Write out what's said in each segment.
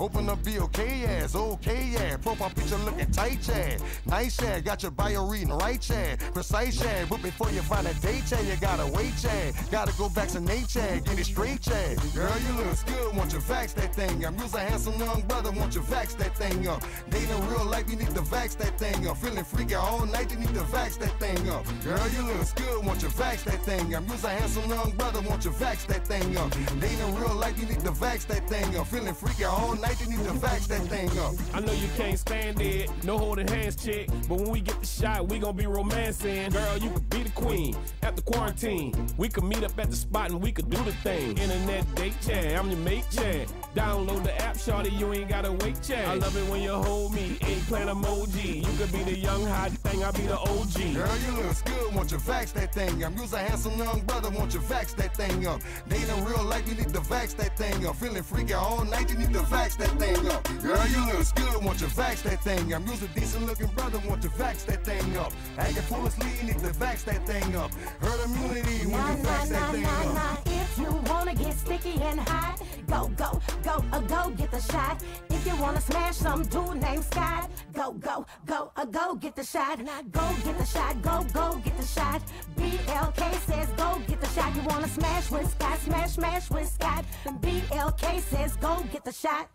Open up BOK ass, okay yeah. Profile picture looking tight yeah. Nice yeah. Got your bio reading right yeah. Precise yeah. But before you find a date yeah, you gotta wait yeah. Gotta go vaccinate yeah. Get it straight yeah. Girl, you look good. Want you vax that thing up. You's a handsome young brother. Want you vax that thing up. Dating real life, you need to vax that thing up. Feeling freaky all night, you need to vax that thing up. Girl, you look good. Want you vax that thing up. You's a handsome young brother. Want you vax that thing up. Dating real life, you need to vax that thing up. Feeling freaky all night, you need to vax that thing up. I know you can't stand it, no holding hands, chick. But when we get the shot, we gon' be romancing. Girl, you could be the queen after quarantine. We could meet up at the spot and we could do the thing. Internet date chat, I'm your mate chat. Download the app, shorty, you ain't gotta wait chat. I love it when you hold me, eggplant emoji. You could be the young hot thing, I'll be the OG. Girl, you look good, want you vax that thing up. You's a handsome young brother, want you vax that thing up. Dating real life, you need to vax that thing up. Feeling freaky all night, you need to vax that thing up. Girl, you look good, want you vax that thing up. You's a decent looking brother, want you vax that thing up. Acting foolishly, you need to vax that thing up. Herd immunity when Nah, you nah, vax that nah, thing nah, up. If you wanna get sticky and hot, go, go, go, uh, go get the shot. If you wanna smash some dude named Scott, go, go, go, uh, go get the shot. Go get the shot, go, go get the shot. BLK says go get the shot. You wanna smash with Scott, smash, smash with Scott. BLK says go get the shot.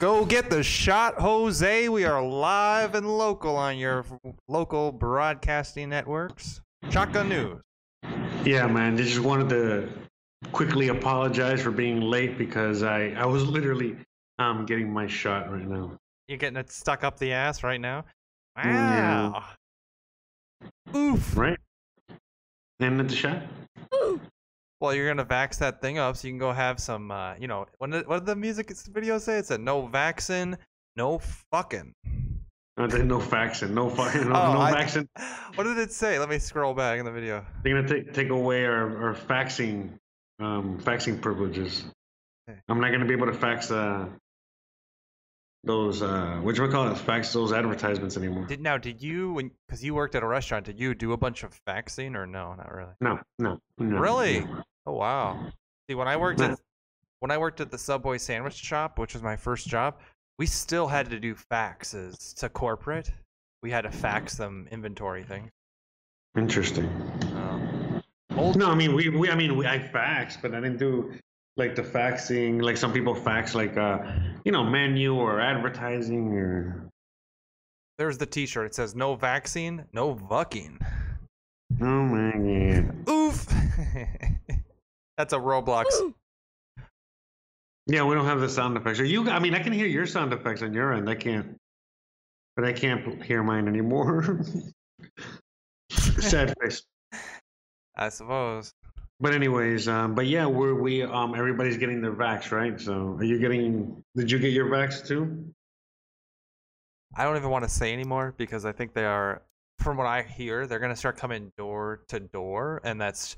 Go get the shot, Jose. We are live and local on your local broadcasting networks. Shotgun News. Yeah, man. Just wanted to quickly apologize for being late because I, I was literally um getting my shot right now. You're getting it stuck up the ass right now? Yeah. Wow. Oof. Right? And at the shot? Well, you're gonna vax that thing up so you can go have some. Uh, you know, what did, what did the music video say? It said no vaccine, no fucking. Uh, there's no faxing, no fucking, no, Oh, no I- faxing. What did it say? Let me scroll back in the video. They're gonna take take away our, our faxing, um, faxing privileges. Okay. I'm not gonna be able to fax uh those uh, what you call it, fax those advertisements anymore. Did now? Did you when? Because you worked at a restaurant. Did you do a bunch of faxing or no? Not really. No, no, no. Really? no. Oh wow. See, when I worked at when I worked at the Subway sandwich shop, which was my first job, we still had to do faxes to corporate. We had to fax them inventory thing Interesting. Um, old No, I mean we, we I mean we, I faxed, but I didn't do like the faxing like some people fax like uh you know menu or advertising or there's the T-shirt. It says no vaccine, no vucking. oh my god. Oof. That's a Roblox. Yeah, we don't have the sound effects. Are you? I mean, I can hear your sound effects on your end. I can't, but I can't hear mine anymore. Sad face. I suppose. But anyways, um, but yeah, we're we um everybody's getting their vax, right? So are you getting? Did you get your vax too? I don't even want to say anymore because I think they are, from what I hear, they're gonna start coming door to door, and that's.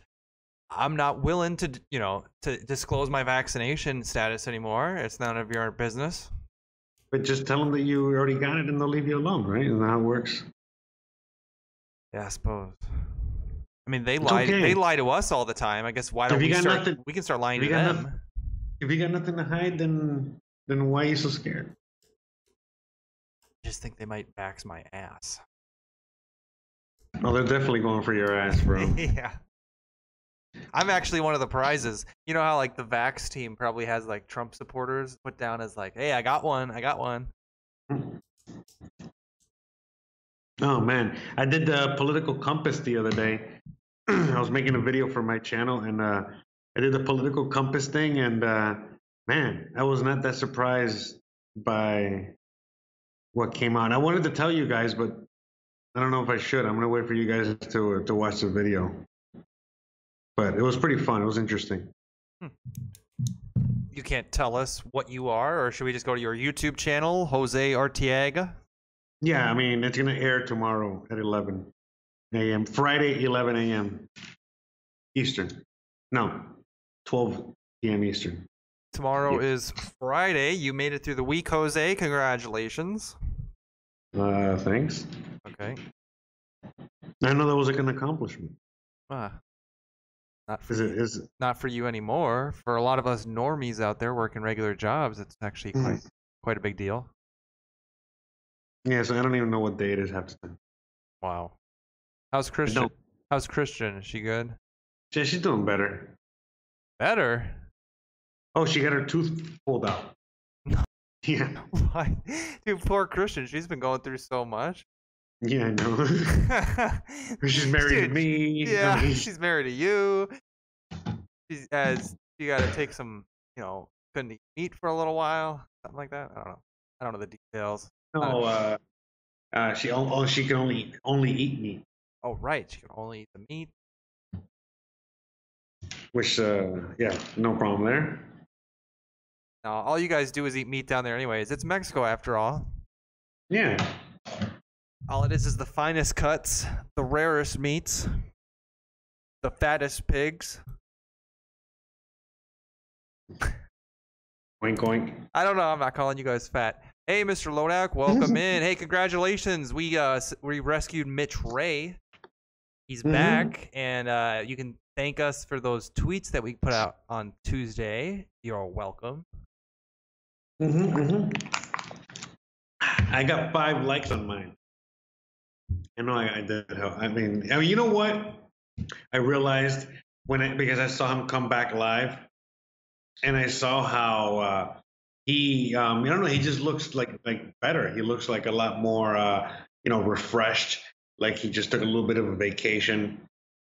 I'm not willing to, you know, to disclose my vaccination status anymore. It's none of your business. But just tell them that you already got it, and they'll leave you alone, right? Isn't that how it works? Yeah, I suppose. I mean, they lie. okay. They lie to us all the time. I guess why don't you we got start? nothing- we can start lying to them. nothing- If you got nothing to hide, then then why are you so scared? I just think they might vax my ass. Oh, they're definitely going for your ass, bro. yeah. I'm actually one of the prizes. You know how like the Vax team probably has like Trump supporters put down as like, "Hey, I got one. I got one." Hmm. Oh man, I did the political compass the other day. I was making a video for my channel, and uh, I did the political compass thing, and uh, man, I was not that surprised by what came out. I wanted to tell you guys, but I don't know if I should. I'm gonna wait for you guys to to watch the video. But it was pretty fun. It was interesting. You can't tell us what you are, or should we just go to your YouTube channel, Jose Artiaga? Yeah, I mean, it's gonna air tomorrow at 11 a.m. Friday, 11 a.m. Eastern. No, 12 p.m. Eastern. Tomorrow Yeah. is Friday. You made it through the week, Jose. Congratulations. Uh, thanks. Okay. I know that was like an accomplishment. Ah. Not for Is it? Is it? not for you anymore. For a lot of us normies out there working regular jobs, it's actually Mm. quite quite a big deal. Yeah. So I don't even know what day it is half the time. Wow. How's Christian? How's Christian? Is she good? Yeah, she's doing better. Better. Oh, she got her tooth pulled out. Yeah. Why? Dude, poor Christian. She's been going through so much. Yeah, I know. she's married to Dude, me. I Yeah, mean, she's married to you. She's has she got to take some, you know, couldn't eat meat for a little while, something like that. I don't know. I don't know the details. No, uh, uh, she on- oh, she can only only eat meat, Oh, right. She can only eat the meat. which uh, yeah, no problem there. Now, all you guys do is eat meat down there, anyways. It's Mexico after all. Yeah. All it is is the finest cuts, the rarest meats, the fattest pigs. Oink oink. I don't know. I'm not calling you guys fat. Hey, Mr. Lodak, welcome in. Hey, congratulations. We uh we rescued Mitch Ray. He's Mhm. back, and uh, you can thank us for those tweets that we put out on Tuesday. You're welcome. Mm-hmm, mm-hmm. I got five likes on mine. I know I, I did. help. I mean, I mean, you know what? I realized when I because I saw him come back live, and I saw how uh, he, um, I don't know, he just looks like like better. He looks like a lot more, uh, you know, refreshed. Like he just took a little bit of a vacation.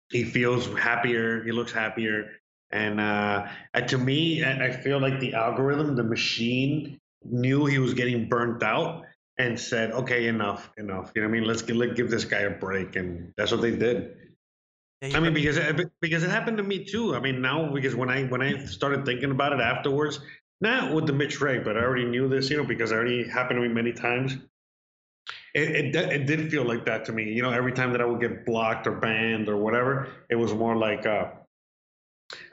He feels happier. He looks happier. And uh, to me, I, feel like the algorithm, the machine, knew he was getting burnt out and said, "Okay, enough, enough." You know what I mean? Let's give, let give this guy a break, and that's what they did. I mean, because it, because it happened to me too. I mean, now because when I when I started thinking about it afterwards, not with the Mitch Ray, but I already knew this, you know, because it already happened to me many times. It, it it did feel like that to me. You know, every time that I would get blocked or banned or whatever, it was more like uh,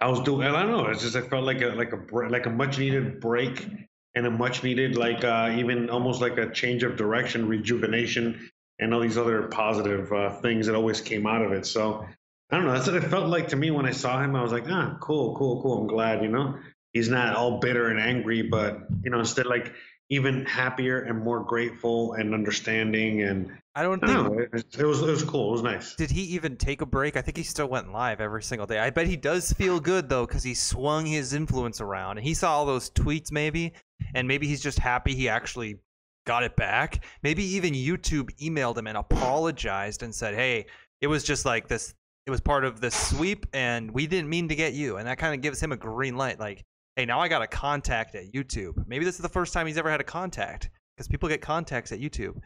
I was doing. I don't know. It's just I felt like a like a like a much needed break and a much needed like uh, even almost like a change of direction, rejuvenation, and all these other positive uh, things that always came out of it. So I don't know. That's what it felt like to me when I saw him. I was like, ah, cool, cool, cool. I'm glad. You know, he's not all bitter and angry, but you know, instead like even happier and more grateful and understanding and I don't think. It, it was it was cool. It was nice. Did he even take a break? I think he still went live every single day. I bet he does feel good though, because he swung his influence around and he saw all those tweets, maybe, and maybe he's just happy he actually got it back. Maybe even YouTube emailed him and apologized and said, "Hey, it was just like this. It was part of this sweep, and we didn't mean to get you." And that kind of gives him a green light, like, "Hey, now I got a contact at YouTube." Maybe this is the first time he's ever had a contact, because people get contacts at YouTube.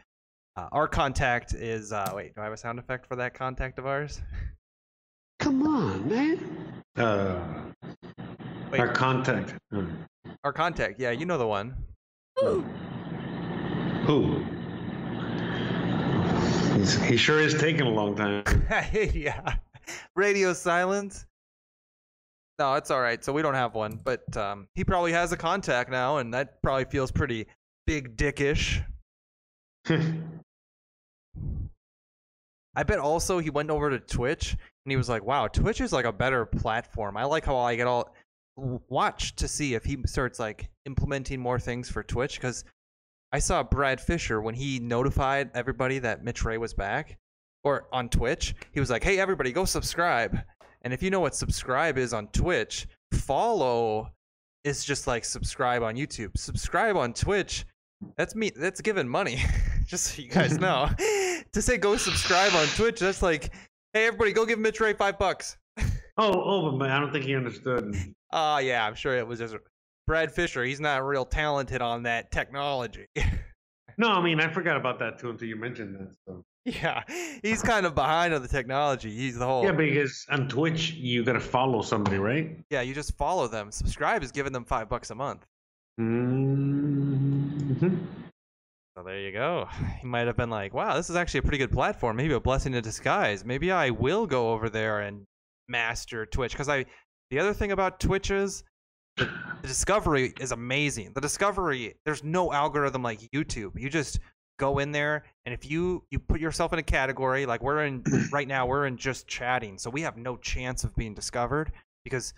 Uh, our contact is uh, wait. Do I have a sound effect for that contact of ours? Come on, man. Uh, Wait. our contact. Hmm. Our contact, yeah, you know the one. Who? He's, he sure is taking a long time. yeah, radio silence. No, it's all right. So we don't have one, but um, he probably has a contact now, and that probably feels pretty big dickish. I bet also he went over to Twitch and he was like, "Wow, Twitch is like a better platform. I like how I get all watch to see if he starts like implementing more things for Twitch because I saw Brad Fisher when he notified everybody that Mitch Ray was back or on Twitch. He was like, "Hey, everybody, go subscribe." And if you know what subscribe is on Twitch, follow is just like subscribe on YouTube. Subscribe on Twitch, that's me. That's giving money. just so you guys know, to say go subscribe on Twitch, that's like, hey, everybody, go give Mitch Ray five bucks. oh, oh, but man, I don't think he understood. Ah, yeah, I'm sure it was just Brad Fisher. He's not real talented on that technology. No, I mean, I forgot about that too until you mentioned that. So. Yeah, he's kind of behind on the technology. He's the whole. Yeah, because on Twitch, you got to follow somebody, right? Yeah, you just follow them. Subscribe is giving them five bucks a month. Mm-hmm. So there you go. He might have been like, wow, this is actually a pretty good platform. Maybe a blessing in disguise. Maybe I will go over there and master Twitch. Because I, the other thing about Twitch is the, the discovery is amazing. The discovery, there's no algorithm like YouTube. You just go in there and if you you put yourself in a category like we're in right now we're in just chatting so we have no chance of being discovered because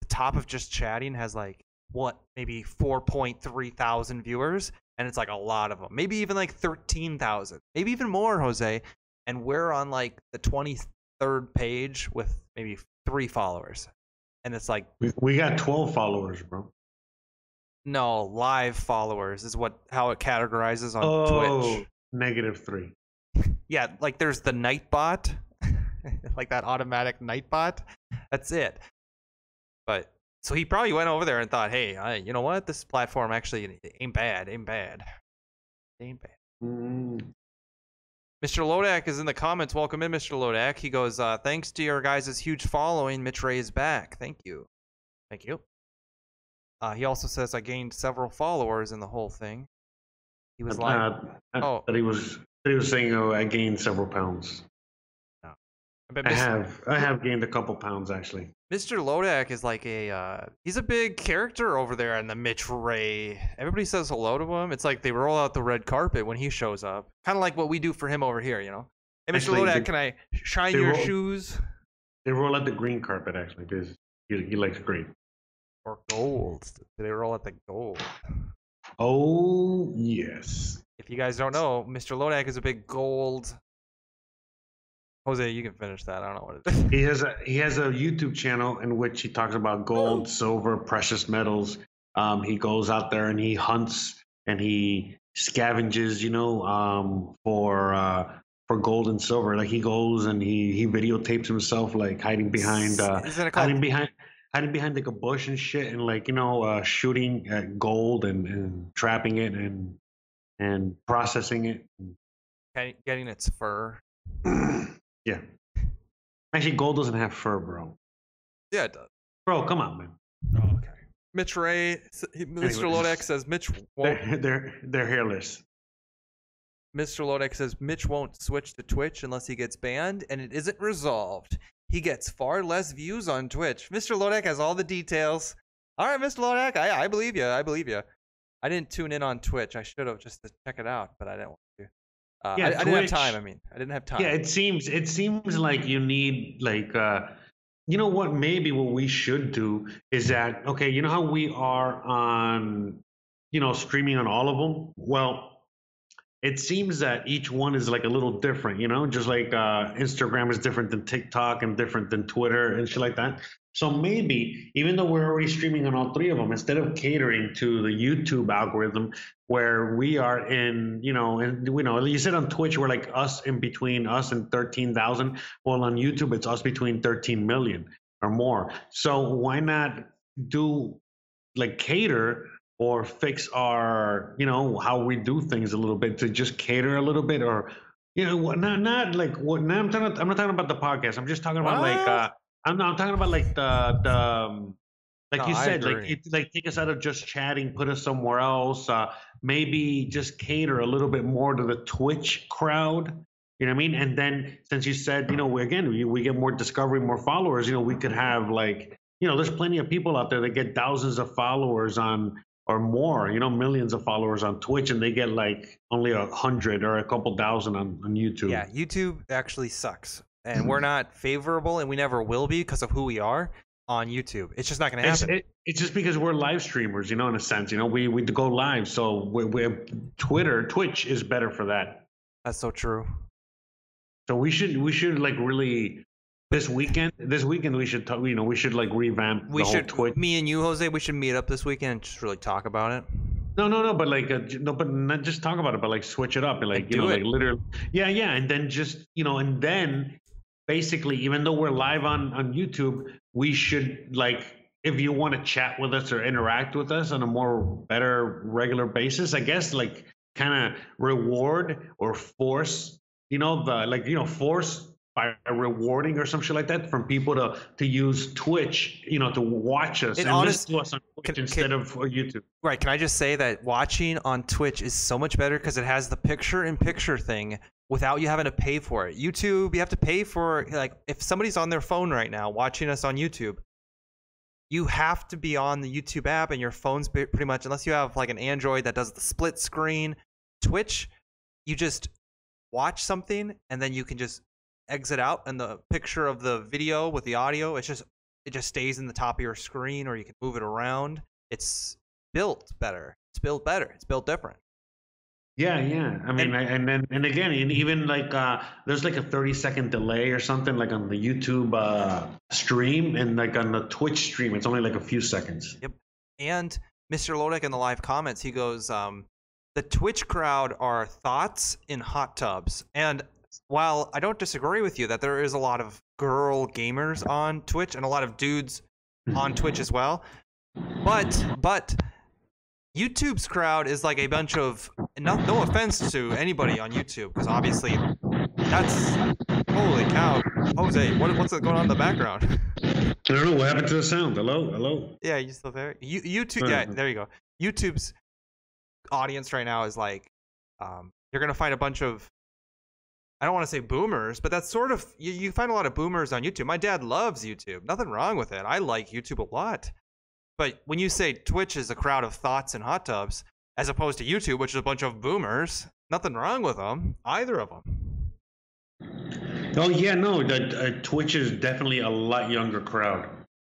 the top of just chatting has like what maybe 4.3 thousand viewers and it's like a lot of them maybe even like 13,000 maybe even more Jose and we're on like the 23rd page with maybe 3 followers and it's like We, we got 12 followers, bro. No live followers is what how it categorizes on Oh, Twitch negative three. yeah, like there's the Nightbot, like that automatic Nightbot. That's it. But so he probably went over there and thought, hey, I, you know what? This platform actually ain't bad, ain't bad, ain't bad. Mm, Mr. Lodak is in the comments. Welcome in, Mr. Lodak. He goes, uh, thanks to your guys' huge following, Mitch Ray is back. Thank you. Thank you. Uh, he also says I gained several followers in the whole thing. He was like, uh, uh, oh. that he was he was saying, oh, I gained several pounds. but I have I have gained a couple pounds actually. Mr. Lodak is like a uh, he's a big character over there in the Mitch Ray. Everybody says hello to him. It's like they roll out the red carpet when he shows up. Kind of like what we do for him over here, you know. Hey, Mr. Actually, Lodak, they- can I shine your roll- shoes They roll out the green carpet actually because he, he likes green. Or gold? They roll at the gold? Oh yes. If you guys don't know, Mr. Lodak is a big gold. Jose, you can finish that. I don't know what it is. He has a he has a YouTube channel in which he talks about gold, silver, precious metals. Um, he goes out there and he hunts and he scavenges, you know, um, for uh, for gold and silver. Like he goes and he he videotapes himself like hiding behind uh, hiding behind hiding behind like a bush and shit and like you know uh, shooting at gold and, and trapping it and and processing it. Getting- Getting its fur. yeah. Actually, gold doesn't have fur, bro. Yeah, it does. Bro, come on, man. Oh, okay. Mitch Ray, he- Mr. Anyways. Lodak says Mitch won't They're, they're they're hairless. Mr. Lodek says Mitch won't switch to Twitch unless he gets banned, and it isn't resolved. He gets far less views on Twitch. Mr. Lodek has all the details. All right, Mr. Lodek, I, I believe you. I believe you. I didn't tune in on Twitch. I should have just to check it out, but I didn't want to. Uh, Yeah, I, I didn't have time. I mean, I didn't have time. Yeah, it seems it seems like you need like uh you know what maybe what we should do is that okay, you know how we are on you know streaming on all of them? Well, it seems that each one is like a little different, you know, just like uh Instagram is different than TikTok and different than Twitter and shit like that. So maybe even though we're already streaming on all three of them, instead of catering to the YouTube algorithm where we are in, you know, and you know, you said on Twitch we're like us in between us and thirteen thousand. Well, on YouTube it's us between thirteen million or more. So why not do like cater or fix our, you know, how we do things a little bit to just cater a little bit or you know, not not like what. Not, I'm talking. I'm not talking about the podcast. I'm just talking about like. Uh I'm not. I'm talking about like the the. Um, like No, you said, like it, like take us out of just chatting, put us somewhere else. Uh, maybe just cater a little bit more to the Twitch crowd. You know what I mean? And then since you said, you know, we, again, we, we get more discovery, more followers. You know, we could have like, you know, there's plenty of people out there that get thousands of followers on or more. You know, millions of followers on Twitch, and they get like only a hundred or a couple thousand on on YouTube. Yeah, YouTube actually sucks, and Mm-hmm. we're not favorable, and we never will be because of who we are on YouTube. It's just not going to It's, happen. it, it's just because we're live streamers, you know, in a sense. You know, we we go live, so we we Twitter, Twitch is better for that. That's so true. So we should we should like really this weekend. This weekend we should talk. You know, we should like revamp We should, Twitch. me and you, Jose, we should meet up this weekend and just really talk about it. No, no, no. But like, uh, no, but not just talk about it, but like switch it up and like you know, it. like literally, yeah, yeah, and then just you know, and then basically, even though we're live on on YouTube, we should like if you want to chat with us or interact with us on a more better regular basis, I guess like kind of reward or force, you know, the like you know force by rewarding or some shit like that from people to to use Twitch, you know, to watch us It and honest- listen to us on Twitch can- can- instead of uh, YouTube. Right. Can I just say that watching on Twitch is so much better because it has the picture in picture thing without you having to pay for it. YouTube, you have to pay for like if somebody's on their phone right now watching us on YouTube, you have to be on the YouTube app and your phone's pretty much unless you have like an Android that does the split screen. Twitch, you just watch something and then you can just exit out and the picture of the video with the audio it's just it just stays in the top of your screen or you can move it around. It's built better. It's built better. It's built different. Yeah, yeah. I mean, And- I, and then and again, and even like uh, there's like a 30 second delay or something like on the YouTube uh, stream, and like on the Twitch stream, it's only like a few seconds. yep. And mr lodek in the live comments he goes um, the twitch crowd are thoughts in hot tubs. And while i don't disagree with you that there is a lot of girl gamers on twitch and a lot of dudes on Twitch as well. But but YouTube's crowd is like a bunch of no, no offense to anybody on YouTube because obviously that's holy cow, Jose, what, what's going on in the background? I don't know what happened to the sound. Hello, hello. yeah, you still there? You, YouTube, yeah, Mhm. there you go. YouTube's audience right now is like, um, you're gonna find a bunch of I don't want to say boomers, but that's sort of you, you find a lot of boomers on YouTube. My dad loves YouTube. Nothing wrong with it. I like YouTube a lot. But when you say Twitch is a crowd of thoughts and hot tubs, as opposed to YouTube, which is a bunch of boomers, nothing wrong with them. Either of them. Oh yeah, no, the uh, Twitch is definitely a lot younger crowd.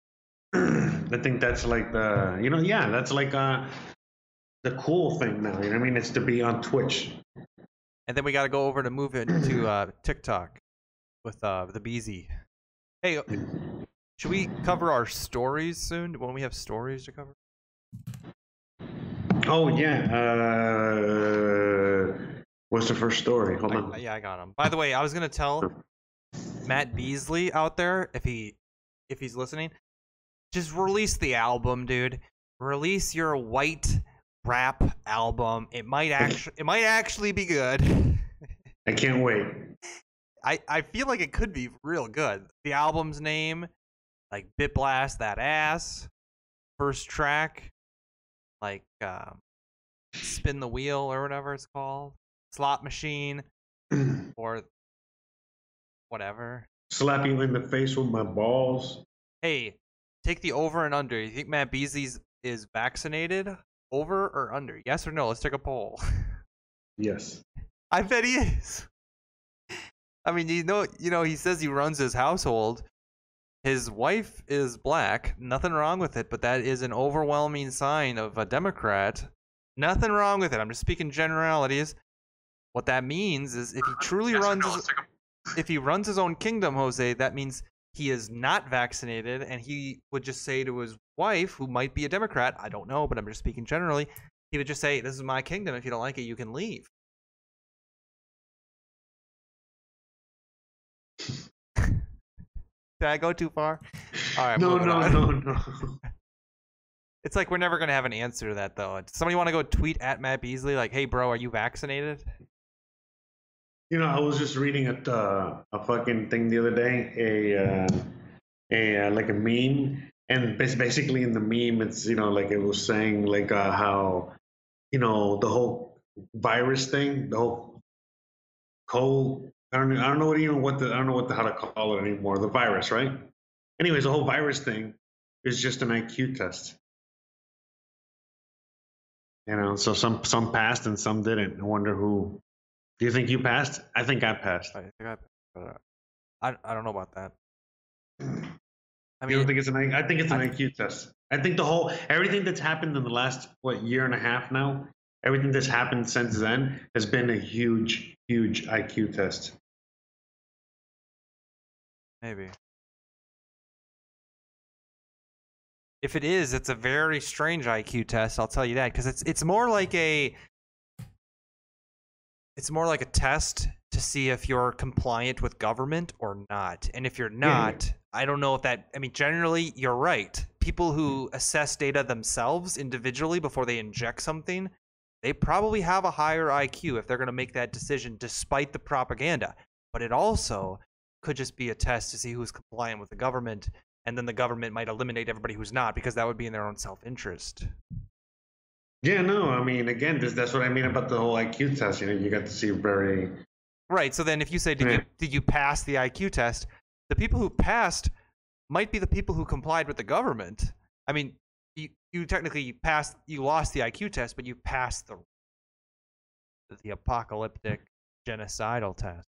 I think that's like the you know yeah that's like uh the cool thing now. You know what I mean? It's to be on Twitch. And then we got to go over to move it into uh, TikTok with uh, the BZ. Hey, uh, should we cover our stories soon? When we have stories to cover? Oh yeah. Uh, what's the first story? Hold I- on. yeah, I got him. By the way, I was gonna tell Matt Beasley out there if he if he's listening, just release the album, dude. Release your white rap album. It might actually it might actually be good. I can't wait. I, I feel like it could be real good. The album's name, like Bit Blast That Ass. First track, like um, Spin the Wheel or whatever it's called. Slot Machine or whatever. Slap you in the face with my balls. Hey, take the over and under. You think Matt Beasley's is vaccinated? Over or under? Yes or no? Let's take a poll. Yes. I bet he is. I mean, you know, you know, he says he runs his household. His wife is black. Nothing wrong with it, but that is an overwhelming sign of a Democrat. Nothing wrong with it. I'm just speaking generalities. What that means is if he truly runs his, if he runs his own kingdom, Jose, that means he is not vaccinated and he would just say to his wife, who might be a Democrat, I don't know, but I'm just speaking generally, he would just say, This is my kingdom. If you don't like it, you can leave. Did I go too far? All right. no, no, no, no. It's like we're never gonna have an answer to that though. Does somebody want to go tweet at Matt Beasley like, "Hey, bro, are you vaccinated?" You know, I was just reading a uh, a fucking thing the other day, a uh, a uh, like a meme, and basically in the meme, it's you know like it was saying like uh, how you know the whole virus thing, the whole cold. I don't I don't know what even what the I don't know what the how to call it anymore. The virus, right? Anyways, the whole virus thing is just an IQ test. You know, so some some passed and some didn't. I wonder who. Do you think you passed? I think I passed. I think I, I, I don't know about that. I you don't think it's an? I I think it's an I- IQ test. I think the whole everything that's happened in the last what year and a half now, everything that's happened since then has been a huge, huge IQ test. maybe. If it is, it's a very strange IQ test. I'll tell you that because it's it's more like a it's more like a test to see if you're compliant with government or not. And if you're not, I don't know if that. I mean, generally, you're right. People who mm. assess data themselves individually before they inject something, they probably have a higher IQ if they're going to make that decision despite the propaganda. But it also mm. could just be a test to see who's compliant with the government. And then the government might eliminate everybody who's not because that would be in their own self interest. Yeah, no, I mean, again, this, that's what I mean about the whole IQ test. You know, you got to see very. Right. So then, if you say, "Did you did you pass the IQ test?" The people who passed might be the people who complied with the government. I mean, you you technically passed, you lost the IQ test, but you passed the the apocalyptic genocidal test.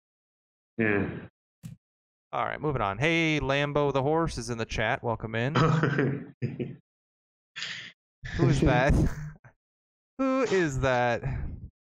Yeah. All right, moving on. Hey, Lambo the horse is in the chat. Welcome in. Who is that? Who is that?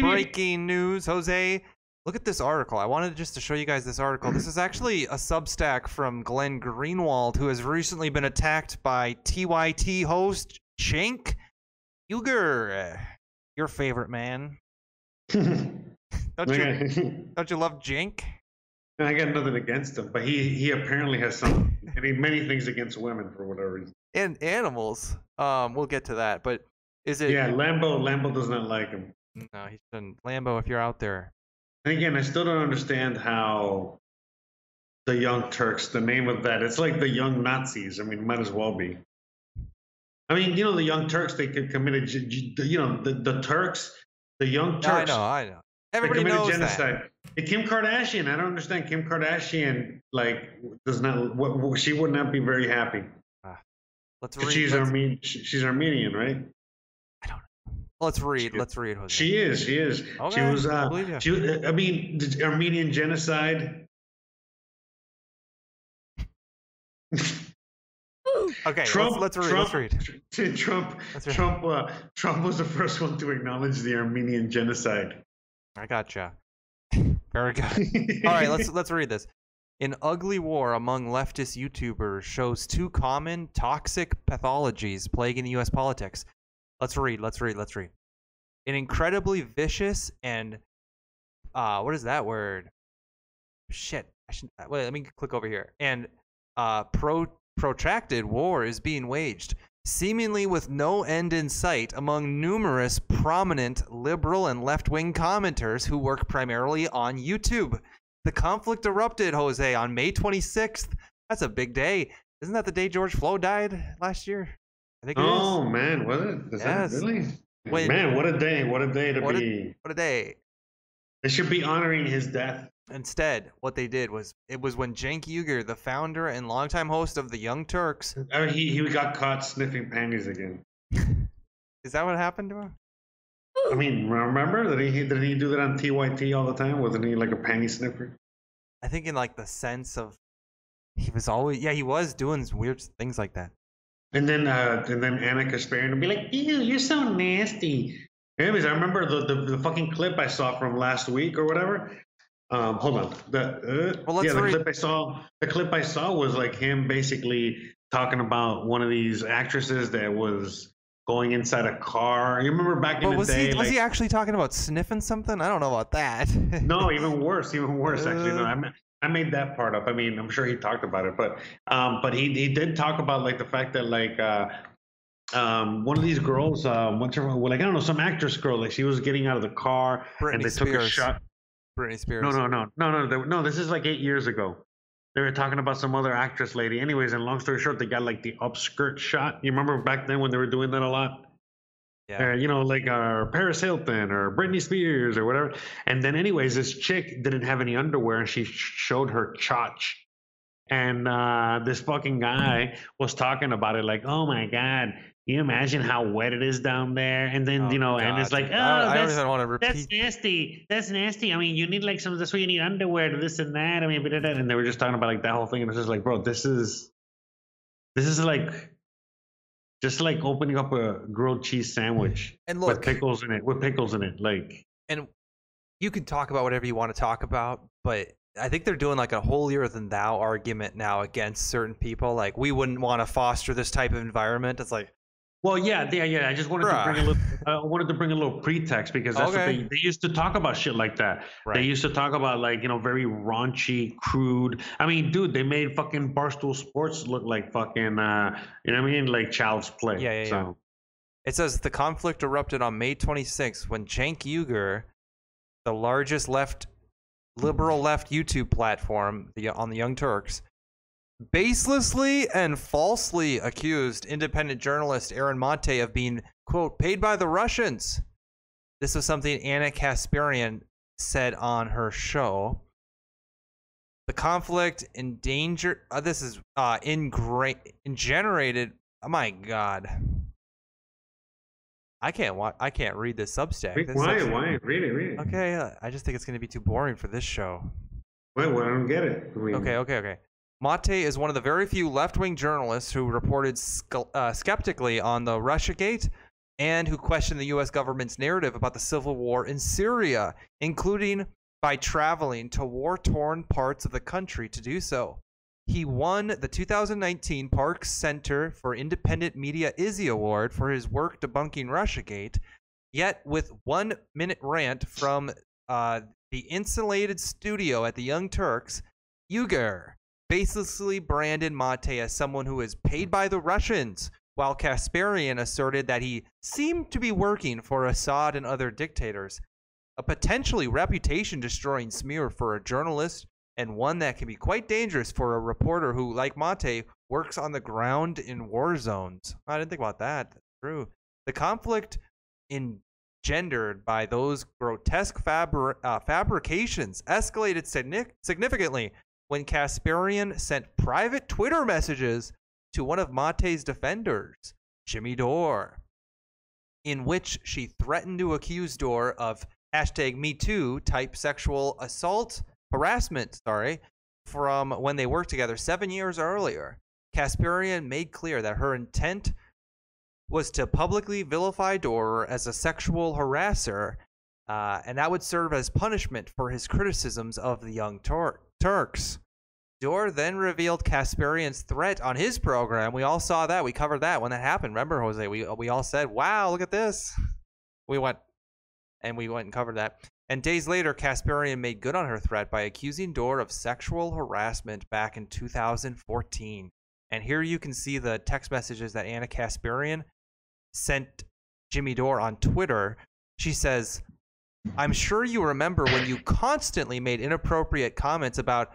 Breaking news, Jose. Look at this article. I wanted just to show you guys this article. This is actually a Substack from Glenn Greenwald, who has recently been attacked by TYT host Cenk Uygur. Your favorite man. Don't you, don't you love Cenk? I got nothing against him, but he he apparently has some I mean, many things against women for whatever reason. And animals. Um, we'll get to that. But is it? Yeah, Lambo Lambo does not like him. No, he shouldn't. Lambo, if you're out there, And again, I still don't understand how the Young Turks, the name of that, it's like the Young Nazis. I mean, might as well be. I mean, you know, the Young Turks, they could commit a, g- g- you know, the, the Turks, the Young Turks. I Turks, know, I know. Everybody committed knows genocide. that. Kim Kardashian, I don't understand. Kim Kardashian, like, does not, what, she would not be very happy. Ah, let's 'Cause read. She's, let's, Arme- she's Armenian, right? Let's read. she- Let's read. Jose. She is. She is. She Okay, was. I Uh, believe ya. she. I mean, the Armenian genocide. Okay, Trump. let's, let's read. Trump, let's read. Trump. Let's read. Trump. Uh, Trump was the first one to acknowledge the Armenian genocide. I gotcha. Very good. All right, let's let's read this. An ugly war among leftist YouTubers shows two common toxic pathologies plaguing U.S. politics. Let's read. Let's read. Let's read. An incredibly vicious and uh, what is that word? Shit. I should wait. Let me click over here. And uh, pro protracted war is being waged, seemingly with no end in sight, among numerous prominent liberal and left wing commenters who work primarily on YouTube. The conflict erupted, Jose, on May 26th. That's a big day. Isn't that the day George Flo died last year? I think it is. Oh man, was it? Is Yes. that really? When- man, what a day! What a day to What a- be. What a day. They should be honoring his death. Instead, what they did was it was when Cenk Uygur, the founder and longtime host of the Young Turks, I mean, he he got caught sniffing panties again. is that what happened to him? I mean, remember that he did he do that on TYT all the time? Wasn't he like a panty sniffer? I think in like the sense of he was always yeah he was doing weird things like that. And then uh, and then Ana Kasparian would be like, "Ew, you're so nasty." Anyways, I remember the, the the fucking clip I saw from last week or whatever. Um, hold on. The uh, Well, yeah, the read- clip I saw. The clip I saw was like him basically talking about one of these actresses that was going inside a car. You remember back in But the was day? he was he actually talking about sniffing something? I don't know about that. no, even worse, even worse. Actually, no. I, ma- I made that part up. I mean, I'm sure he talked about it, but um, but he he did talk about like the fact that like uh, um, one of these girls, um, what's her, well, like I don't know, some actress girl, like she was getting out of the car and Britney they took a shot. Britney Spears. No, no, no, no, no, they- no. This is like eight years ago. They were talking about some other actress lady. Anyways, and long story short, they got like the upskirt shot. You remember back then when they were doing that a lot? Yeah. uh, you know, like uh, Paris Hilton or Britney Spears or whatever. And then, anyways, this chick didn't have any underwear and she showed her chotch. And uh, this fucking guy was talking about it like, oh my God, you imagine how wet it is down there? And then, Oh, you know, and it's like, oh, I don't, I don't that's, want to that's nasty. That's nasty. I mean, you need like some, that's why you need underwear to this and that. I mean, and they were just talking about like that whole thing. And it was just like, bro, this is, this is like, just like opening up a grilled cheese sandwich And with pickles in it. With pickles in it, like and you can talk about whatever you want to talk about, but I think they're doing like a holier than thou argument now against certain people. Like we wouldn't want to foster this type of environment. It's like, Well, yeah, yeah, yeah. I just wanted Bruh. to bring a little. I wanted to bring a little pretext because that's what they, they used to talk about shit like that. They used to talk about like you know very raunchy, crude. I mean, dude, they made fucking Barstool Sports look like fucking. uh You know what I mean? Like child's play. Yeah, yeah, yeah. so, It says the conflict erupted on May 26th when Cenk Uygur, the largest left liberal left YouTube platform, the on the Young Turks, baselessly and falsely accused independent journalist Aaron Mate of being quote paid by the Russians. This was something Ana Kasparian said on her show. The conflict endangered. Uh, this is uh, ingra- generated. Oh my god. I can't watch. I can't read this Substack. Wait, This why? Substack- Why? Read it. Read it. Okay, uh, I just think it's going to be too boring for this show. Wait, well, I don't get it. I mean, Okay, okay, okay. Mate is one of the very few left-wing journalists who reported uh, skeptically on the Russiagate and who questioned the U.S. government's narrative about the civil war in Syria, including by traveling to war-torn parts of the country to do so. He won the 2019 Parks Center for Independent Media Izzy Award for his work debunking Russiagate, yet with one minute rant from uh, the insulated studio at the Young Turks, Uygur baselessly branded Mate as someone who is paid by the Russians, while Kasparian asserted that he seemed to be working for Assad and other dictators. A potentially reputation destroying smear for a journalist, and one that can be quite dangerous for a reporter who, like Mate, works on the ground in war zones. I didn't think about that. True. The conflict engendered by those grotesque fabri- uh, fabrications escalated signi- significantly when Kasparian sent private Twitter messages to one of Mate's defenders, Jimmy Dore, in which she threatened to accuse Dore of hashtag MeToo type sexual assault, harassment, sorry, from when they worked together seven years earlier. Kasparian made clear that her intent was to publicly vilify Dore as a sexual harasser, uh, and that would serve as punishment for his criticisms of the Young Tur- Turks. Dore then revealed Kasparian's threat on his program. We all saw that. We covered that when that happened. Remember, Jose? We we all said, "Wow, look at this." We went and we went and covered that. And days later, Kasparian made good on her threat by accusing Dore of sexual harassment back in 2014. And here you can see the text messages that Ana Kasparian sent Jimmy Dore on Twitter. She says, I'm sure you remember when you constantly made inappropriate comments about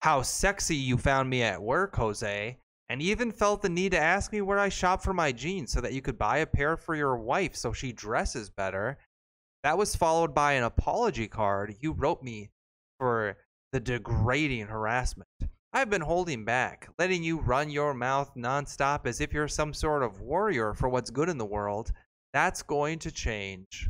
how sexy you found me at work, Jose, and even felt the need to ask me where I shop for my jeans so that you could buy a pair for your wife so she dresses better. That was followed by an apology card you wrote me for the degrading harassment. I've been holding back, letting you run your mouth nonstop as if you're some sort of warrior for what's good in the world. That's going to change.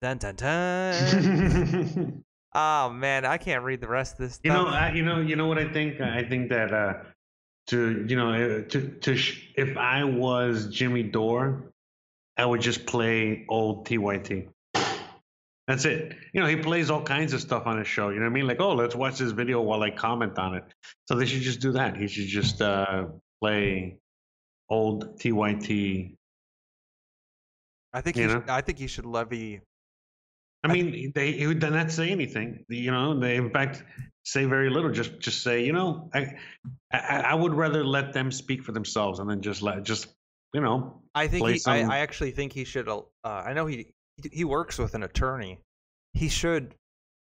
Dun dun dun. oh man, I can't read the rest of this. You know. I, you know, you know what I think. I think that uh, to you know uh, to to sh- if I was Jimmy Dore, I would just play old TYT. That's it. You know, he plays all kinds of stuff on his show. You know what I mean? Like, oh, let's watch this video while I comment on it. So they should just do that. He should just uh, play old TYT. I think you you know? should, I think you should levy. I mean, they he would not say anything. You know, they in fact say very little. Just just say, you know, I I, I would rather let them speak for themselves and then just let just you know. I think he, I, some- I actually think he should. Uh, I know he he- he works with an attorney. He should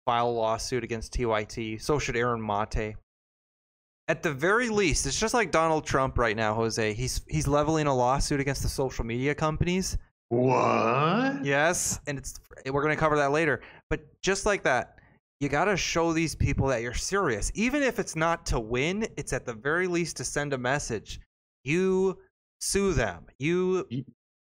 file a lawsuit against TYT. So should Aaron Mate. At the very least, it's just like Donald Trump right now, Jose. He's he's leveling a lawsuit against the social media companies. What? Yes, and it's we're going to cover that later. But just like that, you got to show these people that you're serious. Even if it's not to win, it's at the very least to send a message. You sue them. You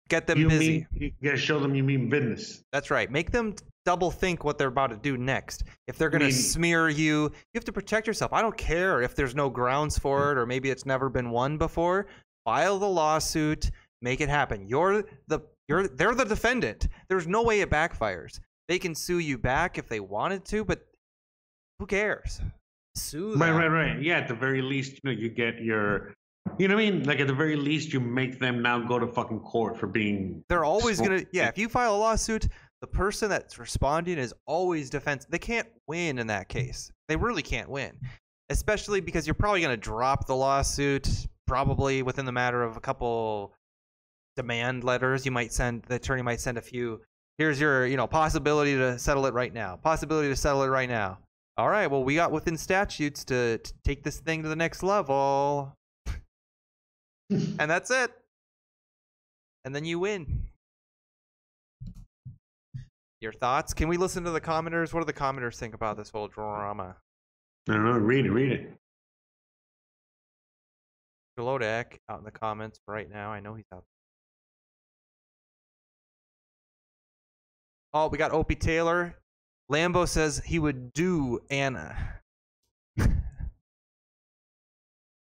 get them you busy. mean you gotta show them you mean business. That's right. Make them double think what they're about to do next. If they're going to smear you, you have to protect yourself. I don't care if there's no grounds for it or maybe it's never been won before. File the lawsuit, make it happen. You're the you're they're the defendant. There's no way it backfires. They can sue you back if they wanted to, but who cares? Sue them. Right, right, right. Yeah, at the very least, you know, you get your, you know what I mean? Like at the very least, you make them now go to fucking court for being. They're always gonna yeah. If you file a lawsuit, the person that's responding is always defense. They can't win in that case. They really can't win, especially because you're probably gonna drop the lawsuit probably within the matter of a couple demand letters. You might send the attorney might send a few Here's your, you know, possibility to settle it right now. Possibility to settle it right now. All right. Well, we got within statutes to, to take this thing to the next level, and that's it. And then you win. Your thoughts? Can we listen to the commenters? What do the commenters think about this whole drama? I don't know. Read it. Read it. Golodek out in the comments right now. I know he's out. Oh, we got Opie Taylor. Lambo says he would do Ana.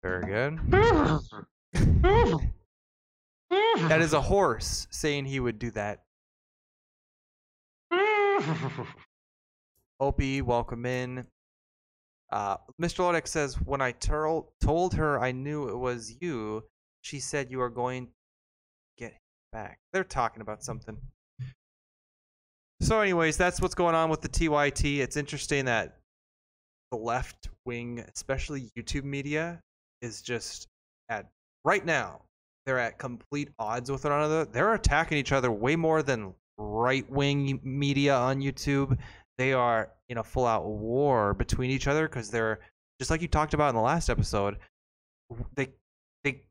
Very good. That is a horse saying he would do that. Opie, welcome in. Uh, Mr. Lodek says, when I tur- told her I knew it was you, she said you are going to get back. They're talking about something. So, anyways, that's what's going on with the TYT. It's interesting that the left wing, especially YouTube media, is just at right now. They're at complete odds with one another. They're attacking each other way more than right wing media on YouTube. They are in a full out war between each other because they're just like you talked about in the last episode. They they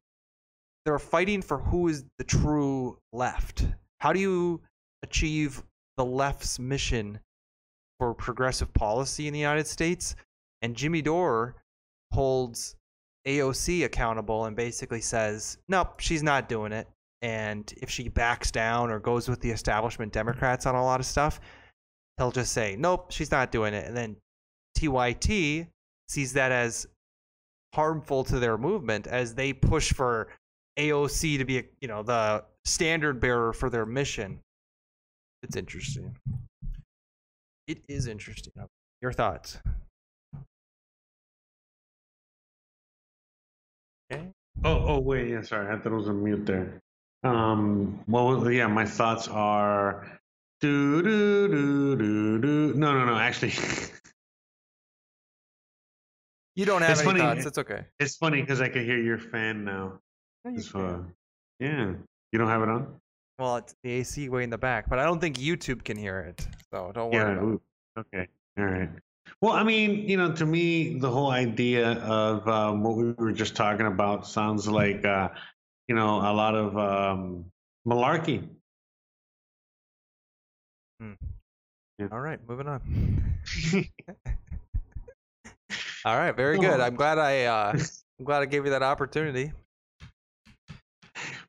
they're fighting for who is the true left. How do you achieve the left's mission for progressive policy in the United States? And Jimmy Dore holds AOC accountable and basically says, nope, she's not doing it. And if she backs down or goes with the establishment Democrats on a lot of stuff, he'll just say, nope, she's not doing it. And then TYT sees that as harmful to their movement as they push for AOC to be, you know, the standard bearer for their mission. It's interesting. It is interesting. Your thoughts? Okay. Oh, oh, wait. Yeah, sorry. I thought it was on mute there. Um, well, yeah, my thoughts are do do do do do. No, no, no. Actually, You don't have It's any funny. thoughts. It's okay. it's funny because I can hear your fan now. It's, uh, yeah, you don't have it on. Well, it's the AC way in the back, but I don't think YouTube can hear it. So don't worry. Yeah. about it. ooh, Okay. All right. Well, I mean, you know, to me, the whole idea of um, what we were just talking about sounds like, uh, you know, a lot of um, malarkey. All right, moving on. All right, very good. I'm glad I uh, I'm glad I gave you that opportunity.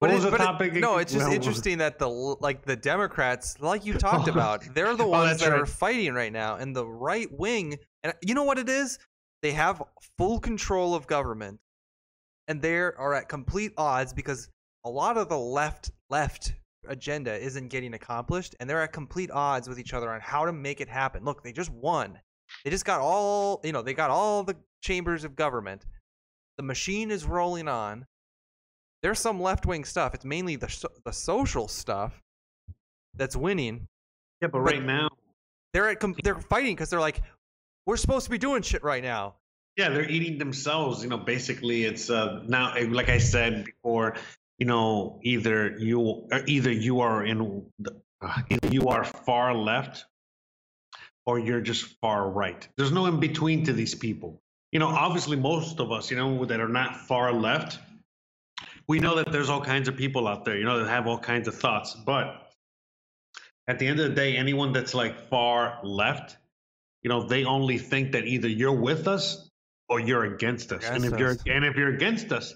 What it- was the but it- topic no, it's just interesting that the like the Democrats, like you talked about, they're the Oh, ones that's that are fighting right now, and the right wing. And you know what it is? They have full control of government, and they are at complete odds because a lot of the left left agenda isn't getting accomplished, and they're at complete odds with each other on how to make it happen. Look, they just won. They just got all you know. They got all the chambers of government. The machine is rolling on there's some left wing stuff. It's mainly the so- the social stuff that's winning. Yeah, but right now, They're at com- they're fighting because they're like, we're supposed to be doing shit right now. yeah, they're eating themselves. You know, basically, it's uh, now, eh, like I said before, you know, either you or either you are in, the- uh, you are far left, or you're just far right. There's no in between to these people. You know, obviously, most of us, you know, that are not far left, we know that there's all kinds of people out there, you know, that have all kinds of thoughts. But at the end of the day, anyone that's like far left, you know, they only think that either you're with us or you're against us. and Against if you're and if you're against us,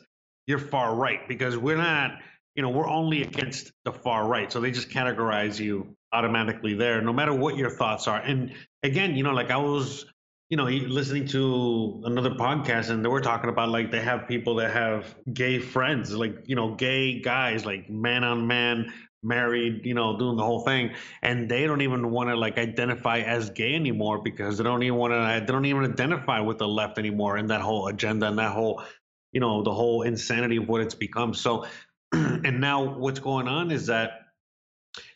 you're far right because we're not, you know, we're only against the far right. So they just categorize you automatically there, no matter what your thoughts are. And again, you know, like I was, you know, listening to another podcast and they were talking about like they have people that have gay friends, like, you know, gay guys, like man on man, married, you know, doing the whole thing. And they don't even want to like identify as gay anymore because they don't even want to, they don't even identify with the left anymore and that whole agenda and that whole, you know, the whole insanity of what it's become. So, and now what's going on is that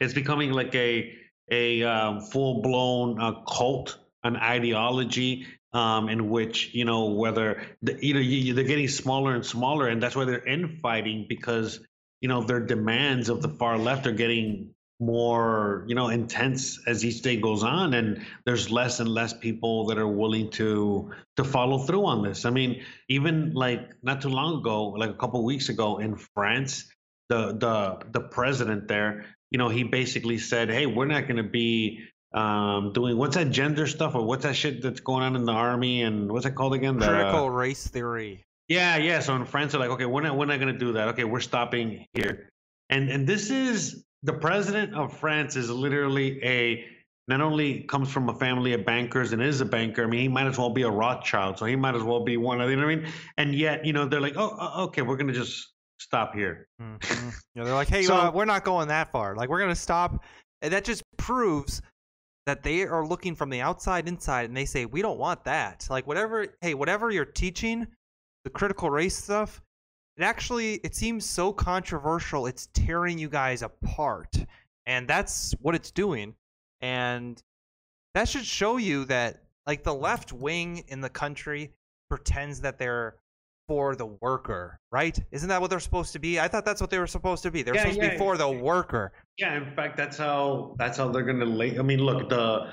it's becoming like a, a um, full blown uh, cult, an ideology um, in which you know whether the, you know you, they're getting smaller and smaller, and that's why they're infighting because you know their demands of the far left are getting more you know intense as each day goes on and there's less and less people that are willing to to follow through on this. I mean even like not too long ago like a couple weeks ago in france the the the president there you know he basically said hey we're not going to be um doing what's that gender stuff or what's that shit that's going on in the army and what's it called again the, Critical race theory. yeah, yeah. So in France, they're like, okay, we're not, we're not going to do that. Okay, we're stopping here. And and this is the president of France is literally a not only comes from a family of bankers and is a banker. I mean, he might as well be a Rothschild, so he might as well be one of you know what I mean. And yet, you know, they're like, oh, uh, okay, we're going to just stop here. Mhm. Yeah, they're like, hey, So- uh, we're not going that far. Like, we're gonna stop. And that just proves that they are looking from the outside inside, and they say we don't want that. Like, whatever, hey, whatever you're teaching, the critical race stuff, it actually it seems so controversial. It's tearing you guys apart, and that's what it's doing. And that should show you that, like, the left wing in the country pretends that they're for the worker, right? Isn't that what they're supposed to be? I thought that's what they were supposed to be. They're Yeah, supposed to yeah. be for the worker. Yeah, in fact, that's how that's how they're going to lay. I mean, look, the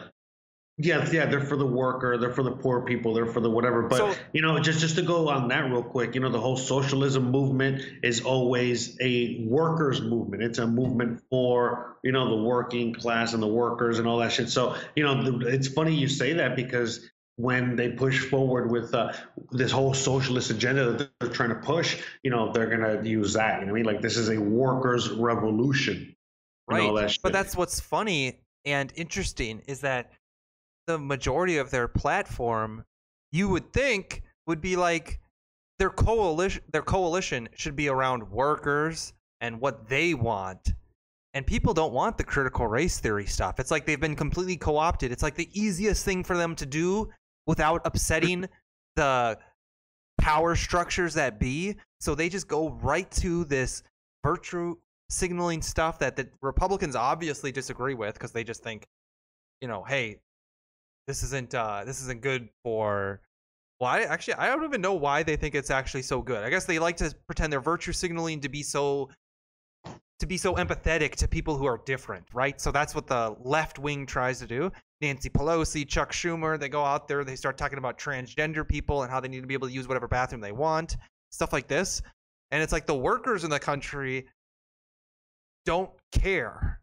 yeah, yeah, they're for the worker, they're for the poor people, they're for the whatever. But So- you know, just just to go on that real quick, you know, the whole socialism movement is always a workers' movement. It's a movement for you know the working class and the workers and all that shit. So you know, it's funny you say that because when they push forward with uh, this whole socialist agenda that they're trying to push, you know, they're gonna use that. You know what I mean? Like this is a workers' revolution. Right. that. But that's what's funny and interesting is that the majority of their platform, you would think, would be like their coalition. Their coalition should be around workers and what they want. And people don't want the critical race theory stuff. It's like they've been completely co-opted. It's like the easiest thing for them to do without upsetting the power structures that be. So they just go right to this virtue signaling stuff that the Republicans obviously disagree with because they just think, you know, hey, this isn't uh, this isn't good for. Well, I actually I don't even know why they think it's actually so good. I guess they like to pretend they're virtue signaling to be so to be so empathetic to people who are different, right? So that's what the left wing tries to do. Nancy Pelosi, Chuck Schumer, they go out there, they start talking about transgender people and how they need to be able to use whatever bathroom they want, stuff like this. And it's like the workers in the country don't care.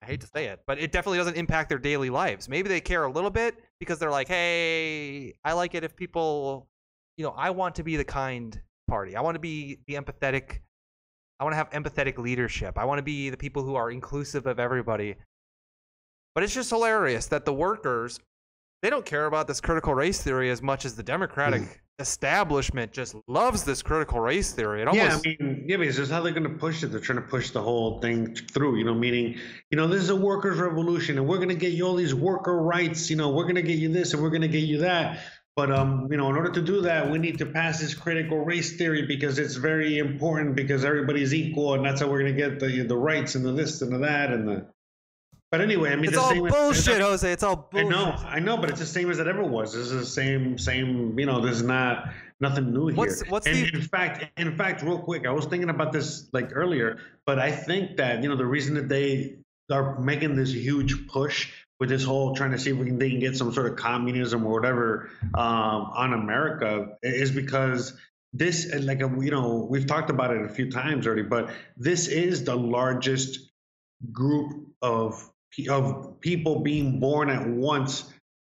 I hate to say it, but it definitely doesn't impact their daily lives. Maybe they care a little bit because they're like, hey, I like it if people, you know, I want to be the kind party. I want to be the empathetic. I want to have empathetic leadership. I want to be the people who are inclusive of everybody. But it's just hilarious that the workers, they don't care about this critical race theory as much as the Democratic hmm. Establishment just loves this critical race theory. It almost yeah, I mean, yeah, because that's how they're going to push it. They're trying to push the whole thing through, you know, meaning, you know, this is a workers' revolution and we're going to get you all these worker rights, you know, we're going to get you this and we're going to get you that. But, um, you know, in order to do that, we need to pass this critical race theory because it's very important because everybody's equal and that's how we're going to get the the rights and the this and the that and the. But anyway, I mean, it's the all same as- bullshit, Jose. It's all bullshit. I know, I know, but it's the same as it ever was. This is the same, same. You know, there's not nothing new here. What's- what's and the- in fact, in fact, real quick, I was thinking about this like earlier, but I think that you know the reason that they are making this huge push with this whole trying to see if we can they can get some sort of communism or whatever um, on America is because this like you know we've talked about it a few times already, but this is the largest group of of people being born at once.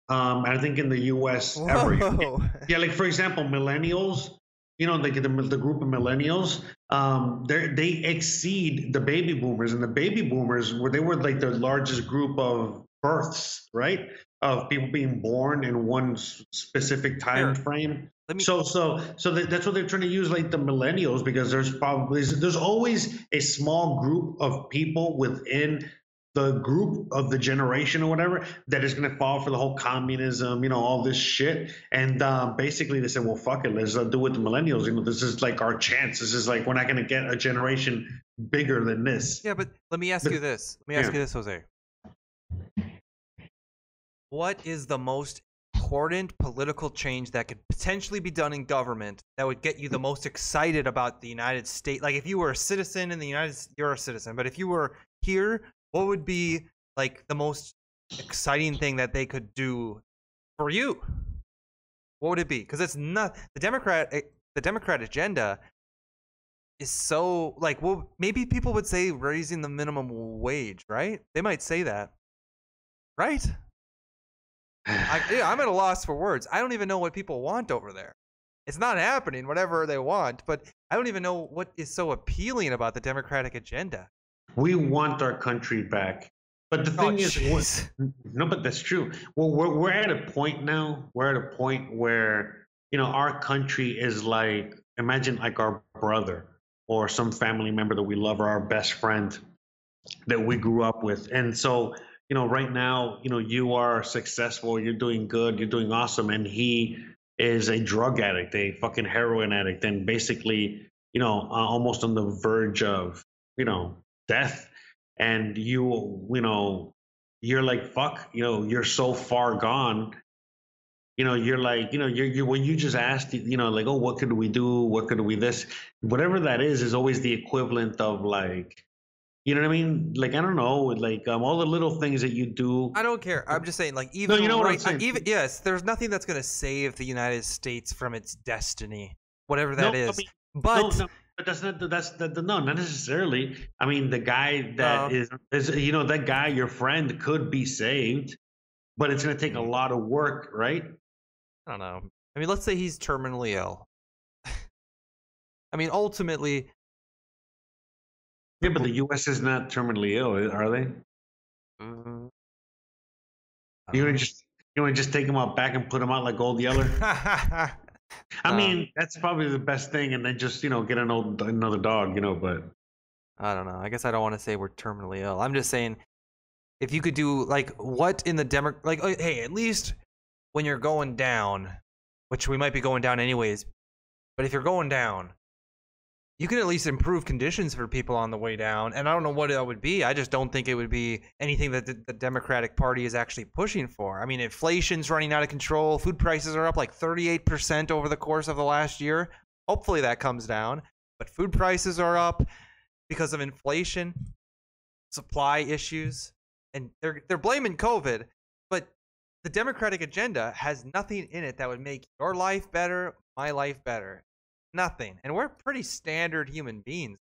Um, I think in the U.S. ever. Whoa. Yeah, like for example, millennials. You know, like the, the group of millennials, um, they they exceed the baby boomers, and the baby boomers were they were like the largest group of births, right? Of people being born in one specific time Sure. frame. Me- so so so that, that's what they're trying to use, like the millennials, because there's probably there's always a small group of people within the group of the generation or whatever that is going to fall for the whole communism, you know, all this shit. And um, basically, they said, "Well, fuck it, let's uh, do it with the millennials. You know, this is like our chance. This is like we're not going to get a generation bigger than this." Yeah, but let me ask But- you this. Let me ask yeah. you this, Jose. What is the most important political change that could potentially be done in government that would get you the most excited about the United States? Like if you were a citizen in the United States, you're a citizen, but if you were here what would be like the most exciting thing that they could do for you? What would it be? Because it's not the Democrat. eh, The Democrat agenda is so like. Well, maybe people would say raising the minimum wage, right? They might say that, right? I, yeah, I'm at a loss for words. I don't even know what people want over there. It's not happening, whatever they want, but I don't even know what is so appealing about the Democratic agenda. We want our country back. But the Oh, thing is, what- jeez. no, but that's true. Well, we're we're at a point now. We're at a point where you know our country is like imagine like our brother or some family member that we love or our best friend that we grew up with, and so you know right now you know you are successful, you're doing good, you're doing awesome, and he is a drug addict, a fucking heroin addict, and basically you know uh, almost on the verge of you know death and you you know you're like fuck you know you're so far gone. You know you're like you know you're, you when you just asked you know like oh what could we do? What could we this? Whatever that is is always the equivalent of like you know what i mean? Like i don't know like um, all the little things that you do. I don't care. I'm just saying, like, even no, you know what I'm saying. even yes, there's nothing that's gonna save the United States from its destiny, whatever that No, I mean, but no, but that's not that's that no not necessarily i mean the guy that No. is is you know that guy your friend could be saved but it's going to take a lot of work right I don't know. I mean, let's say he's terminally ill. I mean, ultimately, Yeah, but the U.S. is not terminally ill, are they? mm, You I want to just you want to just take him out back and put him out like Old Yeller? I Um, mean, that's probably the best thing, and then just you know get an old another dog, you know. But I don't know. I guess I don't want to say we're terminally ill. I'm just saying, if you could do like what in the demo, like uh, hey, at least when you're going down, which we might be going down anyways, but if you're going down, you can at least improve conditions for people on the way down. And I don't know what that would be. I just don't think it would be anything that the, the Democratic Party is actually pushing for. I mean, inflation's running out of control. Food prices are up like 38% over the course of the last year. Hopefully that comes down. But food prices are up because of inflation, supply issues, and they're they're blaming COVID, but the Democratic agenda has nothing in it that would make your life better, my life better. Nothing. And we're pretty standard human beings.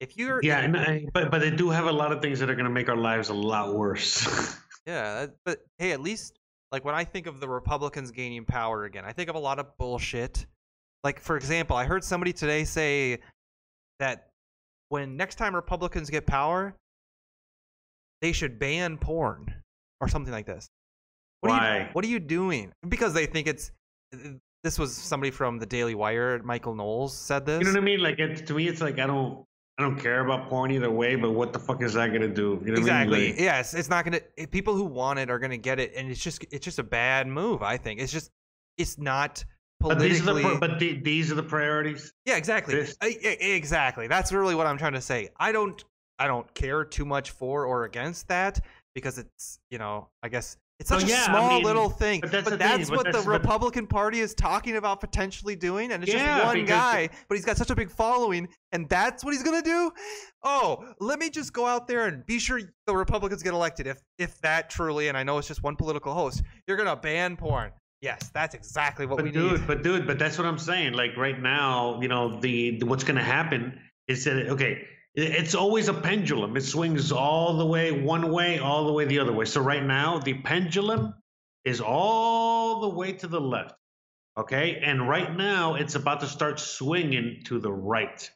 If you're yeah, and I, but but they do have a lot of things that are going to make our lives a lot worse. Yeah, but hey, at least like when I think of the Republicans gaining power again, I think of a lot of bullshit. Like for example, I heard somebody today say that when next time Republicans get power, they should ban porn or something like this. What Are you, Why? what are you doing? Because they think it's this was somebody from the Daily Wire, Michael Knowles said this. you know what I mean? Like it, to me, it's like I don't I don't care about porn either way. But what the fuck is that going to do? You know what I mean? exactly Like- yes it's not gonna people who want it are gonna get it and it's just it's just a bad move i think it's just it's not But these are the but the, these are the priorities. yeah exactly I- exactly that's really what i'm trying to say i don't i don't care too much for or against that because it's you know i guess it's such yeah, a I small mean, little thing but but that's that's, but what that's- the republican party is talking about potentially doing and it's Yeah, just one guy but he's got such a big following and that's what he's gonna do oh let me just go out there and be sure the republicans get elected if if that truly and i know it's just one political host you're gonna ban porn yes that's exactly what But we dude, need but dude, but that's what I'm saying. Like right now, you know, the, the what's going to happen is that okay, it's always a pendulum. It swings all the way one way, all the way the other way. So right now, the pendulum is all the way to the left. Okay, and right now it's about to start swinging to the right.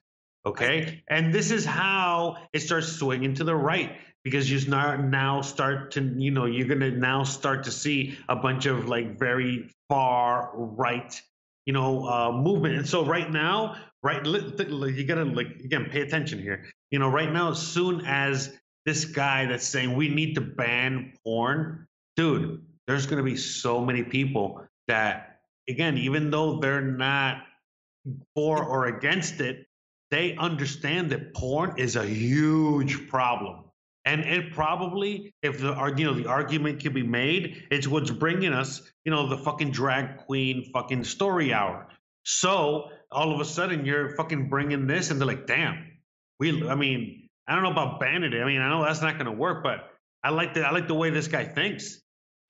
Okay, and this is how it starts swinging to the right because you now now start to you know you're gonna now start to see a bunch of like very far right you know uh, movement. And so right now right you gotta like again pay attention here. You know right now as soon as this guy that's saying we need to ban porn dude there's gonna be so many people that again even though they're not for or against it they understand that porn is a huge problem and it probably if the you know the argument can be made it's what's bringing us you know the fucking drag queen fucking story hour so all of a sudden you're fucking bringing this and they're like damn we i mean I don't know about banning it. I mean, I know that's not going to work, but I like the I like the way this guy thinks.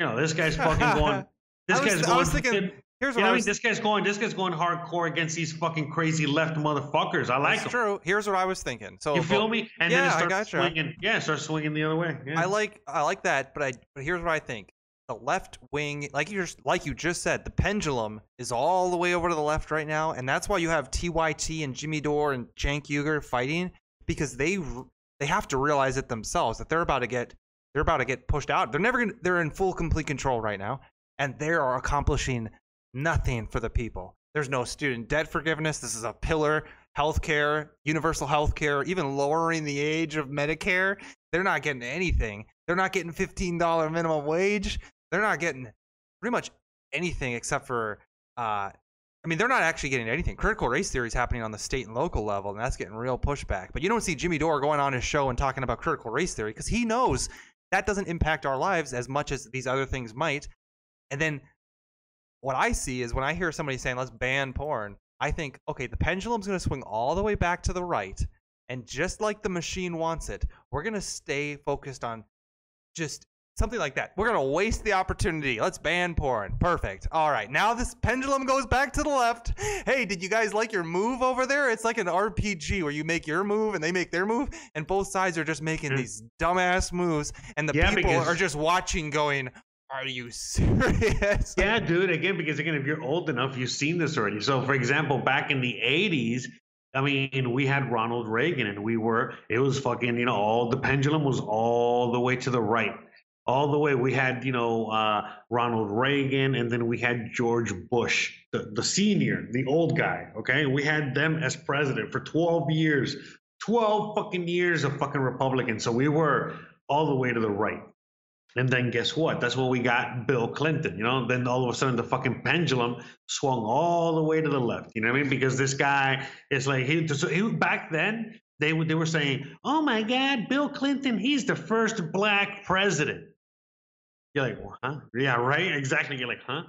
You know, this guy's fucking going. This I was, guy's I going. was thinking. Here's you what know, I what I mean, this guy's going. This guy's going hardcore against these fucking crazy left motherfuckers. I like That's true. Here's what I was thinking. So You but- feel me? And Yeah, then I it starts swinging. Yeah, start swinging the other way. Yeah. I like I like that, but I but here's what I think. The left wing, like you just like you just said, the pendulum is all the way over to the left right now, and that's why you have TYT and Jimmy Dore and Cenk Uygur fighting because they they have to realize it themselves that they're about to get they're about to get pushed out. They're never gonna they're in full complete control right now, and they are accomplishing nothing for the people. There's no student debt forgiveness. This is a pillar. Healthcare, universal healthcare, even lowering the age of Medicare. They're not getting anything. They're not getting $15 minimum wage. They're not getting pretty much anything except for, uh, I mean, they're not actually getting anything. Critical race theory is happening on the state and local level, and that's getting real pushback. But you don't see Jimmy Dore going on his show and talking about critical race theory because he knows that doesn't impact our lives as much as these other things might. And then what I see is when I hear somebody saying, let's ban porn, I think, okay, the pendulum's going to swing all the way back to the right. And just like the machine wants it, we're going to stay focused on just something like that. We're going to waste the opportunity. Let's ban porn. Perfect. All right. Now this pendulum goes back to the left. Hey, did you guys like your move over there? It's like an RPG where you make your move and they make their move, and both sides are just making Mm. these dumbass moves, and the Yeah, people because- are just watching, going, "Are you serious?" Yeah, dude. Again, because again, if you're old enough, you've seen this already. So, for example, back in the '80s, I mean, we had Ronald Reagan, and we were it was fucking, you know, all the pendulum was all the way to the right, all the way. We had, you know, uh, Ronald Reagan, and then we had George Bush, the the senior, the old guy. Okay, we had them as president for 12 years, 12 fucking years of fucking Republicans. So we were all the way to the right. And then guess what? That's when we got Bill Clinton. You know, then all of a sudden the fucking pendulum swung all the way to the left. You know what I mean? Because this guy is like he, so he back then they they were saying, "Oh my God, Bill Clinton, he's the first black president." You're like, huh? Yeah, right. Exactly. You're like, huh?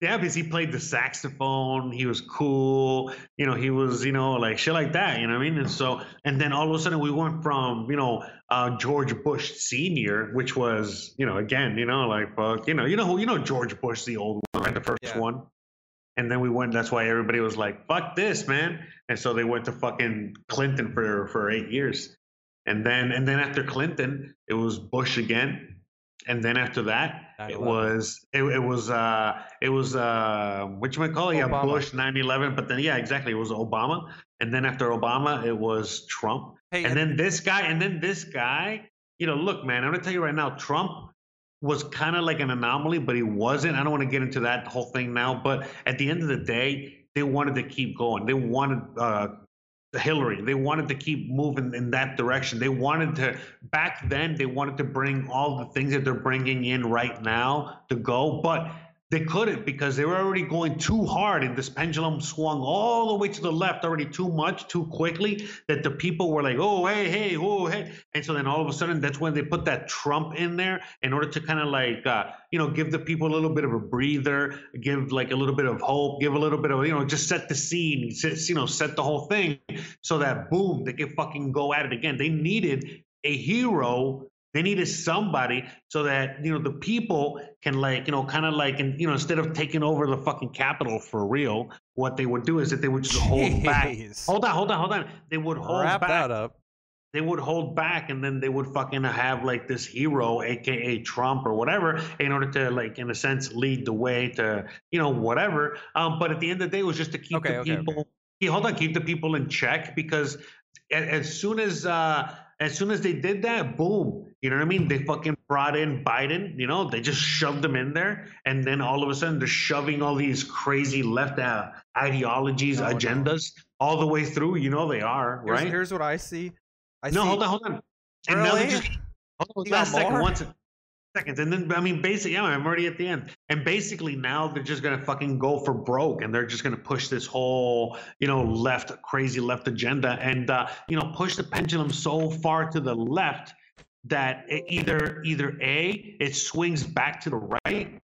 Yeah, because he played the saxophone. He was cool. You know, he was, you know, like shit like that. You know what I mean? And so, and then all of a sudden we went from, you know, uh, George Bush Senior, which was, you know, again, you know, like, fuck, you know, you know who, you know, George Bush, the old one, right? The first Yeah. one. And then we went. That's why everybody was like, "Fuck this, man!" And so they went to fucking Clinton for for eight years, and then and then after Clinton, it was Bush again, and then after that, it 9/11. was it, it was uh it was uh what you might call it? Yeah, Bush 9/11, but then yeah, exactly, it was Obama, and then after Obama, it was Trump, Hey, and then this guy, and then this guy. You know, look, man, I'm gonna tell you right now, Trump was kind of like an anomaly, but he wasn't. I don't want to get into that whole thing now, but at the end of the day, they wanted to keep going. They wanted uh, Hillary. They wanted to keep moving in that direction. They wanted to back then. They wanted to bring all the things that they're bringing in right now to go, but they couldn't because they were already going too hard, and this pendulum swung all the way to the left already too much, too quickly. That the people were like, "Oh, hey, hey, oh, hey," and so then all of a sudden, that's when they put that Trump in there in order to kind of like, uh, you know, give the people a little bit of a breather, give like a little bit of hope, give a little bit of, you know, just set the scene, set, you know, set the whole thing, so that boom, they can fucking go at it again. They needed a hero they needed somebody so that you know the people can like you know kind of like and you know instead of taking over the fucking capital for real, what they would do is that they would just hold back. Hold on, hold on, hold on. They would hold Wrap back. that up. They would hold back, and then they would fucking have like this hero, aka Trump or whatever, in order to like in a sense lead the way to you know whatever. Um, but at the end of the day, it was just to keep Okay, the okay, okay. people. Yeah, hold on, keep the people in check because as soon as uh as soon as they did that, boom, you know what I mean? They fucking brought in Biden, you know, they just shoved them in there, and then all of a sudden they're shoving all these crazy left uh, ideologies, No, no. agendas all the way through. You know they are, Here's, right? here's what I see. I no, see, hold on, hold on. And now they just hold on, last second, one sec- seconds, and then I mean, basically, yeah, I'm already at the end. And basically, now they're just gonna fucking go for broke, and they're just gonna push this whole, you know, left, crazy left agenda, and uh, you know, push the pendulum so far to the left that it either either a it swings back to the right.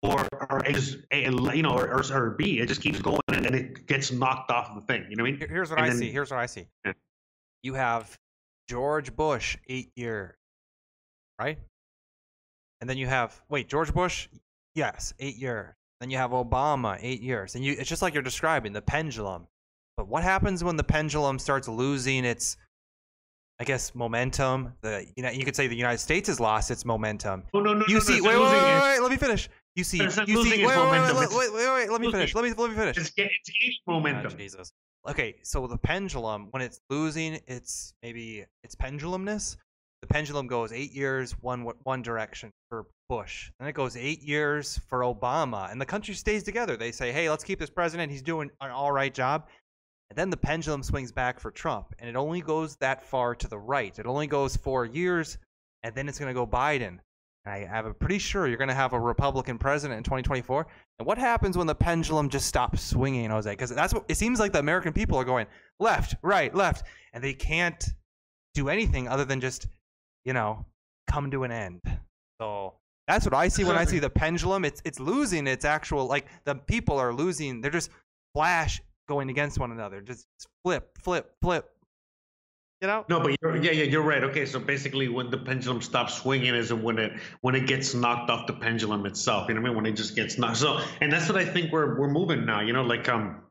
Or, or just, a- you know, or, or, B, it just keeps going and, and it gets knocked off the thing. You know what I mean? Here's what and I then- see. Here's what I see. Yeah. you have George Bush, eight years, right? And then you have wait, George Bush, yes, eight years. Then you have Obama, eight years, and you it's just like you're describing the pendulum. But what happens when the pendulum starts losing its, I guess, momentum? The you know you could say the United States has lost its momentum. Oh no no You no, see, no, wait, wait, losing wait, it. wait, let me finish. You see, you see, wait, wait, wait, wait, wait, wait, wait, let me finish. Let me let me finish. It's, it's gaining Oh, ah, momentum. Jesus. Okay, so the pendulum, when it's losing its maybe its pendulumness, the pendulum goes eight years one one direction for Bush, and it goes eight years for Obama, and the country stays together. They say, "Hey, let's keep this president. He's doing an all right job." And then the pendulum swings back for Trump, and it only goes that far to the right. It only goes four years, and then it's going to go Biden. And I I'm pretty sure you're going to have a Republican president in 2024. And what happens when the pendulum just stops swinging, Jose? Because that's what it seems like the American people are going left, right, left, and they can't do anything other than just, you know, come to an end. So that's what I see when I see the pendulum. It's it's losing its actual like the people are losing. They're just flash going against one another. Just flip, flip, flip. You know? No, but you're, yeah, yeah, you're right. Okay, so basically, when the pendulum stops swinging is when it when it gets knocked off the pendulum itself. You know what I mean? When it just gets knocked. So, and that's what I think we're we're moving now. You know, like um,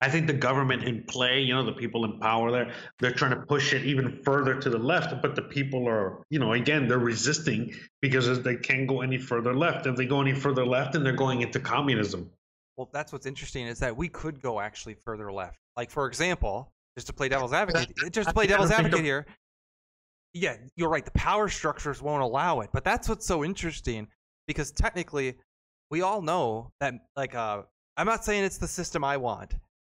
I think the government in play, you know, the people in power there, they're trying to push it even further to the left. But the people are, you know, again, they're resisting because they can't go any further left. If they go any further left, then they're going into communism. Well, that's what's interesting is that we could go actually further left. Like for example, just to play devil's advocate, just to play devil's advocate here. Yeah, you're right. The power structures won't allow it, but that's what's so interesting because technically, we all know that. Like, uh, I'm not saying it's the system I want,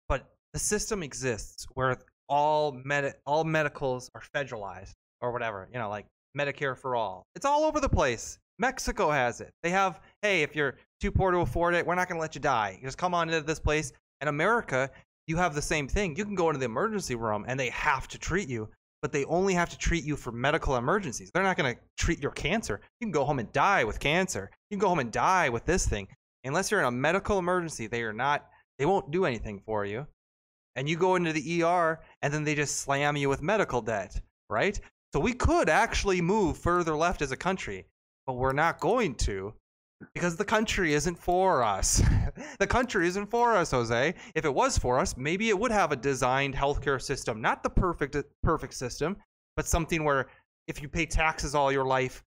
but the system exists where all med all medicals are federalized or whatever. You know, like Medicare for all. It's all over the place. Mexico has it. They have, hey, if you're too poor to afford it, we're not going to let you die. You just come on into this place. And America, you have the same thing. You can go into the emergency room and they have to treat you, but they only have to treat you for medical emergencies. They're not going to treat your cancer. You can go home and die with cancer. You can go home and die with this thing. Unless you're in a medical emergency, they are not, they won't do anything for you. And you go into the ER and then they just slam you with medical debt, right? So we could actually move further left as a country, but we're not going to because the country isn't for us. the country isn't for us, Jose. If it was for us, maybe it would have a designed healthcare system, not the perfect perfect system, but something where if you pay taxes all your life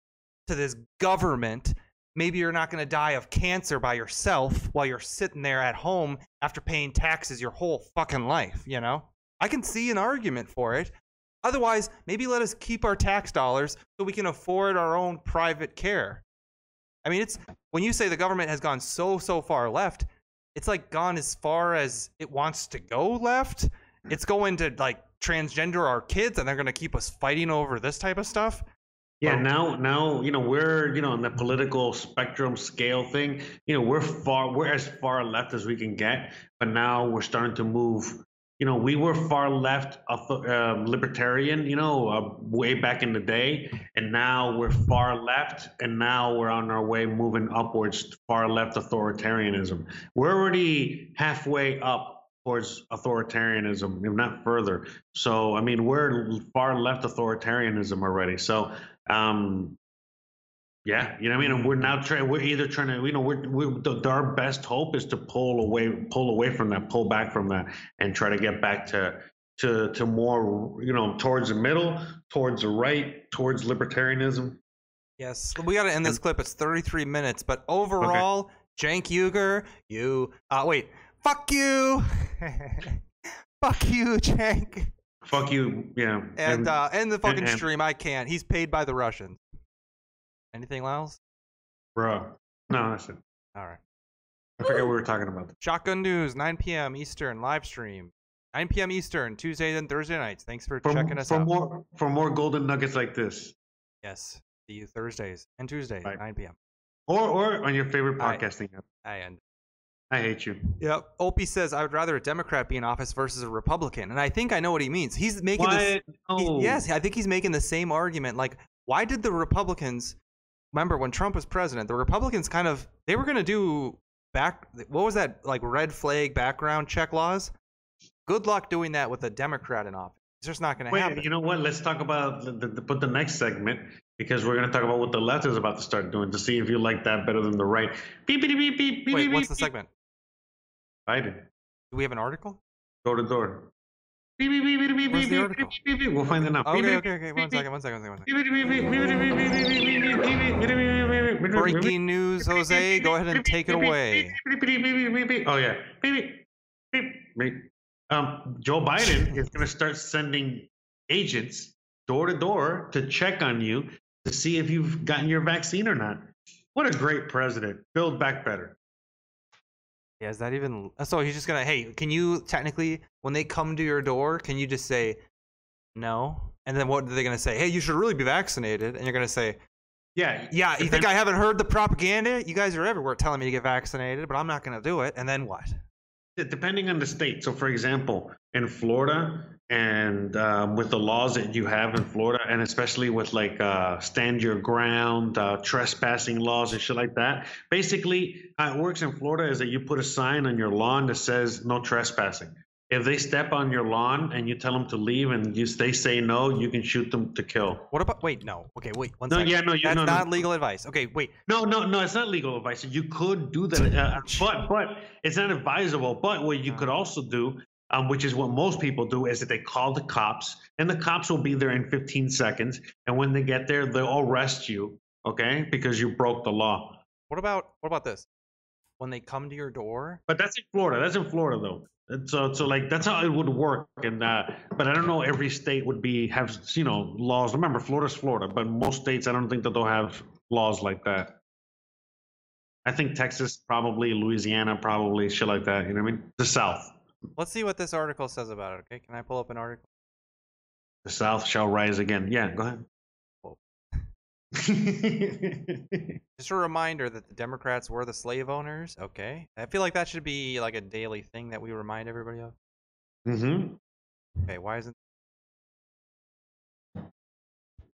to this government, maybe you're not going to die of cancer by yourself while you're sitting there at home after paying taxes your whole fucking life, you know? I can see an argument for it. Otherwise, maybe let us keep our tax dollars so we can afford our own private care. I mean, it's when you say the government has gone so so far left, it's like gone as far as it wants to go left. It's going to like transgender our kids, and they're going to keep us fighting over this type of stuff. Yeah, now now you know we're you know on the political spectrum scale thing. You know we're far we're as far left as we can get, but now we're starting to move. You know we were far left, uh, libertarian. You know uh, way back in the day, and now we're far left, and now we're on our way moving upwards, to far left authoritarianism. We're already halfway up towards authoritarianism, if not further. So I mean we're far left authoritarianism already. So um yeah you know what i mean and we're now trying we're either trying to you know we're, we're the, our best hope is to pull away pull away from that pull back from that and try to get back to to to more you know towards the middle towards the right towards libertarianism Yes, we got to end this clip. It's 33 minutes, but overall, Cenk Uygur, you. Uh, wait, fuck you, fuck you, Jank, fuck you yeah and uh, end the fucking and- stream. I can't. He's paid by the Russians. Anything else? bro no that's it All right. i forget what we were talking about Shotgun News, 9 p.m. Eastern live stream. 9 p.m. Eastern, Tuesdays and Thursday nights. Thanks for for, checking us for out. more for more golden nuggets like this Yes, see you Thursdays and Tuesdays, Right. 9 p.m. or or on your favorite podcasting app I end. I hate you Yep. Opie says, I would rather a Democrat be in office versus a Republican. And I think I know what he means. He's making this. what he- yes, I think he's making the same argument. Like, why did the Republicans remember when Trump was president? The Republicans kind of they were going to do back. What was that like red flag background check laws? Good luck doing that with a Democrat in office. It's just not going to happen. you know what? Let's talk about the, the, put the next segment because we're going to talk about what the left is about to start doing to see if you like that better than the right. Beep, beep, beep, beep, beep, Wait, beep, what's the segment? Biden. do. We have an article? Door to door. Beep, beep, beep, beep, beep, beep, beep, beep, beep. We'll find it now. Okay, okay, okay. One second, one second, one second. One second. Breaking news, Jose. Go ahead and take it away. Oh yeah. Um, Joe Biden is going to start sending agents door to door to check on you to see if you've gotten your vaccine or not. What a great president! Build back better. Yeah, is that even? Oh, so he's just gonna. Hey, can you technically, when they come to your door, can you just say no? And then what are they gonna say? Hey, you should really be vaccinated. And you're gonna say, Yeah. Yeah, you think I haven't heard the propaganda? You guys are everywhere telling me to get vaccinated, but I'm not gonna do it. And then what? Depending on the state. So, for example, in Florida, and um, with the laws that you have in Florida, and especially with like uh, stand your ground, uh, trespassing laws, and shit like that. Basically, how it works in Florida is that you put a sign on your lawn that says no trespassing. If they step on your lawn and you tell them to leave, and you, they say no, you can shoot them to kill. What about? Wait, no. Okay, wait. One No, second. yeah, no, you- That's no, no. not legal advice. Okay, wait. No, no, no, it's not legal advice. You could do that, uh, but but it's not advisable. But what you could also do, um, which is what most people do, is that they call the cops, and the cops will be there in 15 seconds. And when they get there, they'll arrest you, okay, because you broke the law. What about? What about this? When they come to your door, But that's in Florida. That's in Florida, though. And so, so like that's how it would work. And uh, but I don't know every state would be have you know laws. Remember, Florida's Florida, but most states I don't think that they'll have laws like that. I think Texas probably, Louisiana probably, shit like that. You know what I mean? The South, let's see what this article says about it. Okay, can I pull up an article? the South shall rise again. Yeah, go ahead. Just a reminder that the Democrats were the slave owners. Okay, I feel like that should be like a daily thing that we remind everybody of. mm-hmm. Okay, why isn't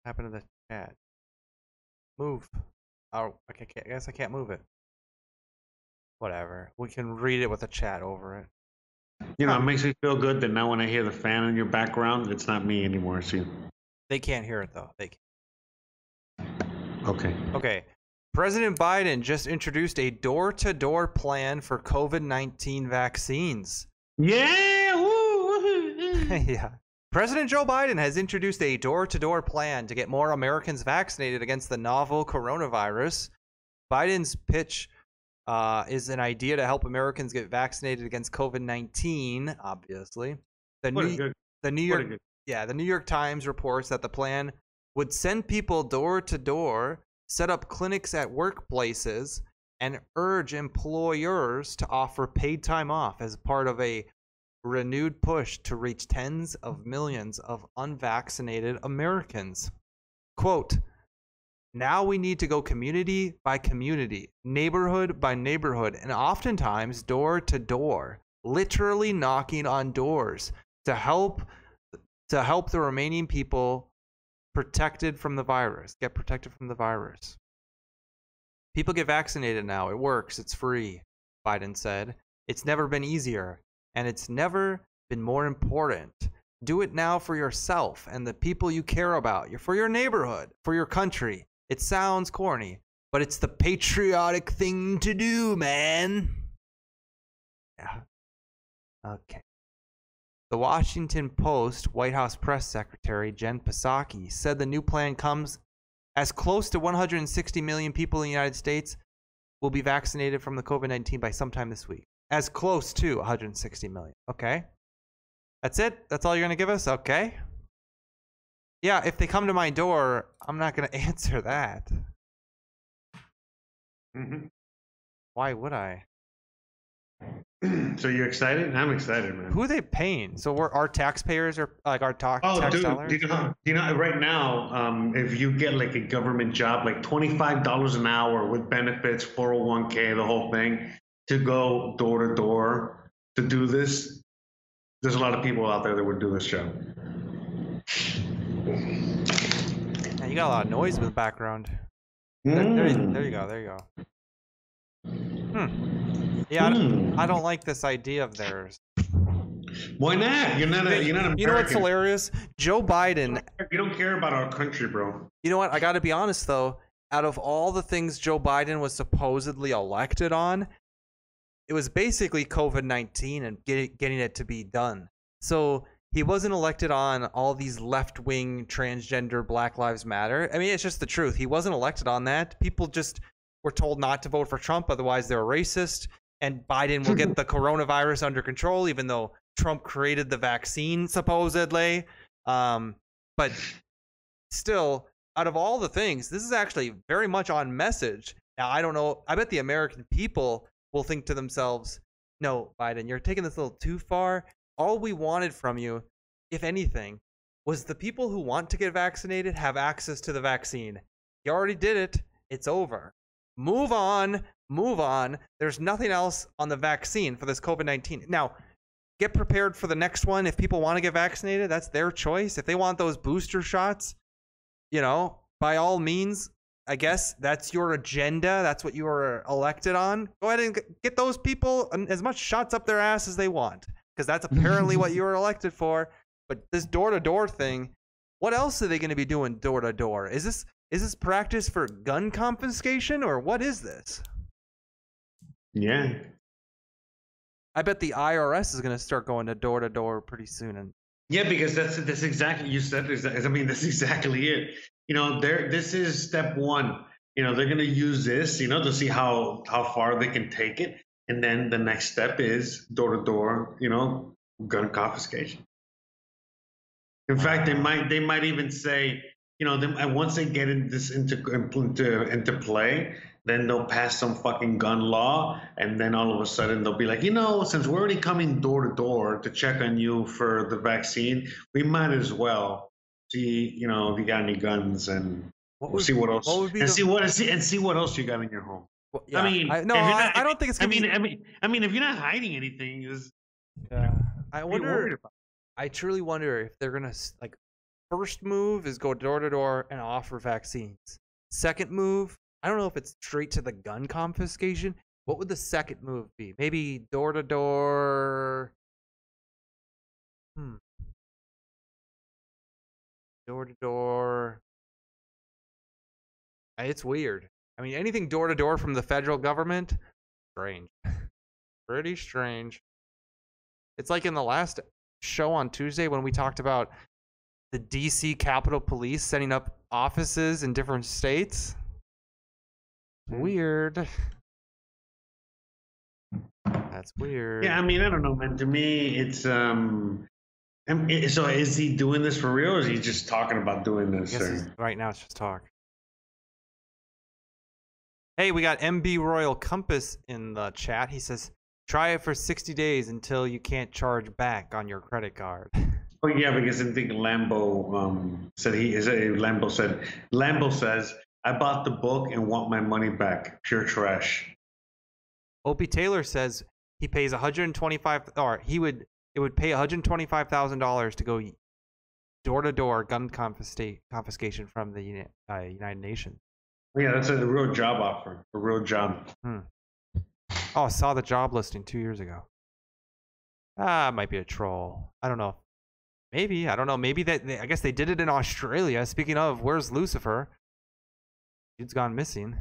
happened to the chat? Move. Oh, okay, I guess I can't move it. Whatever. We can read it with a chat over it. You know, it makes me feel good that now when I hear the fan in your background, it's not me anymore. You. They can't hear it though. They can. Okay. Okay. President Biden just introduced a door-to-door plan for COVID-19 vaccines. Yeah. yeah. President Joe Biden has introduced a door to door plan to get more Americans vaccinated against the novel coronavirus. Biden's pitch uh, is an idea to help Americans get vaccinated against COVID 19, obviously. The What New, good. the New York good. yeah, the New York Times reports that the plan would send people door to door, set up clinics at workplaces, and urge employers to offer paid time off as part of a renewed push to reach tens of millions of unvaccinated Americans. Quote, now we need to go community by community, neighborhood by neighborhood, and oftentimes door to door, literally knocking on doors to help to help the remaining people protected from the virus, get protected from the virus. People get vaccinated now. It works. It's free, Biden said. It's never been easier, and it's never been more important. Do it now for yourself and the people you care about, for your neighborhood, for your country. It sounds corny, but it's the patriotic thing to do, man. Yeah. Okay. The Washington Post White House press secretary Jen Psaki said the new plan comes as close to 160 million people in the United States will be vaccinated from the COVID 19 by sometime this week. As close to 160 million. Okay. That's it? That's all you're going to give us? Okay. Yeah, if they come to my door, I'm not going to answer that. Mhm. Why would I? so you're excited? I'm excited, man. Who are they paying? So we're our taxpayers are like our ta- Oh, tax dude, dollars? do you know? Do you know? Right now, um, if you get like a government job, like twenty-five dollars an hour with benefits, four hundred one k, the whole thing, to go door to door to do this, there's a lot of people out there that would do this job. Yeah, you got a lot of noise in the background. There, there, you- there you go. There you go. Hmm. Yeah, I don't, Hmm. I don't like this idea of theirs. Why not? You're not a. You're not American. You know what's hilarious? Joe Biden. You don't care about our country, bro. You know what? I got to be honest though. Out of all the things Joe Biden was supposedly elected on, it was basically COVID nineteen and get, getting it to be done. So he wasn't elected on all these left wing transgender Black Lives Matter. I mean, it's just the truth. He wasn't elected on that. People just were told not to vote for Trump, otherwise they're racist. And Biden will get the coronavirus under control, even though Trump created the vaccine supposedly. Um, but still, out of all the things, this is actually very much on message. Now, I don't know. I bet the American people will think to themselves, no, Biden, you're taking this a little too far. All we wanted from you, if anything, was the people who want to get vaccinated have access to the vaccine. You already did it. It's over. Move on. Move on. There's nothing else on the vaccine for this COVID 19. Now, get prepared for the next one. If people want to get vaccinated, that's their choice. If they want those booster shots, you know, by all means, I guess that's your agenda. That's what you were elected on. Go ahead and get those people um, as much shots up their ass as they want, because that's apparently what you were elected for. But this door to door thing, what else are they going to be doing door to door? Is this is this practice for gun confiscation or what is this? Yeah. I bet the IRS is going to start going to door to door pretty soon. And yeah, because that's that's exactly you said. I mean, that's exactly it. You know, there. This is step one. You know, they're going to use this. You know, to see how how far they can take it, and then the next step is door to door. You know, gun confiscation. In fact, they might they might even say, you know, then once they get in this into into into play, then they'll pass some fucking gun law, and then all of a sudden they'll be like, you know, since we're already coming door to door to check on you for the vaccine, we might as well see, you know, if you got any guns and what would, see what else what and the... see what and see, and see what else you got in your home. Well, yeah, I mean, I, no, not, I, don't think it's. I mean, be... I mean, I mean, if you're not hiding anything, is yeah. I wonder. I truly wonder if they're gonna like. First move is go door to door and offer vaccines. Second move I don't know if it's straight to the gun confiscation. What would the second move be? Maybe door to door. Hmm. Door to door. It's weird. I mean, anything door to door from the federal government, strange. Pretty strange. It's like in the last show on Tuesday when we talked about the DC Capitol Police setting up offices in different states. Mm. Weird. That's weird. Yeah, I mean, I don't know, man. To me, it's um. So is he doing this for real, or is he just talking about doing this? Right now, it's just talk. Hey, we got MB Royal Compass in the chat. He says, "Try it for 60 days until you can't charge back on your credit card." Oh yeah, because I think Lambo um, said he is. A Lambo said Lambo says I bought the book and want my money back. Pure trash. Opie Taylor says he pays 125 or he would it would pay 125 thousand dollars to go door to door gun confiscation from the uh, United Nations. Yeah, that's a real job offer. A real job. Hmm. Oh, I saw the job listing two years ago. Ah, might be a troll. I don't know. Maybe I don't know. Maybe that I guess they did it in Australia. Speaking of, where's Lucifer? Dude's gone missing.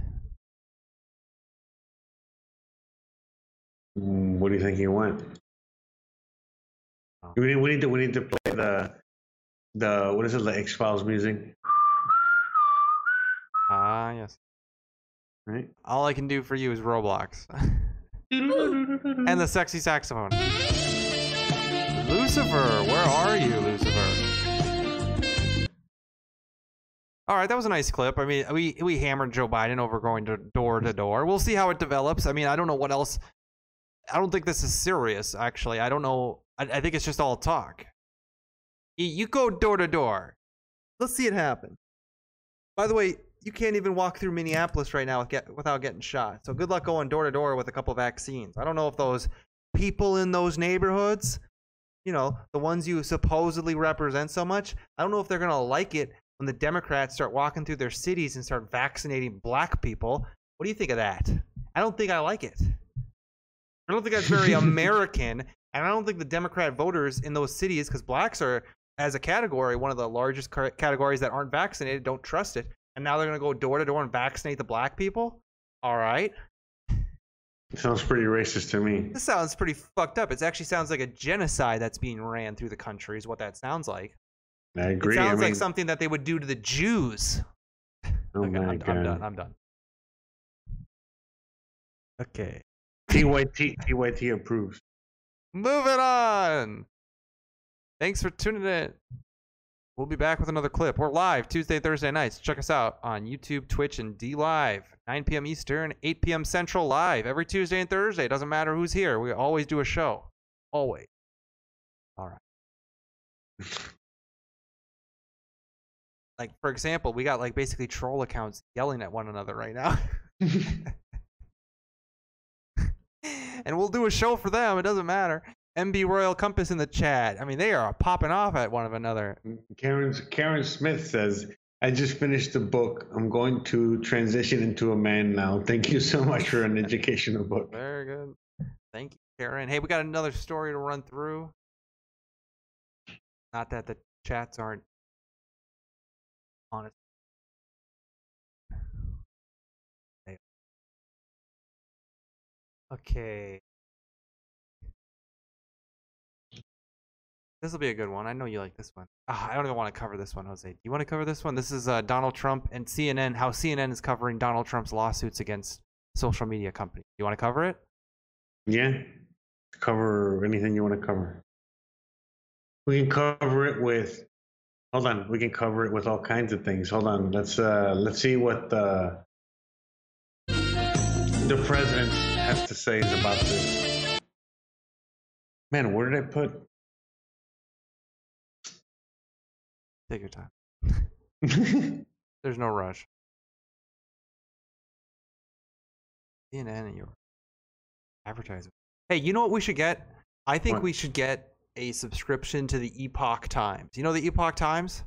Mm, what do you think he went? Oh. We, need, we need to we need to play the the what is it the X Files music? Ah yes. Right. All I can do for you is Roblox. and the sexy saxophone. Lucifer, where are you, Lucifer? All right, that was a nice clip. I mean, we we hammered Joe Biden over going to door to door. We'll see how it develops. I mean, I don't know what else. I don't think this is serious. Actually, I don't know. I, I think it's just all talk. You go door to door. Let's see it happen. By the way, you can't even walk through Minneapolis right now without getting shot. So good luck going door to door with a couple vaccines. I don't know if those people in those neighborhoods, you know, the ones you supposedly represent so much, I don't know if they're going to like it when the Democrats start walking through their cities and start vaccinating black people. What do you think of that? I don't think I like it. I don't think that's very American. And I don't think the Democrat voters in those cities, because blacks are, as a category, one of the largest categories that aren't vaccinated, don't trust it. And now they're going to go door to door and vaccinate the black people? All right. Sounds pretty racist to me. This sounds pretty fucked up. It actually sounds like a genocide that's being ran through the country, is what that sounds like. I agree. It I sounds mean, like something that they would do to the Jews. oh Okay, my I'm, I'm done. I'm done. Okay. TYT TYT approves. Moving on. Thanks for tuning in. We'll be back with another clip. We're live Tuesday, Thursday nights. Check us out on YouTube, Twitch, and DLive. 9 p.m. Eastern, 8 p.m. Central live every Tuesday and Thursday. It Doesn't matter who's here. We always do a show. Always. All right. like, for example, we got like basically troll accounts yelling at one another right now. and we'll do a show for them. It doesn't matter. MB Royal Compass in the chat. I mean, they are popping off at one of another. Mm, Karen Karen Smith says, "I just finished the book. I'm going to transition into a man now. Thank you so much for an educational book." Very good. Thank you, Karen. Hey, we got another story to run through. Not that the chats aren't honest. Okay. This will be a good one. I know you like this one. Ah, I don't even want to cover this one, Jose. Do you want to cover this one? This is uh, Donald Trump and CNN. How CNN is covering Donald Trump's lawsuits against social media companies. You want to cover it? Yeah, cover anything you want to cover. We can cover it with. Hold on, we can cover it with all kinds of things. Hold on, let's uh let's see what the the president has to say is about this. Man, where did I put? Take your time. There's no rush. CNN and your advertisement. Hey, you know what we should get? I think What? we should get a subscription to the Epoch Times. You know the Epoch Times?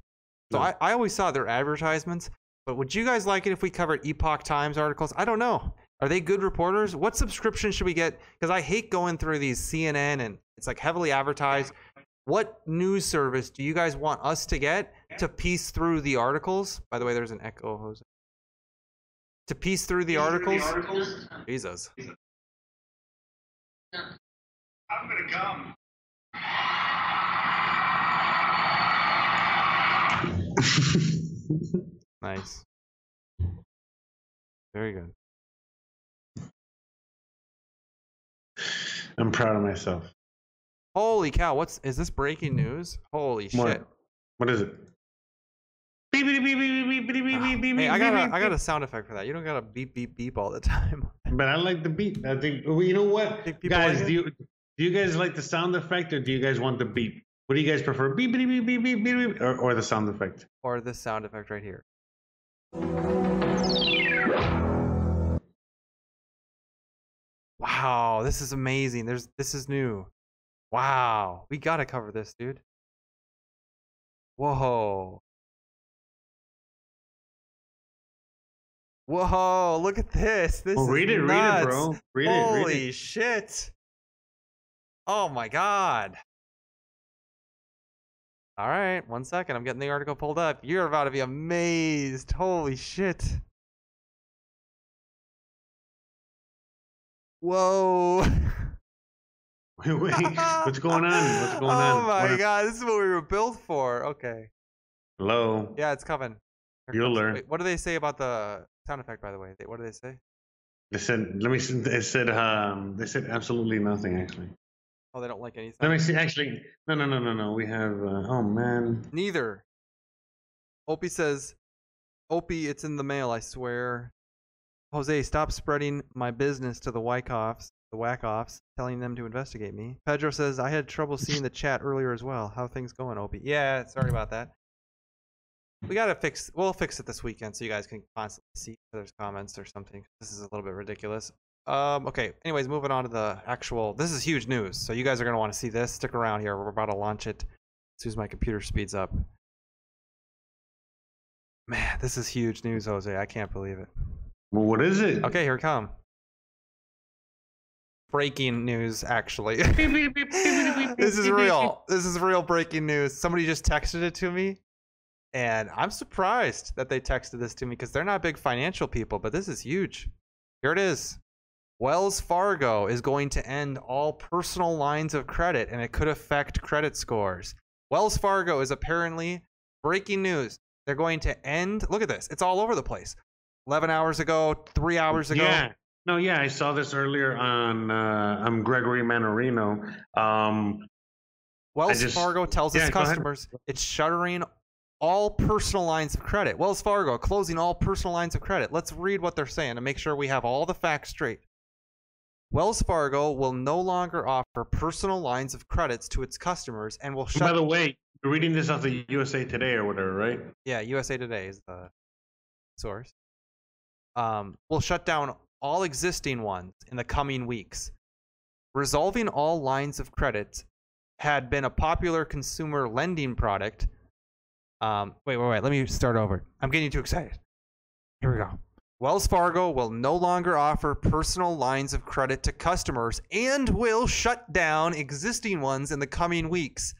So No. I, I always saw their advertisements, but would you guys like it if we covered Epoch Times articles? I don't know. Are they good reporters? What subscription should we get? Because I hate going through these CNN and it's like heavily advertised. What news service do you guys want us to get to piece through the articles? By the way, there's an echo, Jose. To piece through the articles? Jesus. I'm gonna come. Nice. Very good. I'm proud of myself. Holy cow! What's is this breaking news? Holy shit! What? What is it? Beep, beep, beep, beep, beep, beep, beep, beep, beep, hey, I got a, I got a sound effect for that. You don't got to beep beep beep all the time. But I like the beat. I think well, you know what, guys. like do you do you guys like the sound effect or do you guys want the beep? What do you guys prefer, beep beep beep beep beep beep, beep or, or the sound effect? or the sound effect right here. Wow, this is amazing. There's this is new. Wow, we gotta cover this, dude. Whoa. Whoa, look at this. This Well, is read it, read it, bro. Read it, Holy read it. shit. Oh my god. All right, one second. I'm getting the article pulled up. You're about to be amazed. Holy shit. Whoa. Wait, wait, what's going on? What's going oh on? Oh my What- god, this is what we were built for. Okay. Hello. Yeah, it's coming. Here You'll comes. learn. Wait, what do they say about the sound effect, by the way? What do they say? They said. Let me. They said. Um. They said absolutely nothing. Actually. Oh, they don't like anything. Let me see. Actually, no, no, no, no, no. We have. Uh, oh man. Neither. Opie says, Opie, it's in the mail, I swear. Jose, stop spreading my business to the Wyckoffs, the Wackoffs, telling them to investigate me. Pedro says, I had trouble seeing the chat earlier as well. How things going, Opie? Yeah, sorry about that. We gotta fix. We'll fix it this weekend so you guys can constantly see if there's comments or something. This is a little bit ridiculous. Um. Okay. Anyways, moving on to the actual. This is huge news, so you guys are gonna want to see this. Stick around here. We're about to launch it as soon as my computer speeds up. Man, this is huge news, Jose. I can't believe it. Well, what is it? Okay, here it come. breaking news, actually. this is real. This is real breaking news. Somebody just texted it to me, and I'm surprised that they texted this to me because they're not big financial people, but this is huge. Here it is. Wells Fargo is going to end all personal lines of credit, and it could affect credit scores. Wells Fargo is apparently breaking news. They're going to end. Look at this. It's all over the place. 11 hours ago, three hours ago. Yeah. No, yeah, I saw this earlier on. Uh, I'm Gregory Mannarino. Um, Wells just- Fargo tells yeah, its customers it's shuttering all personal lines of credit. Wells Fargo closing all personal lines of credit. Let's read what they're saying to make sure we have all the facts straight. Wells Fargo will no longer offer personal lines of credits to its customers and will shut. by the way, you're reading this off the USA Today or whatever, right? Yeah, USA Today is the source. Um, will shut down all existing ones in the coming weeks. Revolving all lines of credit had been a popular consumer lending product. Um, wait, wait, wait. Let me start over. I'm getting too excited. Here we go. Wells Fargo will no longer offer personal lines of credit to customers and will shut down existing ones in the coming weeks.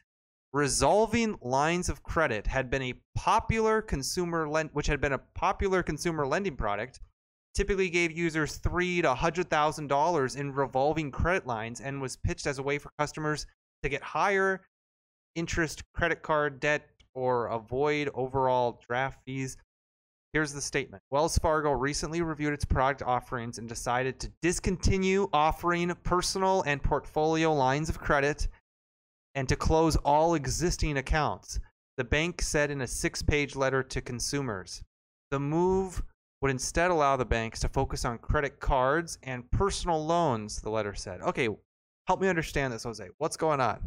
Revolving lines of credit had been a popular consumer lend which had been a popular consumer lending product typically gave users three to hundred thousand dollars in revolving credit lines and was pitched as a way for customers to get higher interest credit card debt or avoid overall draft fees here's the statement wells fargo recently reviewed its product offerings and decided to discontinue offering personal and portfolio lines of credit and to close all existing accounts. The bank said in a six page letter to consumers. The move would instead allow the banks to focus on credit cards and personal loans, the letter said. Okay, help me understand this, Jose. What's going on?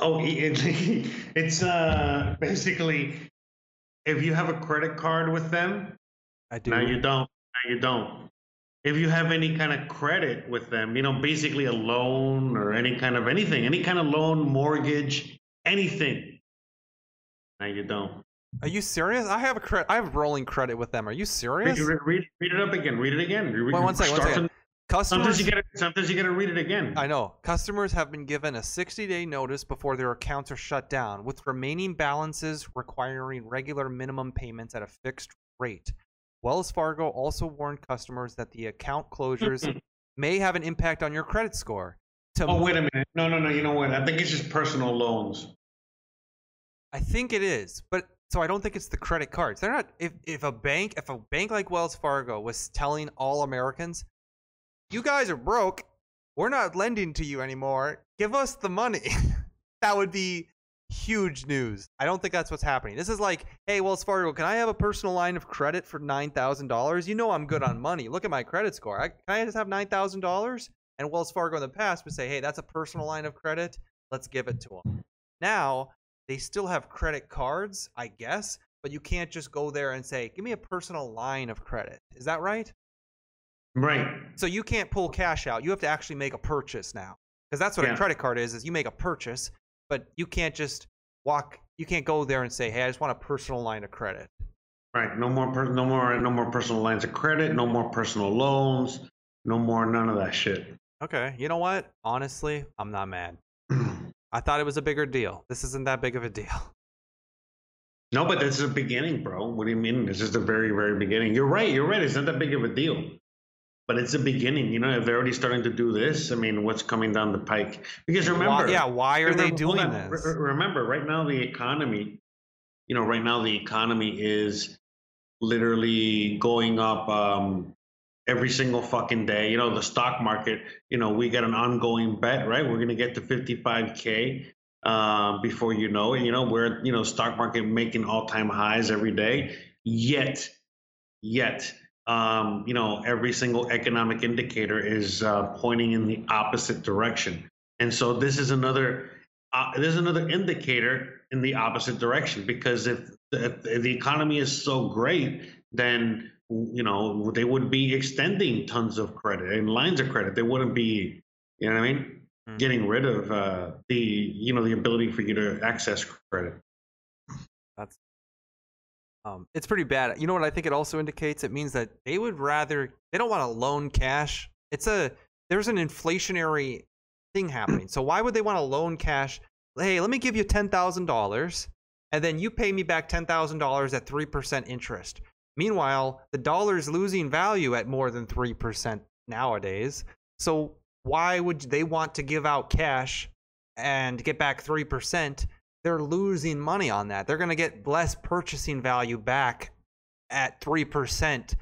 Oh, it, it's uh, basically if you have a credit card with them, I do. now you don't. Now you don't. If you have any kind of credit with them, you know, basically a loan or any kind of anything, any kind of loan, mortgage, anything. Now you don't. Are you serious? I have a credit. I have rolling credit with them. Are you serious? read, read, read it up again. Read it again. Read, Wait, one second, one second. from- Sometimes Customers. you get sometimes you got to read it again. I know. Customers have been given a 60 day notice before their accounts are shut down, with remaining balances requiring regular minimum payments at a fixed rate. Wells Fargo also warned customers that the account closures may have an impact on your credit score. To Oh wait a minute. No, no, no. You know what? I think it's just personal loans. I think it is, but so I don't think it's the credit cards. They're not. If if a bank, if a bank like Wells Fargo was telling all Americans, "You guys are broke. We're not lending to you anymore. Give us the money," that would be huge news. I don't think that's what's happening. This is like, "Hey, Wells Fargo, can I have a personal line of credit for nine thousand dollars? You know I'm good on money. Look at my credit score. I, can I just have nine thousand dollars?" And Wells Fargo in the past would say, "Hey, that's a personal line of credit. Let's give it to them." Now they still have credit cards, I guess, but you can't just go there and say, "Give me a personal line of credit." Is that right? Right. So you can't pull cash out. You have to actually make a purchase now. Because that's what Yeah. a credit card is, is you make a purchase, but you can't just walk you can't go there and say, "Hey, I just want a personal line of credit." Right. No more. Per- no more. No more personal lines of credit. No more personal loans. No more. None of that shit. Okay. You know what? Honestly, I'm not mad. I thought it was a bigger deal. This isn't that big of a deal. no, but this is a beginning, bro. What do you mean? This is the very, very beginning. You're right. You're right. It's not that big of a deal, but it's a beginning. You know, if they're already starting to do this, I mean, what's coming down the pike? Because remember, why, yeah, why are they remember- hold doing on. this? Re- Remember, right now the economy, you know, right now the economy is literally going up um, every single fucking day. You know, the stock market. You know, we got an ongoing bet, right? We're gonna get to 55k uh, before you know it. You know, we're you know stock market making all time highs every day. Yet, yet. Um, you know, every single economic indicator is uh, pointing in the opposite direction. And so this is another uh, there's another indicator in the opposite direction because if the, if the economy is so great, then you know they would be extending tons of credit and lines of credit. They wouldn't be, you know what I mean, Mhm. getting rid of uh, the you know the ability for you to access credit. That's um, it's pretty bad. You know what I think it also indicates? It means that they would rather they don't want to loan cash It's a there's an inflationary thing happening. So why would they want to loan cash? Hey, let me give you ten thousand dollars, and then you pay me back ten thousand dollars at three percent interest. Meanwhile, the dollar is losing value at more than three percent nowadays. So why would they want to give out cash and get back three percent? They're losing money on that. They're going to get less purchasing value back at three percent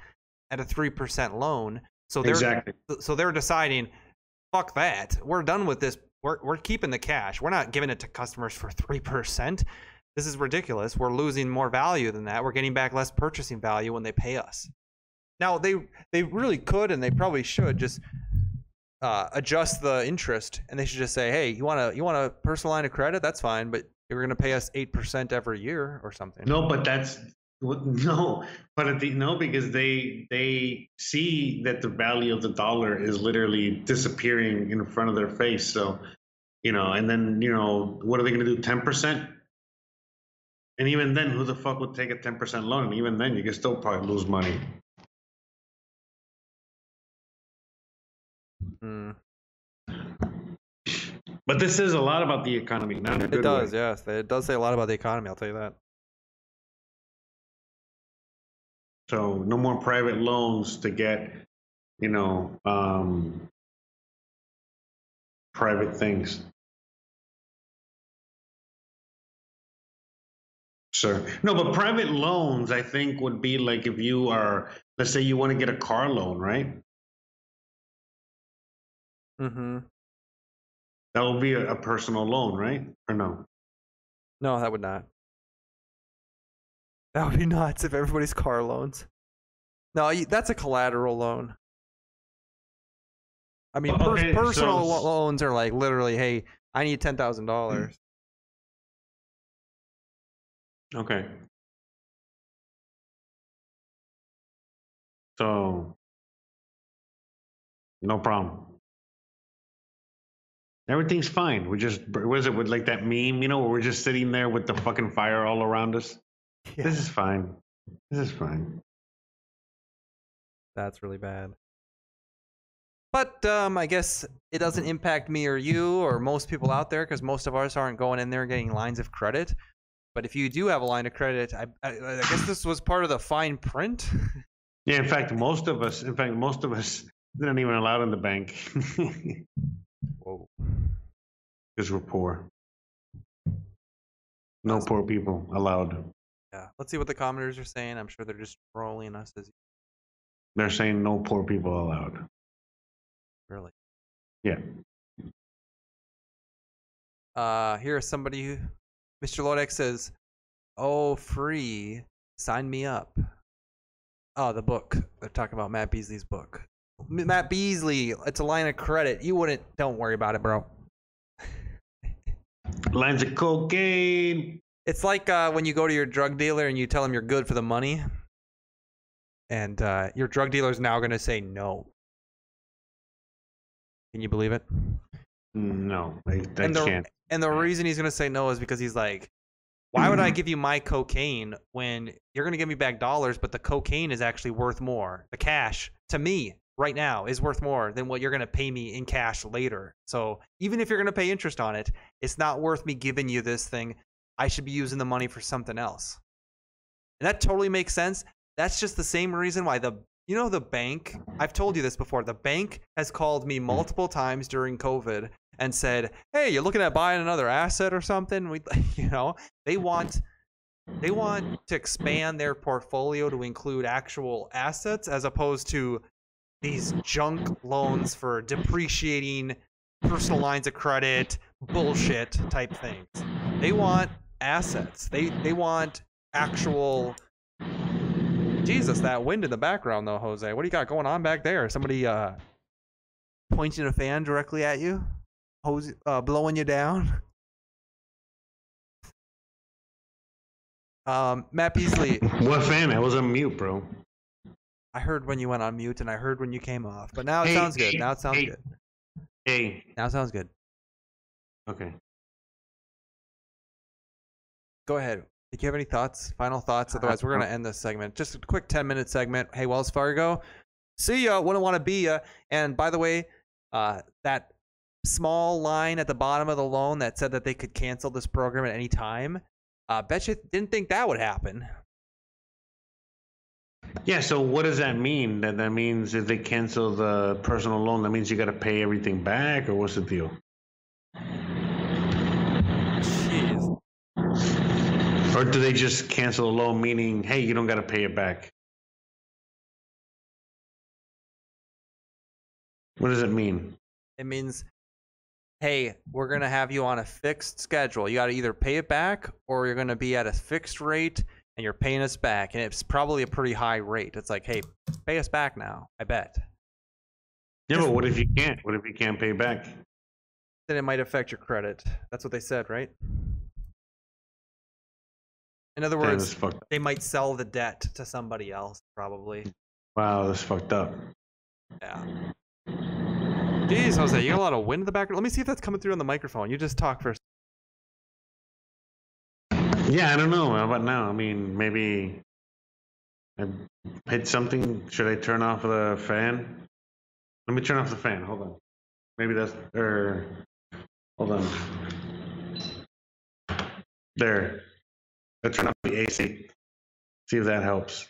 at a three percent loan. So they're Exactly. so they're deciding, fuck that. We're done with this. We're we're keeping the cash. We're not giving it to customers for three percent. This is ridiculous. We're losing more value than that. We're getting back less purchasing value when they pay us. Now they they really could and they probably should just uh, adjust the interest and they should just say, hey, you want to you want a personal line of credit? That's fine, but you're gonna pay us eight percent every year or something. No, but that's no, but at the, no, because they they see that the value of the dollar is literally disappearing in front of their face. So, you know, and then you know, what are they going to do? Ten percent. And even then, who the fuck would take a ten percent loan? And even then, you can still probably lose money. Hmm. But this is a lot about the economy, not It does, way. yes. It does say a lot about the economy. I'll tell you that. So no more private loans to get, you know, um, private things. Sure. No, but private loans, I think, would be like if you are, let's say you want to get a car loan, right? Mm-hmm. That will be a, a personal loan, right? Or no? No, that would not. That would be nuts if everybody's car loans. No, that's a collateral loan. I mean, okay, personal so- loans are like literally, hey, I need ten thousand hmm. dollars. Okay. So, no problem. Everything's fine. We're just, was it with like that meme, you know, where we're just sitting there with the fucking fire all around us? This is fine. This is fine. That's really bad. But um, I guess it doesn't impact me or you or most people out there because most of us aren't going in there getting lines of credit. But if you do have a line of credit, I, I, I guess this was part of the fine print. Yeah, in fact, most of us, in fact, most of us aren't even allowed in the bank Whoa. because we're poor. No poor people allowed. Yeah. Let's see what the commenters are saying. I'm sure they're just trolling us as They're saying no poor people allowed. really. Yeah. Uh, here is somebody who, Mr. Lodek says, "Oh, free, sign me up." Oh, the book. They're talking about Matt Beasley's book. Matt Beasley, it's a line of credit. You wouldn't. Don't worry about it, bro. Lines of cocaine. It's like uh, when you go to your drug dealer and you tell him you're good for the money, and uh, your drug dealer is now going to say no. Can you believe it? No, I, I and the, can't. And the reason he's gonna say no is because he's like, why would I give you my cocaine when you're gonna give me back dollars, but the cocaine is actually worth more? The cash to me right now is worth more than what you're gonna pay me in cash later. So even if you're gonna pay interest on it, it's not worth me giving you this thing. I should be using the money for something else. And that totally makes sense. That's just the same reason why the you know the bank, I've told you this before. The bank has called me mm-hmm. multiple times during COVID and said, "Hey, you're looking at buying another asset or something?" We you know, they want they want to expand their portfolio to include actual assets as opposed to these junk loans for depreciating personal lines of credit bullshit type things. They want assets. They they want actual Jesus, that wind in the background though, Jose. What do you got going on back there? Somebody uh pointing a fan directly at you? Hose uh blowing you down? Um Matt Beasley, What fan? I was on mute, bro. I heard when you went on mute and I heard when you came off, but now it Hey, sounds good. hey, Now it sounds hey. good. Hey. Now it sounds good. Okay. Go ahead. Do you have any thoughts? Final thoughts? Otherwise, we're going to end this segment. Just a quick 10 minute segment. Hey, Wells Fargo, See ya. Wouldn't want to be ya. And by the way, uh, that small line at the bottom of the loan that said that they could cancel this program at any time. Uh, bet you didn't think that would happen. Yeah, so what does that mean? That that means if they cancel the personal loan, that means you got to pay everything back, or what's the deal? Jeez. Or do they just cancel the loan, meaning, hey, you don't got to pay it back? What does it mean? It means, hey, we're gonna have you on a fixed schedule. You got to either pay it back or you're gonna be at a fixed rate and you're paying us back, and it's probably a pretty high rate. It's like, hey, pay us back now. I bet. Yeah, but what if you can't? What if you can't pay back? Then it might affect your credit. That's what they said, right? In other words, that's they might sell the debt to somebody else, probably. Wow, that's fucked up. Yeah. Jeez, Jose, you got a lot of wind in the background. Let me see if that's coming through on the microphone. You just talk first. Yeah, I don't know. How about now? I mean, maybe I hit something. Should I turn off the fan? Let me turn off the fan. Hold on. Maybe that's or hold on. There. Let's turn off the AC. See if that helps.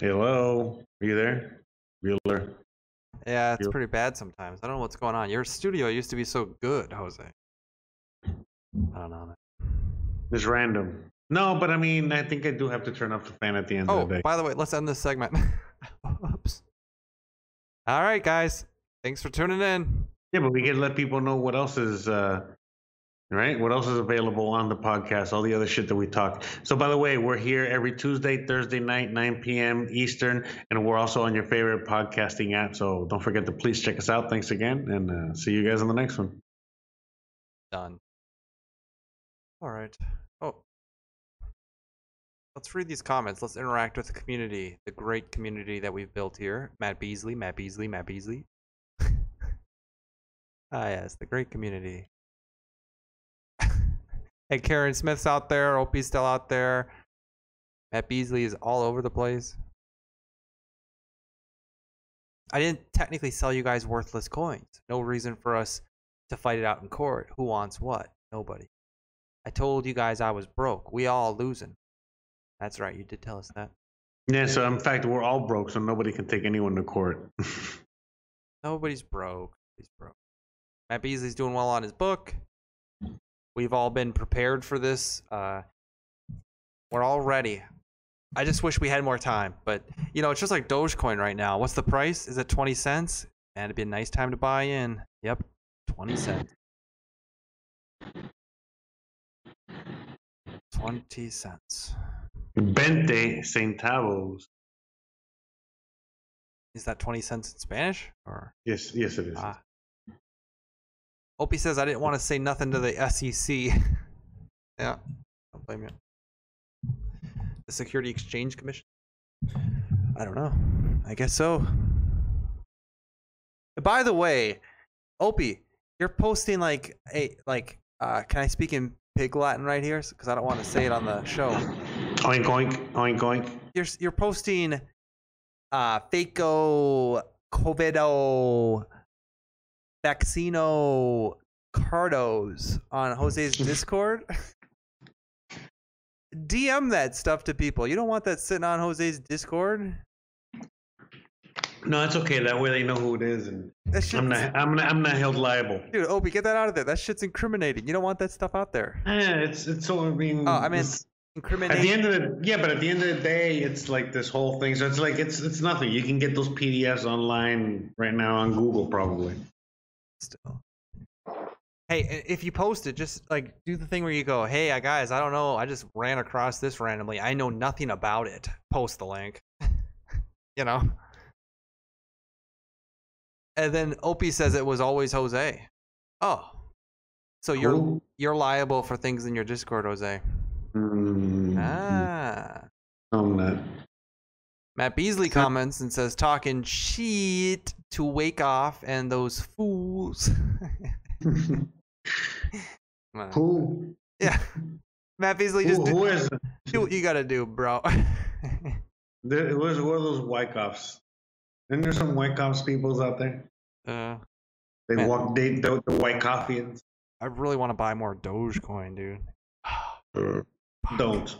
Hello, are you there? Bueller. Yeah, it's pretty bad sometimes. I don't know what's going on. Your studio used to be so good, Jose. I don't know. random. No, but I mean, I think I do have to turn off the fan at the end Oh, of the day. by the way, let's end this segment. Oops. All right, guys. Thanks for tuning in. Yeah, but we can let people know what else is uh right? What else is available on the podcast, all the other shit that we talk. So by the way, we're here every Tuesday, Thursday night, 9 p.m. Eastern, and we're also on your favorite podcasting app. So don't forget to please check us out. Thanks again, and uh, see you guys on the next one. Done. All right. Oh. Let's read these comments. Let's interact with the community, the great community that we've built here. Matt Beasley, Matt Beasley, Matt Beasley. ah, yes, the great community. hey, Karen Smith's out there. Opie's still out there. Matt Beasley is all over the place. I didn't technically sell you guys worthless coins. No reason for us to fight it out in court. Who wants what? Nobody. I told you guys I was broke. We all losing. That's right. You did tell us that. Yeah, so in fact, we're all broke, so nobody can take anyone to court. Nobody's broke. He's broke. Matt Beasley's doing well on his book. We've all been prepared for this. Uh, we're all ready. I just wish we had more time, but you know, it's just like Dogecoin right now. What's the price? Is it 20 cents? And it'd be a nice time to buy in. Yep, 20 cents. 20 cents. Bente centavos. Is that 20 cents in Spanish? Or Yes, yes, it is. ah. Opie says I didn't want to say nothing to the SEC. yeah, don't blame you. The Security Exchange Commission. I don't know. I guess so. By the way, Opie, you're posting like a like. Uh, can I speak in pig Latin right here? Because I don't want to say it on the show. Oink oink oink oink. You're you're posting uh Faco Covido Vaccino Cardos on Jose's Discord. DM that stuff to people. You don't want that sitting on Jose's Discord. No, it's okay. That way they know who it is, and I'm not. I'm not. I'm not held liable. dude, Opie, get that out of there. That shit's incriminating. You don't want that stuff out there. Yeah, it's it's so. I mean, Oh, I mean, it's- at the end of the yeah, but at the end of the day, it's like this whole thing. So it's like it's it's nothing. You can get those PDFs online right now on Google, probably. still. Hey, if you post it, just like do the thing where you go, "Hey, I guys, I don't know. I just ran across this randomly. I know nothing about it." Post the link. you know. And then Opie says it was always Jose. Oh, so you're you're liable for things in your Discord, Jose. Mm, Ah. not. Matt Beasley comments and says, "Talking shit to wake off and those fools." On. Who? Yeah. Matt Beasley Who, just do, who is? do what you gotta do, bro. There, it was one of those cops. Isn't there some white cops peoples out there? Uh, They Man. walk they the, the white coffeeans. I really want to buy more Dogecoin, dude. Uh, Don't.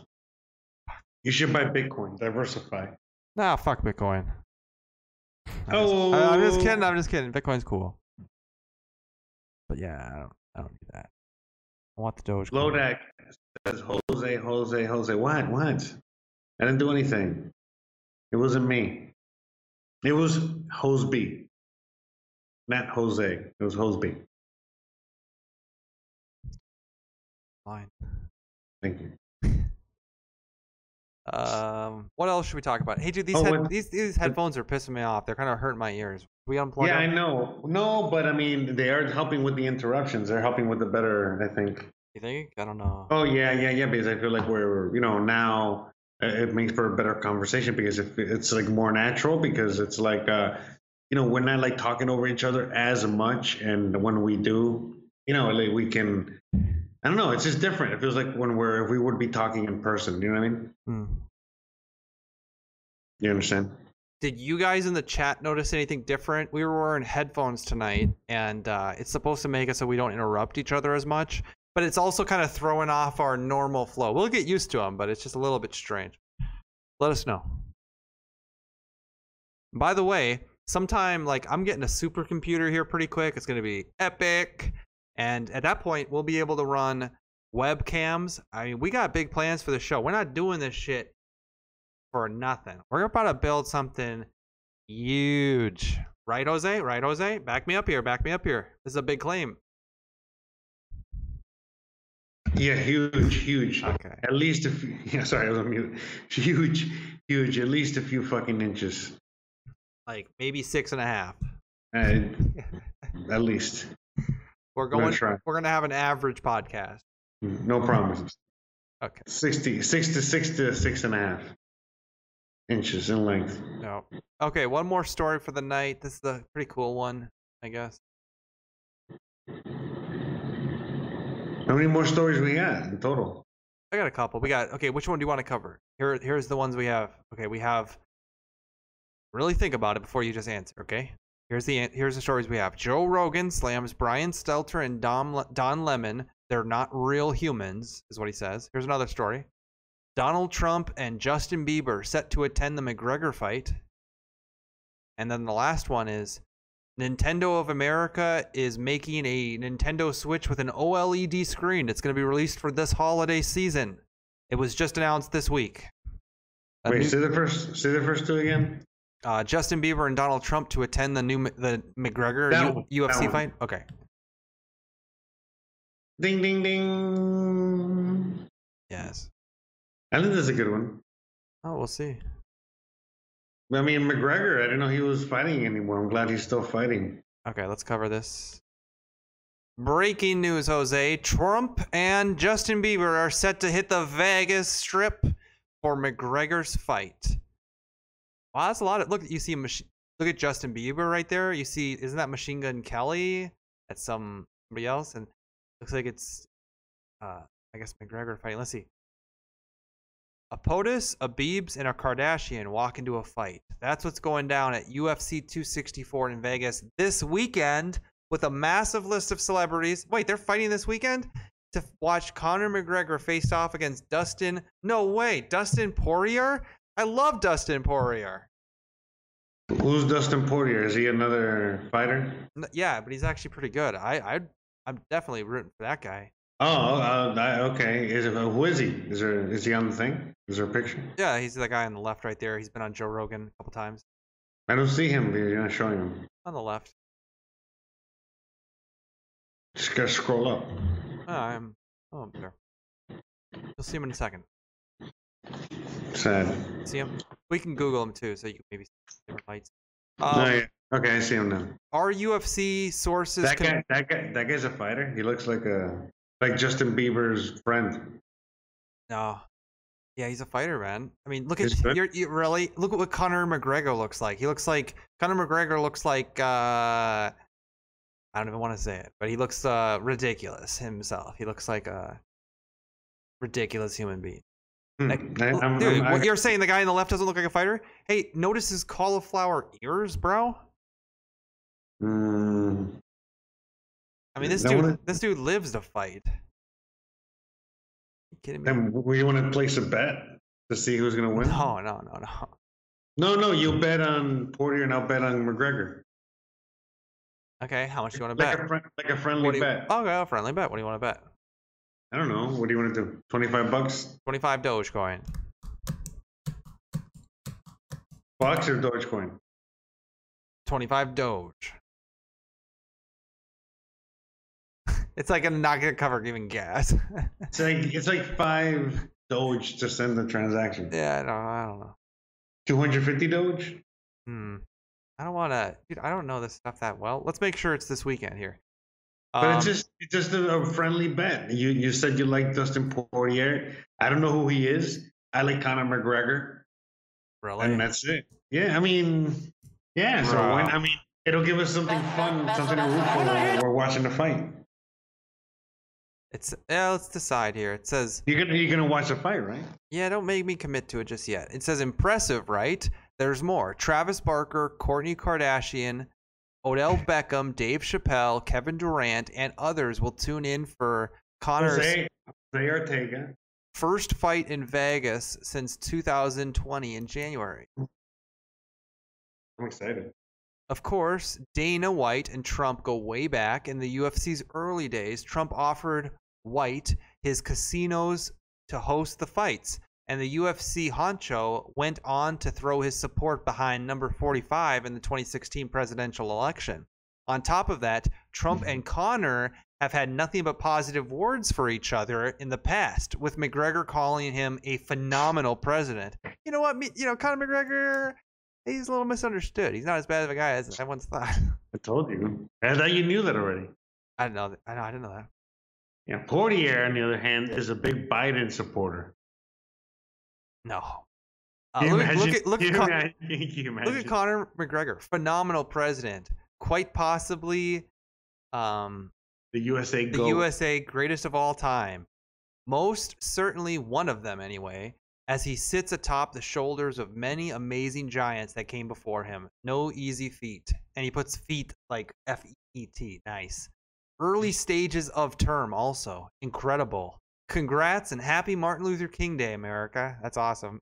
You should buy Bitcoin. Diversify. Nah, fuck Bitcoin. I'm Oh. just, I- I'm just kidding. I'm just kidding. Bitcoin's cool. But yeah, I don't. I don't need that. I want the Dogecoin. Lodak says Jose, Jose, Jose. What? What? I didn't do anything. It wasn't me. It was Hoseby. Not Jose. It was Hoseby. Fine. Thank you. Um, what else should we talk about? Hey, dude, these Oh, head, these these headphones are pissing me off. They're kind of hurting my ears. We unplug yeah, I know. No, but I mean, they are helping with the interruptions. They're helping with the better, I think. You think? I don't know. Oh yeah, yeah, yeah. Because I feel like we're, you know, now it makes for a better conversation because if it's like more natural because it's like, uh, you know, we're not like talking over each other as much, and when we do, you know, like we can. I don't know. It's just different. It feels like when we're if we would be talking in person. You know what I mean? Hmm. You understand? Did you guys in the chat notice anything different? We were wearing headphones tonight, and uh, it's supposed to make it so we don't interrupt each other as much. But it's also kind of throwing off our normal flow. We'll get used to them, but it's just a little bit strange. Let us know. By the way, sometime like I'm getting a supercomputer here pretty quick. It's going to be epic, and at that point, we'll be able to run webcams. I mean, we got big plans for the show. We're not doing this shit for nothing. We're about to build something huge. Right, Jose? Right, Jose? Back me up here. Back me up here. This is a big claim. Yeah, huge, huge. Okay. At least a few. Yeah, sorry, I was on mute. Huge, huge. At least a few fucking inches. Like maybe six and a half. Uh, at least. We're gonna going. try. We're gonna have an average podcast. No promises. Okay. 60, six to six to six and a half inches in length. No. Okay. One more story for the night. This is a pretty cool one, I guess. How many more stories we got in total? I got a couple. We got. Okay. Which one do you want to cover? Here. Here's the ones we have. Okay. We have. Really think about it before you just answer. Okay. Here's the here's the stories we have. Joe Rogan slams Brian Stelter and Dom Don Lemon. They're not real humans, is what he says. Here's another story. Donald Trump and Justin Bieber set to attend the McGregor fight. And then the last one is Nintendo of America is making a Nintendo Switch with an OLED screen. It's going to be released for this holiday season. It was just announced this week. A Wait, new- say the first. Say the first two again. uh, Justin Bieber and Donald Trump to attend the new the McGregor That U- one, UFC fight. Okay. Ding, ding, ding. Yes. I think that's a good one. Oh, we'll see. I mean, McGregor. I didn't know he was fighting anymore. I'm glad he's still fighting. Okay, let's cover this. Breaking news, Jose. Trump and Justin Bieber are set to hit the Vegas Strip for McGregor's fight. Wow, that's a lot of look. You see, look at Justin Bieber right there. You see, isn't that Machine Gun Kelly? That's some somebody else, and looks like it's, uh, I guess McGregor fighting. Let's see. A POTUS, a Biebs, and a Kardashian walk into a fight. That's what's going down at UFC 264 in Vegas this weekend with a massive list of celebrities. Wait, they're fighting this weekend to watch Conor McGregor face off against Dustin. No way, Dustin Poirier. I love Dustin Poirier. Who's Dustin Poirier? Is he another fighter? Yeah, but he's actually pretty good. I, I, I'm definitely rooting for that guy. Oh, uh, I- okay. Is it, who is he? Is there? Is he on the thing? Is there a picture? Yeah, he's the guy on the left right there. He's been on Joe Rogan a couple times. I don't see him. You're not showing him. On the left. Just gotta scroll up. Oh, I'm. Oh, I'm there. You'll see him in a second. Sad. See him? We can Google him too, so you can maybe see different fights. Oh, Um, yeah. Okay, I see him now. Our UFC sources. That guy, that guy, that guy's a fighter. He looks like a like Justin Bieber's friend. No. Yeah, he's a fighter, man. I mean, look He's at you're, you really look at what Conor McGregor looks like. He looks like Conor McGregor looks like uh I don't even want to say it, but he looks uh ridiculous himself. He looks like a ridiculous human being. Hmm. Like, I- l- I'm- dude, I'm- what I- you're saying the guy on the left doesn't look like a fighter? Hey, notice his cauliflower ears, bro. Mm, I mean, this dude, one- this dude lives to fight. You kidding me? then we want to place a bet to see who's gonna win. No, no, no, no. no, no. You bet on Poirier, and I'll bet on McGregor. Okay, how much do you want to Like bet? a, friend, like a friendly you, bet. Oh, okay, a friendly bet. What do you want to bet? I don't know. What do you want to do? Twenty-five bucks, 25 Dogecoin. bucks or Dogecoin? 25 Doge. It's like I'm not gonna cover even gas. It's like it's like five Doge to send the transaction. yeah, I don't, I don't know. Two hundred fifty Doge. Hmm. I don't want to, dude. I don't know this stuff that well. Let's make sure it's this weekend here. But it's Um, just it's just a, a friendly bet. You you said you like Dustin Poirier. I don't know who he is. I like Conor McGregor, really. and that's it. Yeah, I mean, yeah. So when I mean, it'll give us something fun, something to root for while we're watching the fight. It's yeah. Let's decide here. It says You're gonna you're gonna watch the fight, right? Yeah, don't make me commit to it just yet. It says impressive, right? There's more. Travis Barker, Courtney Kardashian, Odell Beckham, Dave Chappelle, Kevin Durant, and others will tune in for Conor's Jose, Jose Ortega. first fight in Vegas since 2020 in January. I'm excited. Of course, Dana White and Trump go way back. In the UFC's early days, Trump offered White his casinos to host the fights, and the UFC honcho went on to throw his support behind number 45 in the 2016 presidential election. On top of that, Trump mm-hmm. and Conor have had nothing but positive words for each other in the past, with McGregor calling him a phenomenal president. You know what? Me- You know, Conor McGregor, he's a little misunderstood. He's not as bad of a guy as I once thought. I told you. I thought you knew that already. I didn't know that. I know. I didn't know that. Yeah, Poirier, on the other hand, is a big Biden supporter. No. Uh, look, at- look at look Can at you Con- imagine? Can you look imagine? at Conor McGregor, phenomenal president, quite possibly um, the USA the go. USA greatest of all time. Most certainly one of them, anyway, as he sits atop the shoulders of many amazing giants that came before him. No easy feat. And he puts feet like F E T. Nice. Early stages of term, also. Incredible. Congrats and happy Martin Luther King Day, America. That's awesome.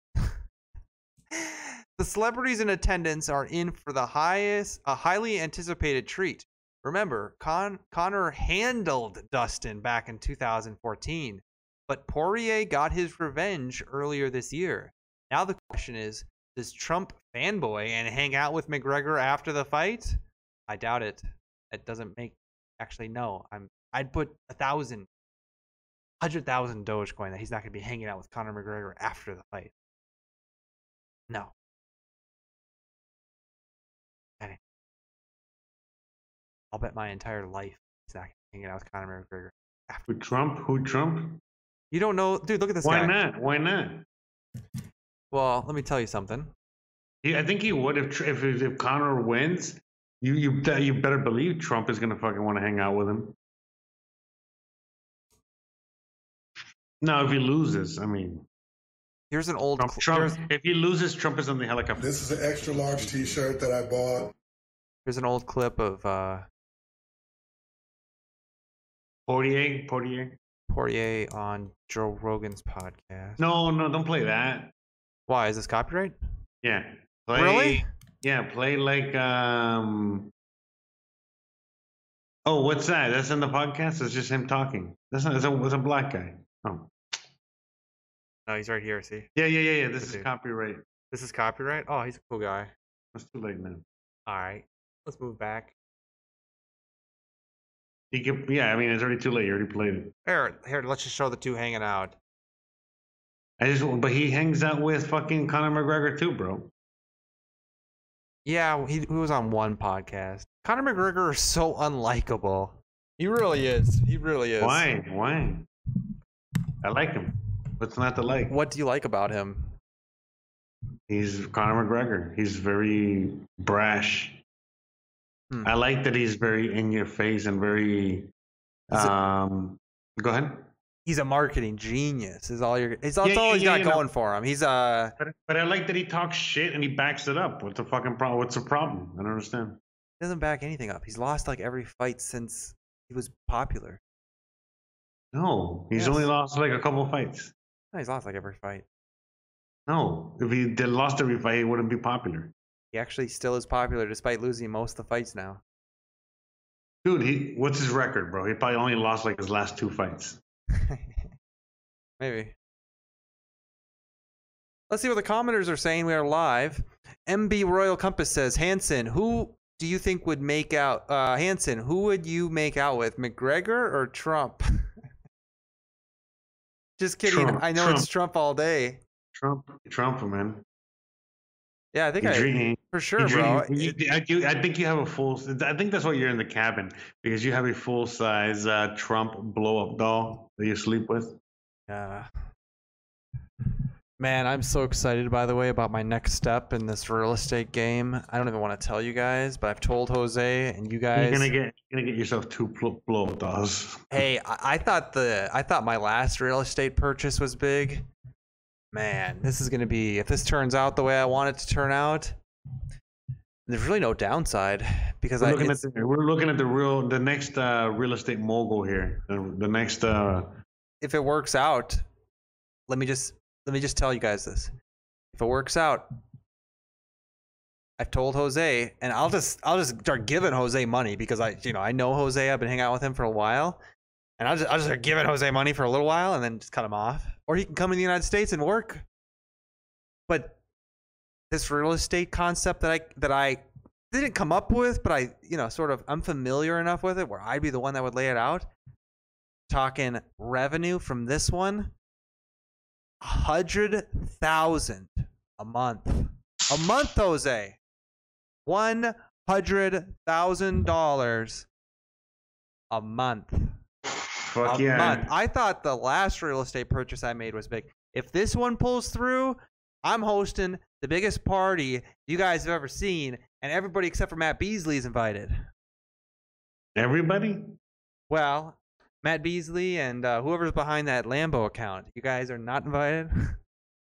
the celebrities in attendance are in for the highest, a highly anticipated treat. Remember, Con- Conor handled Dustin back in 2014, but Poirier got his revenge earlier this year. Now the question is, does Trump fanboy and hang out with McGregor after the fight? I doubt it. That doesn't make actually no. I'm I'd put a thousand, hundred thousand Dogecoin that he's not gonna be hanging out with Conor McGregor after the fight. No. Penny. I'll bet my entire life he's not gonna be hanging out with Conor McGregor after. Who Trump? Who Trump? You don't know, dude. Look at this Why guy. not? Why not? Well, let me tell you something. He, I think he would if if if Conor wins. You you be- you better believe Trump is gonna fucking want to hang out with him. Now, if he loses, I mean, Here's an old. Trump. cl- Trump if he loses, Trump is on the helicopter. This is an extra large T-shirt that I bought. here's an old clip of uh, Portier, Portier. Poirier on Joe Rogan's podcast. No, no, don't play that. Why is this copyright? Yeah, play, Really? Yeah, play like um. Oh, what's that? That's in the podcast. It's just him talking. That's not. It's a, it's a black guy. Oh, No, he's right here. See, yeah, yeah, yeah, yeah. This is Dude. copyright. this is copyright. Oh, he's a cool guy. It's too late now. All right, let's move back. He could, yeah, I mean, it's already too late. You already played it. Here, here. Let's just show the two hanging out. I just, but he hangs out with fucking Conor McGregor too, bro. Yeah, he, he was on one podcast. Conor McGregor is so unlikable. He really is. He really is. Why? Why? I like him. What's not to like? What do you like about him? He's Conor McGregor. He's very brash. Hmm. I like that he's very in your face and very. Is it- Um, go ahead. He's a marketing genius. Is all you're. Yeah, all yeah, he's yeah, got you know. going for him. He's uh. But, but I like that he talks shit and he backs it up. What's the fucking problem? What's the problem? I don't understand. He doesn't back anything up. He's lost like every fight since he was popular. No, he's Yes. only lost like a couple fights. No, he's lost like every fight. No, if he did lost every fight, he wouldn't be popular. He actually still is popular despite losing most of the fights now. Dude, he what's his record, bro? He probably only lost like his last two fights. Maybe. Let's see what the commenters are saying. We are live. MB Royal Compass says, Hanson, who do you think would make out? Uh, Hanson, who would you make out with, McGregor or Trump? Just kidding. Trump, I know it's Trump all day. Trump, Trump, man. Yeah, I think You I for sure, bro. you- you- I think you have a full. I think that's why you're in the cabin because you have a full size uh, Trump blow up doll that you sleep with. Yeah. Man, I'm so excited, by the way, about my next step in this real estate game. I don't even want to tell you guys, but I've told Jose and you guys. You're gonna get you're gonna get yourself two blow, blow dolls. Hey, I, I thought the I thought my last real estate purchase was big. Man, this is gonna be if this turns out the way I want it to turn out. There's really no downside because We're I looking, at the, we're looking at the real the next uh, real estate mogul here. The, the next uh, if it works out, let me just let me just tell you guys this. If it works out, I've told Jose, and I'll just I'll just start giving Jose money because I you know I know Jose. I've been hanging out with him for a while, and I'll just I'll just start giving Jose money for a little while and then just cut him off, or he can come in the United States and work. But this real estate concept that I that I didn't come up with, but I you know sort of I'm familiar enough with it where I'd be the one that would lay it out. Talking revenue from this one hundred thousand a month. A month jose. One hundred thousand dollars a month fuck a yeah. month i thought the last real estate purchase i made was big if this one pulls through i'm hosting the biggest party you guys have ever seen and everybody except for matt beasley is invited Everybody. Well, Matt Beasley and uh, whoever's behind that Lambo account, you guys are not invited.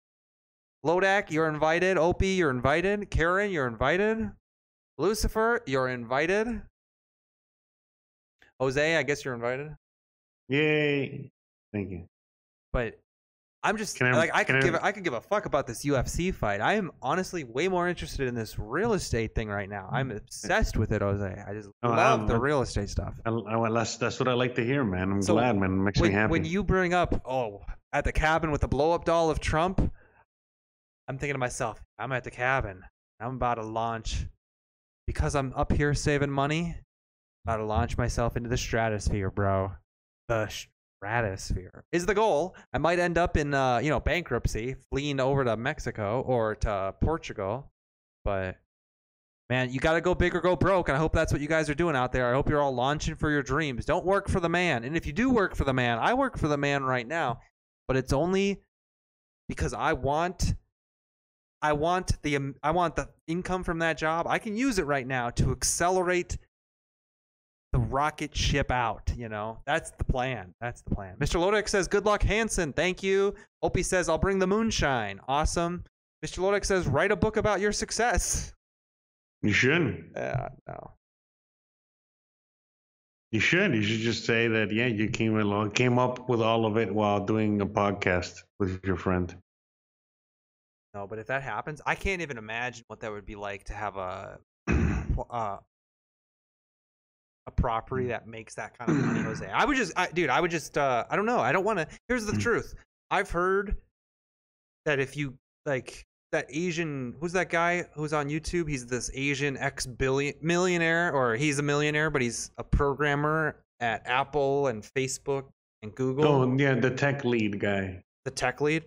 Lodak, you're invited. Opie, you're invited. Karen, you're invited. Lucifer, you're invited. Jose, I guess you're invited. Yay! Thank you. But I'm just I- like I could I- give a- I could give a fuck about this UFC fight. I am honestly way more interested in this real estate thing right now. I'm mm. obsessed with it, Jose. I just Oh, love don't the real estate stuff. I, well, that's that's what I like to hear, man. I'm So, glad, man. It makes when, me happy. when you bring up oh at the cabin with the blow up doll of Trump, I'm thinking to myself, I'm at the cabin. I'm about to launch because I'm up here saving money. About to launch myself into the stratosphere, bro. The stratosphere is the goal. I might end up in uh, you know bankruptcy, fleeing over to Mexico or to Portugal, but Man, you got to go big or go broke, and I hope that's what you guys are doing out there. I hope you're all launching for your dreams. Don't work for the man. And if you do work for the man, I work for the man right now, but it's only because I want I want the um, I want the income from that job. I can use it right now to accelerate the rocket ship out, you know. That's the plan. That's the plan. Mr. Lodek says, "Good luck, Hanson. Thank you." Opie says, "I'll bring the moonshine." Awesome. Mr. Lodek says, "Write a book about your success." you should. Yeah, no. You should. You should just say that. Yeah, you came along, came up with all of it while doing a podcast with your friend. No, but if that happens, I can't even imagine what that would be like to have a uh, a property mm. that makes that kind of money, Jose. I would just, I, dude, I would just, uh, I don't know. I don't want to. Here's the mm. truth. I've heard that if you like that Asian, who's that guy who's on YouTube? He's this Asian ex billion millionaire, or he's a millionaire, but he's a programmer at Apple and Facebook and Google Oh, yeah, the tech lead guy. the tech lead.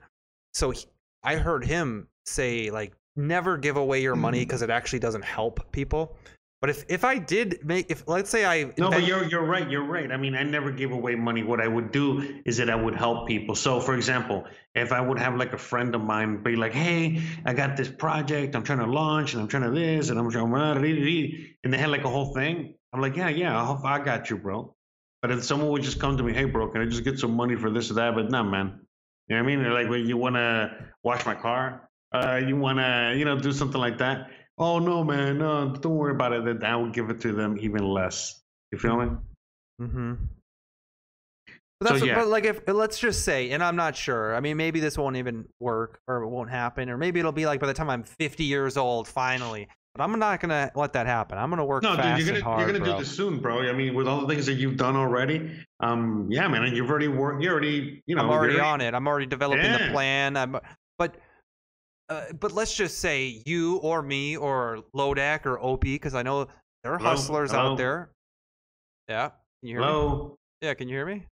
So he, I heard him say like never give away your money mm. because it actually doesn't help people. But if if I did make if let's say I No, but you're you're right. You're right. I mean, I never give away money. What I would do is that I would help people. So, for example, if I would have like a friend of mine be like, "Hey, I got this project. I'm trying to launch, and I'm trying to this, and I'm trying," to and they had like a whole thing. I'm like, "Yeah, yeah, I, I got you, bro." But if someone would just come to me, hey, bro, can I just get some money for this or that? But no, man. You know what I mean? They're Like, when you want to wash my car, uh, you want to, you know, do something like that. Oh no, man, no, don't worry about it. Then I will give it to them even less. You feel me? Mm-hmm. But So, that's what- yeah. but like if let's just say, and I'm not sure. I mean, maybe this won't even work, or it won't happen, or maybe it'll be like by the time I'm 50 years old, finally. But I'm not gonna let that happen. I'm gonna work No, dude, you're gonna hard, you're gonna bro. do this soon, bro. I mean, with all the things that you've done already, um, yeah, man, and you've already worked. You already, you know, I'm already you're- on it. I'm already developing the plan. I'm, but, uh, but let's just say you or me or Lodak or Opie, because I know there are Hello? hustlers Hello? out there. Yeah, can you hear me? Hello. Yeah, can you hear me?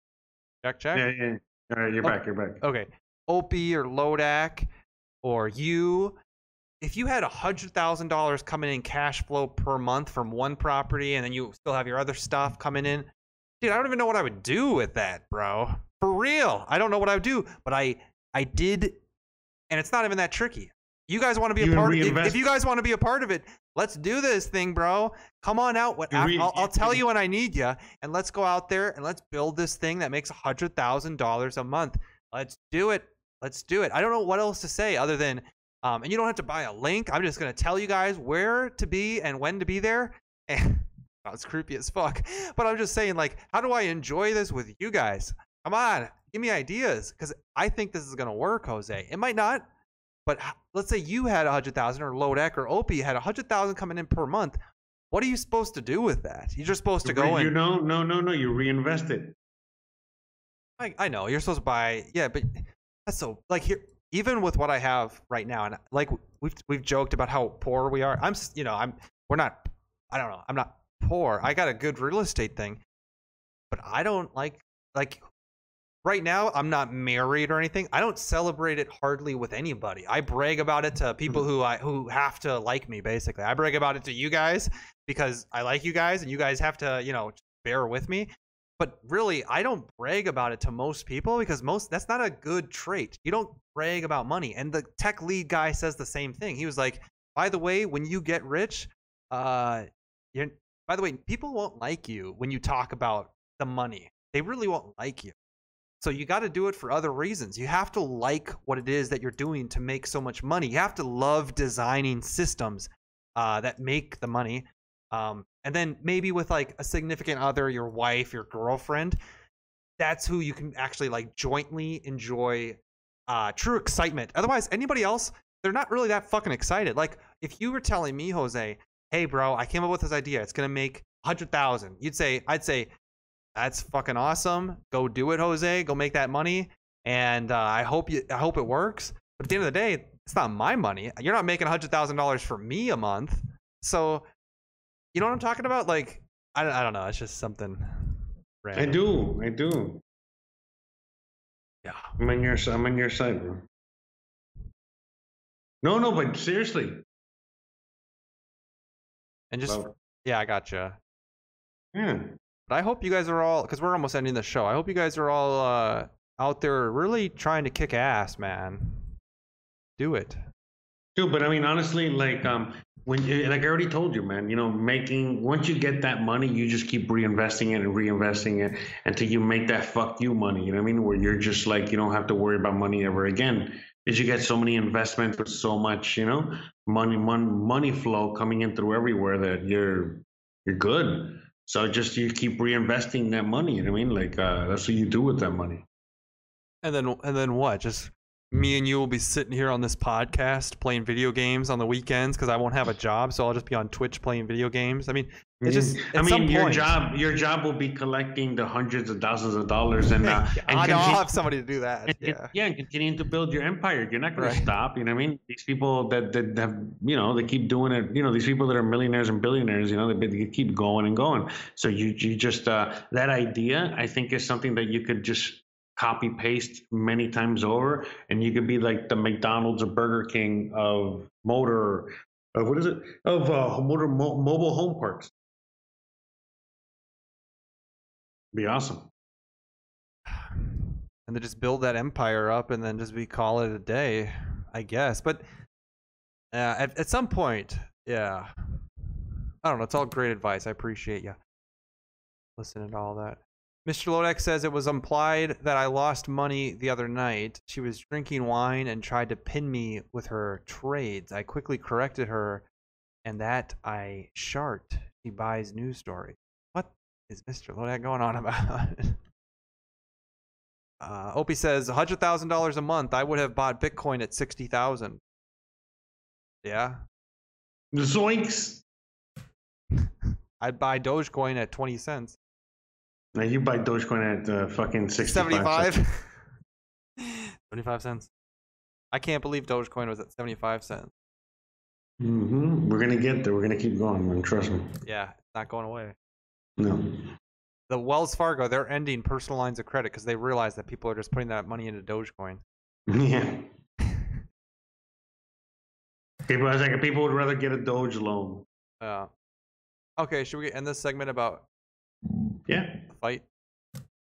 Check, check. Yeah, yeah. All right, you're Oh. back. You're back. okay, Opie or Lodak or you, if you had a hundred thousand dollars coming in cash flow per month from one property, and then you still have your other stuff coming in, dude, I don't even know what I would do with that, bro. For real, I don't know what I would do, but I I did, and it's not even that tricky. You guys want to be You a part? of it. if you guys want to be a part of it, let's do this thing, bro. Come on out. What re- I'll, I'll tell you- when I need you, and let's go out there and let's build this thing that makes a hundred thousand dollars a month. Let's do it. Let's do it. I don't know what else to say other than, um, and you don't have to buy a link. I'm just gonna tell you guys where to be and when to be there. And that's creepy as fuck. But I'm just saying, like, how do I enjoy this with you guys? Come on, give me ideas, because I think this is gonna work, Jose. It might not, but let's say you had a hundred thousand, or Lodek or Opie had a hundred thousand coming in per month. What are you supposed to do with that? You're just supposed to go you and know, no, no, no. You reinvest it. I, I know you're supposed to buy yeah but that's so like here even with what i have right now and like we've we've joked about how poor we are i'm you know i'm we're not i don't know i'm not poor i got a good real estate thing but i don't like like right now i'm not married or anything. I don't celebrate it hardly with anybody. I brag about it to people who i who have to like me basically. I brag about it to you guys because i like you guys and you guys have to you know bear with me. But really i don't brag about it to most people because most that's not a good trait. You don't brag about money. And the tech lead guy says the same thing. He was like by the way when you get rich uh you're by the way people won't like you when you talk about the money. They really won't like you so you got to do it for other reasons. You have to like what it is that you're doing to make so much money. You have to love designing systems uh, that make the money. Um, and then maybe with like a significant other your wife your girlfriend that's who you can actually like jointly enjoy uh, true excitement. Otherwise anybody else they're not really that fucking excited. Like if you were telling me jose hey bro i came up with this idea. It's gonna make 100000 you'd say i'd say that's fucking awesome go do it jose go make that money and uh, i hope you i hope it works but at the end of the day it's not my money you're not making $100000 for me a month so you know what i'm talking about like i, don't- I don't know it's just something I do. I do. yeah I'm on your. I'm on your side, bro. No, no, but seriously. and just Well, yeah i gotcha yeah. But I hope you guys are all because we're almost ending the show. I hope you guys are all uh, out there really trying to kick ass, man. Do it. Dude, but I mean, honestly, like, um, when you, like I already told you, man, you know, making once you get that money, you just keep reinvesting it and reinvesting it until you make that fuck you money. You know what I mean? Where you're just like you don't have to worry about money ever again, because you get so many investments with so much, you know, money, money, money flow coming in through everywhere that you're you're good. So just you keep reinvesting that money. You know what I mean? Like uh, that's what you do with that money. And then and then what? Just me and you will be sitting here on this podcast playing video games on the weekends because I won't have a job, so I'll just be on Twitch playing video games. I mean, it's just I mean, your point- job, your job will be collecting the hundreds of thousands of dollars and, uh, and I'll conti- have somebody to do that. and, Yeah. yeah, and continuing to build your empire. You're not going Right. to stop. You know what I mean? These people that, that have, you know, they keep doing it. You know, these people that are millionaires and billionaires. You know, they, they keep going and going. So you, you just uh, that idea, I think, is something that you could just copy paste many times over, and you could be like the McDonald's or Burger King of motor. Of what is it? Of uh, motor mo- mobile home parks. Be awesome. and then just build that empire up and then just be call it a day i guess but uh, at, at some point yeah i don't know it's all great advice i appreciate you listening to all that Mr. Lodek says it was implied that I lost money the other night. She was drinking wine and tried to pin me with her trades. I quickly corrected her, and that I shart. She buys news story. What is Mr. Lodek going on about? uh, Opie says hundred thousand dollars a month. I would have bought Bitcoin at sixty thousand. Yeah, Zoinks! I'd buy Dogecoin at twenty cents. Now you buy Dogecoin at uh, fucking 65 75 cents. 75 cents i can't believe dogecoin was at 75 cents hmm We're gonna get there. We're gonna keep going, man. Trust me. yeah it's not going away No. the wells fargo they're ending personal lines of credit because they realize that people are just putting that money into dogecoin Yeah. People, I was like, people would rather get a Doge loan. uh, okay should we end this segment about Yeah. Fight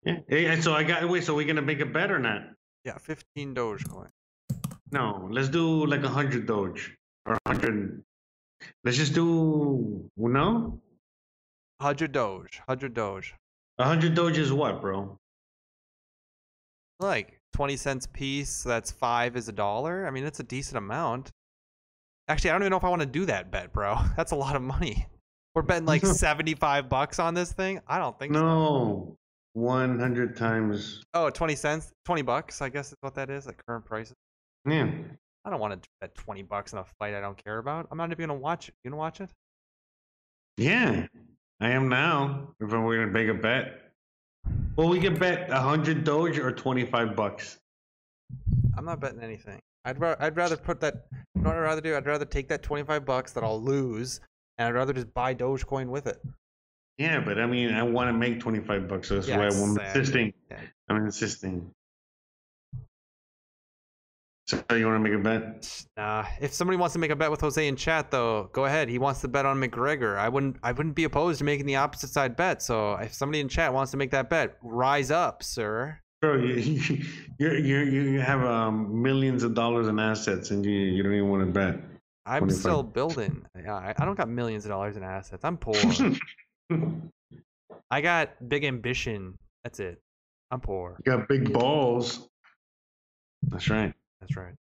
Yeah. Hey, and so I got wait. So we're gonna make a bet or not? yeah 15 dogecoin No. Let's do like a hundred Doge or a hundred. Let's just do no. 100 doge 100 doge A hundred Doge is what, bro? like 20 cents piece that's five is a dollar i mean it's a decent amount actually i don't even know if i want to do that bet bro that's a lot of money we're betting like 75 bucks on this thing i don't think so No. One hundred times. Oh, 20 cents, 20 bucks, I guess is what that is at current prices. Yeah. I don't want to bet 20 bucks in a fight I don't care about. I'm not even going to watch it. You going to watch it? Yeah. I am now. If we're gonna make a bet. Well, we can bet a hundred Doge or twenty-five bucks. I'm not betting anything. I'd, ra- I'd rather put that, you know what I'd rather do? I'd rather take that 25 bucks that I'll lose and I'd rather just buy Dogecoin with it. Yeah, but I mean, I want to make twenty-five bucks. So that's Yeah, why I'm insisting. Yeah. I'm insisting. So you want to make a bet? Nah, if somebody wants to make a bet with Jose in chat, though, go ahead. He wants to bet on McGregor. I wouldn't. I wouldn't be opposed to making the opposite side bet. So if somebody in chat wants to make that bet, rise up, sir. Bro, you you you you have um, millions of dollars in assets, and you you don't even want to bet. I'm still building. Yeah, I, I don't got millions of dollars in assets. I'm poor. I got big ambition. That's it. I'm poor. You got big balls. That's right. That's right.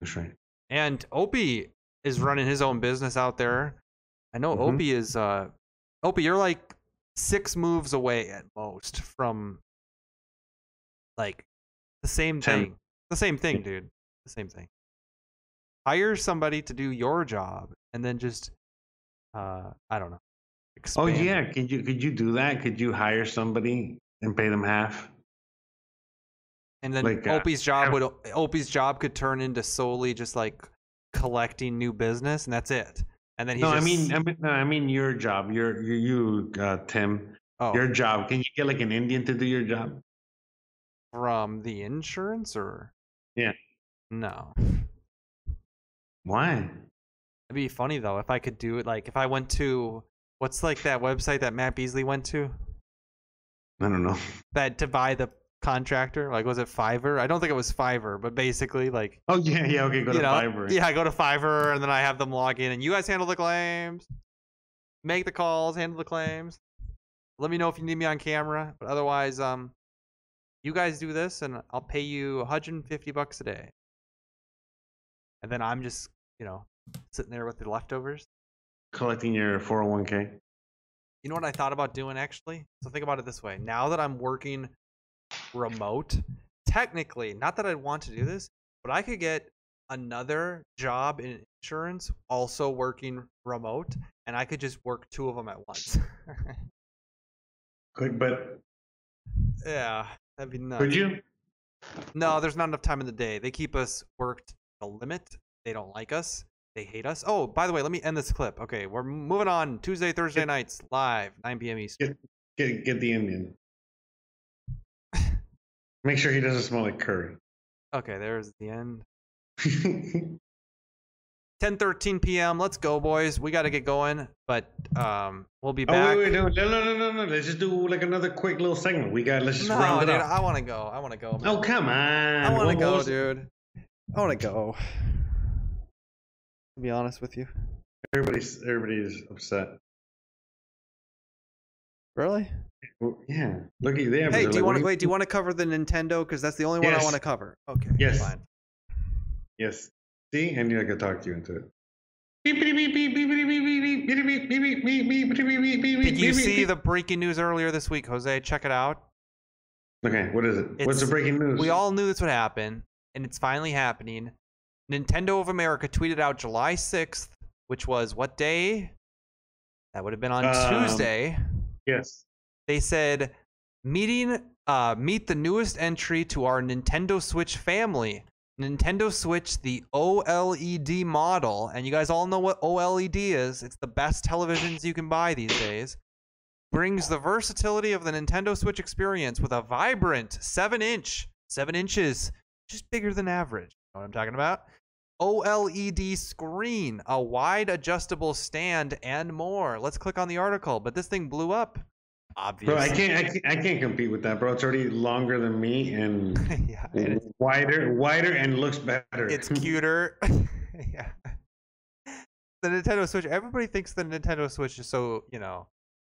That's right. And Opie is running his own business out there. I know Mhm. Opie is. uh Opie, you're like six moves away at most from like the same Ten. thing. The same thing, dude. The same thing. Hire somebody to do your job, and then just, uh I don't know. Oh it. yeah, could you could you do that? Could you hire somebody and pay them half? And then Like, uh, Opie's job have- would Opie's job could turn into solely just like collecting new business, and that's it. And then he's No, just, I mean, I mean, no, I mean your job. Your you, you uh, Tim, oh, your job. Can you get like an Indian to do your job? from the insurance or Yeah. no. Why? It'd be funny though if I could do it. Like if I went to what's like that website that Matt Beasley went to I don't know. that to buy the contractor. Like was it Fiverr? I don't think it was Fiverr, but basically like Oh yeah, yeah. Okay, go to know, Fiverr. yeah, I go to Fiverr and then I have them log in, and you guys handle the claims, make the calls, handle the claims. Let me know if you need me on camera, but otherwise, um, you guys do this, and I'll pay you 150 bucks a day, and then I'm just, you know, sitting there with the leftovers. Collecting your 401k. You know what I thought about doing actually? So think about it this way: now that I'm working remote, technically, not that I'd want to do this, but I could get another job in insurance also working remote, and I could just work two of them at once. Could, but yeah, that'd be nuts. could you? No, there's not enough time in the day. They keep us worked the limit. They don't like us. They hate us. Oh, by the way, let me end this clip. Okay, we're moving on. Tuesday, Thursday nights, live, 9 p.m. Eastern. Get get the Indian. Make sure he doesn't smell like curry. Okay, there's the end. 10 13 p.m. Let's go, boys. We got to get going, but um, we'll be Oh back. wait, wait, no, no, no, no, no. Let's just do like another quick little segment. We got. Let's just no, round dude, it up. I want to go. I want to go. Man. Oh come on! I want to go, dude. I want to go. To be honest with you. Everybody's everybody's upset. Really? Well, yeah. Look at there. Hey, do you want to wait? Do you want to cover the Nintendo? Because that's the only one I want to cover. Okay. Yes. Fine. Yes. See, and you're gonna talk to you into it. Did Did you see the breaking news earlier this week, Jose? Check it out. Okay, what is it? What's the breaking news? We all knew this would happen, and it's finally happening. Nintendo of America tweeted out July 6th, which was what day? That would have been on Um, Tuesday. Yes. They said, meeting, uh, meet the newest entry to our Nintendo Switch family. Nintendo Switch, the OLED model, and you guys all know what OLED is. It's the best televisions you can buy these days. Brings the versatility of the Nintendo Switch experience with a vibrant 7 inch, 7 inches, just bigger than average. Know what I'm talking about? OLED screen, a wide adjustable stand, and more. Let's click on the article. But this thing blew up. Obviously. Bro, I can't, I can't, I can't compete with that, bro. It's already longer than me and yeah, wider, wider, and looks better. it's cuter. yeah. The Nintendo Switch. Everybody thinks the Nintendo Switch is so you know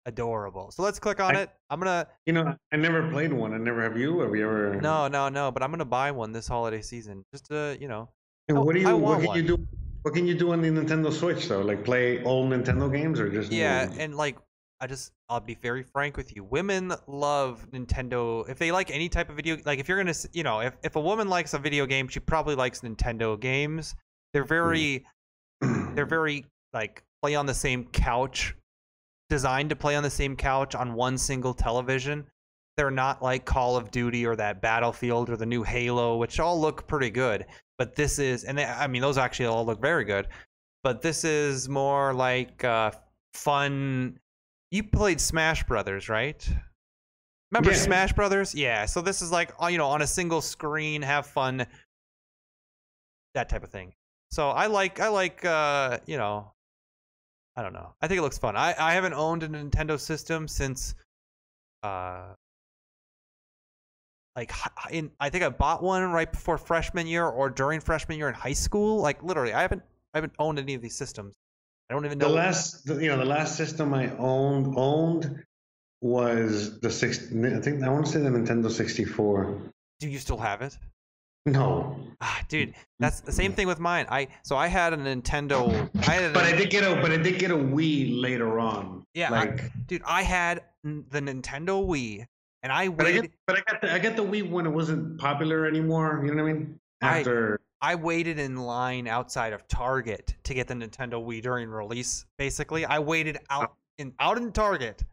adorable. So let's click on I- it. I'm gonna. You know, I never played one. I never have you. Have you ever? No, no, no. But I'm gonna buy one this holiday season. Just to you know. And oh, what do you? What can one. you do? What can you do on the Nintendo Switch though? Like play old Nintendo games or just? Yeah, ones? and like I just I'll be very frank with you. Women love Nintendo. If they like any type of video, like if you're gonna, you know, if if a woman likes a video game, she probably likes Nintendo games. They're hmm. very, they're very like play on the same couch, designed to play on the same couch on one single television. They're not like Call of Duty or that Battlefield or the new Halo, which all look pretty good. But this is, and they, I mean, those actually all look very good. But this is more like uh, fun. You played Smash Brothers, right? Remember Yeah. Smash Brothers? Yeah. So this is like uh, you know on a single screen, have fun, that type of thing. So I like I like uh you know I don't know. I think it looks fun. I I haven't owned a Nintendo system since uh like in I think I bought one right before freshman year or during freshman year in high school. Like literally, I haven't I haven't owned any of these systems. I don't even know. the last, the- you know, the last system I owned owned was the six. I think I want to say the Nintendo 64. Do you still have it? No, Ah, dude, that's the same thing with mine. I so I had a Nintendo. I had a, but I did get a, but I did get a Wii later on. Yeah, I- like, dude, I had the Nintendo Wii, and I but I waited. get, but I got the, I got the Wii when it wasn't popular anymore. You know what I mean? I- After I waited in line outside of Target to get the Nintendo Wii during release. Basically, I waited out in out in Target,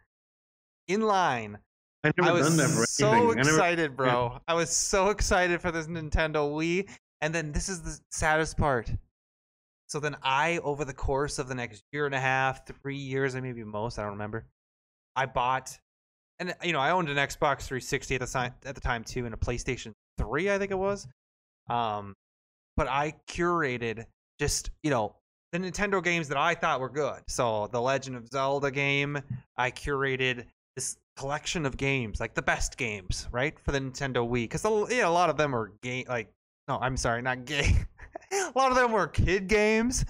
in line. I never I was done that for so anything. I never- excited, bro. I was so excited for this Nintendo Wii, and then this is the saddest part. So then I, over the course of the next year and a half, three years, and maybe most, I don't remember, I bought, and you know, I owned an Xbox 360 at the time, at the time too, and a PlayStation 3, I think it was. Um, but I curated just you know the Nintendo games that I thought were good. So the Legend of Zelda game, I curated this collection of games, like the best games, right, for the Nintendo Wii, because know, a lot of them were game like no, I'm sorry, not gay. a lot of them were kid games,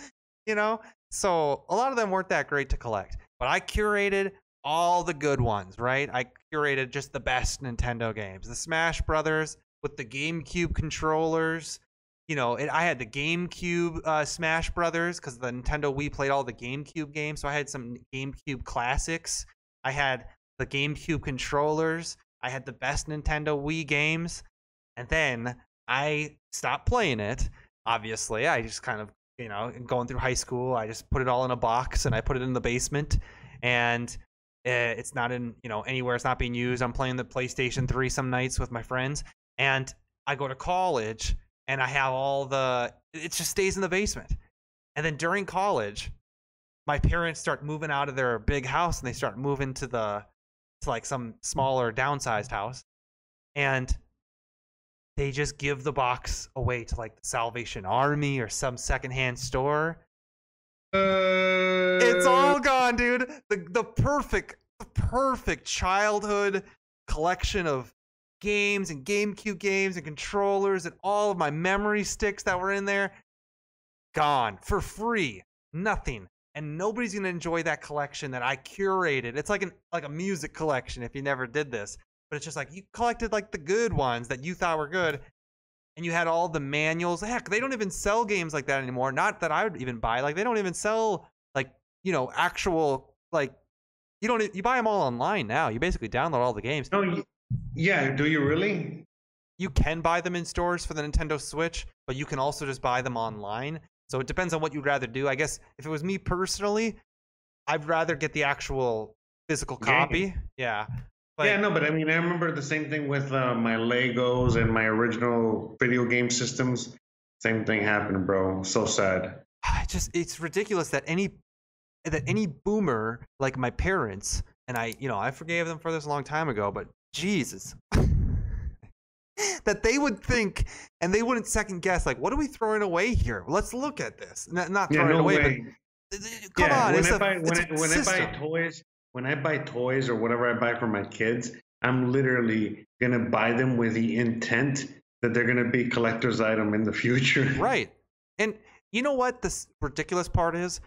you know. So a lot of them weren't that great to collect, but I curated all the good ones, right? I curated just the best Nintendo games, the Smash Brothers with the GameCube controllers. You know, it, I had the GameCube uh, Smash Brothers because the Nintendo Wii played all the GameCube games, so I had some GameCube classics. I had the GameCube controllers. I had the best Nintendo Wii games, and then I stopped playing it. Obviously, I just kind of, you know, going through high school, I just put it all in a box and I put it in the basement, and uh, it's not in, you know, anywhere. It's not being used. I'm playing the PlayStation 3 some nights with my friends, and I go to college and I have all the. It just stays in the basement, and then during college, my parents start moving out of their big house and they start moving to the to like some smaller downsized house and they just give the box away to like the Salvation Army or some secondhand store. It's all gone, dude. The the perfect the perfect childhood collection of games and GameCube games and controllers and all of my memory sticks that were in there gone for free. Nothing. And nobody's gonna enjoy that collection that I curated. It's like an like a music collection if you never did this, but it's just like you collected like the good ones that you thought were good, and you had all the manuals. Heck, they don't even sell games like that anymore. Not that I would even buy. Like they don't even sell like you know actual like you don't you buy them all online now. You basically download all the games. No, yeah. Do you really? You can buy them in stores for the Nintendo Switch, but you can also just buy them online. So it depends on what you'd rather do. I guess if it was me personally, I'd rather get the actual physical Game. copy. Yeah. But yeah, no, but I mean, I remember the same thing with uh, my Legos and my original video game systems. Same thing happened, bro. So sad. I just it's ridiculous that any that any boomer like my parents and I, you know, I forgave them for this a long time ago, but Jesus. that they would think and they wouldn't second guess like what are we throwing away here? Let's look at this. Not, not Yeah, throwing no away, way. but come yeah, on, when I a, buy when, I, when I buy toys, when I buy toys or whatever I buy for my kids, I'm literally gonna buy them with the intent that they're gonna be collector's item in the future. Right. And you know what this ridiculous part is?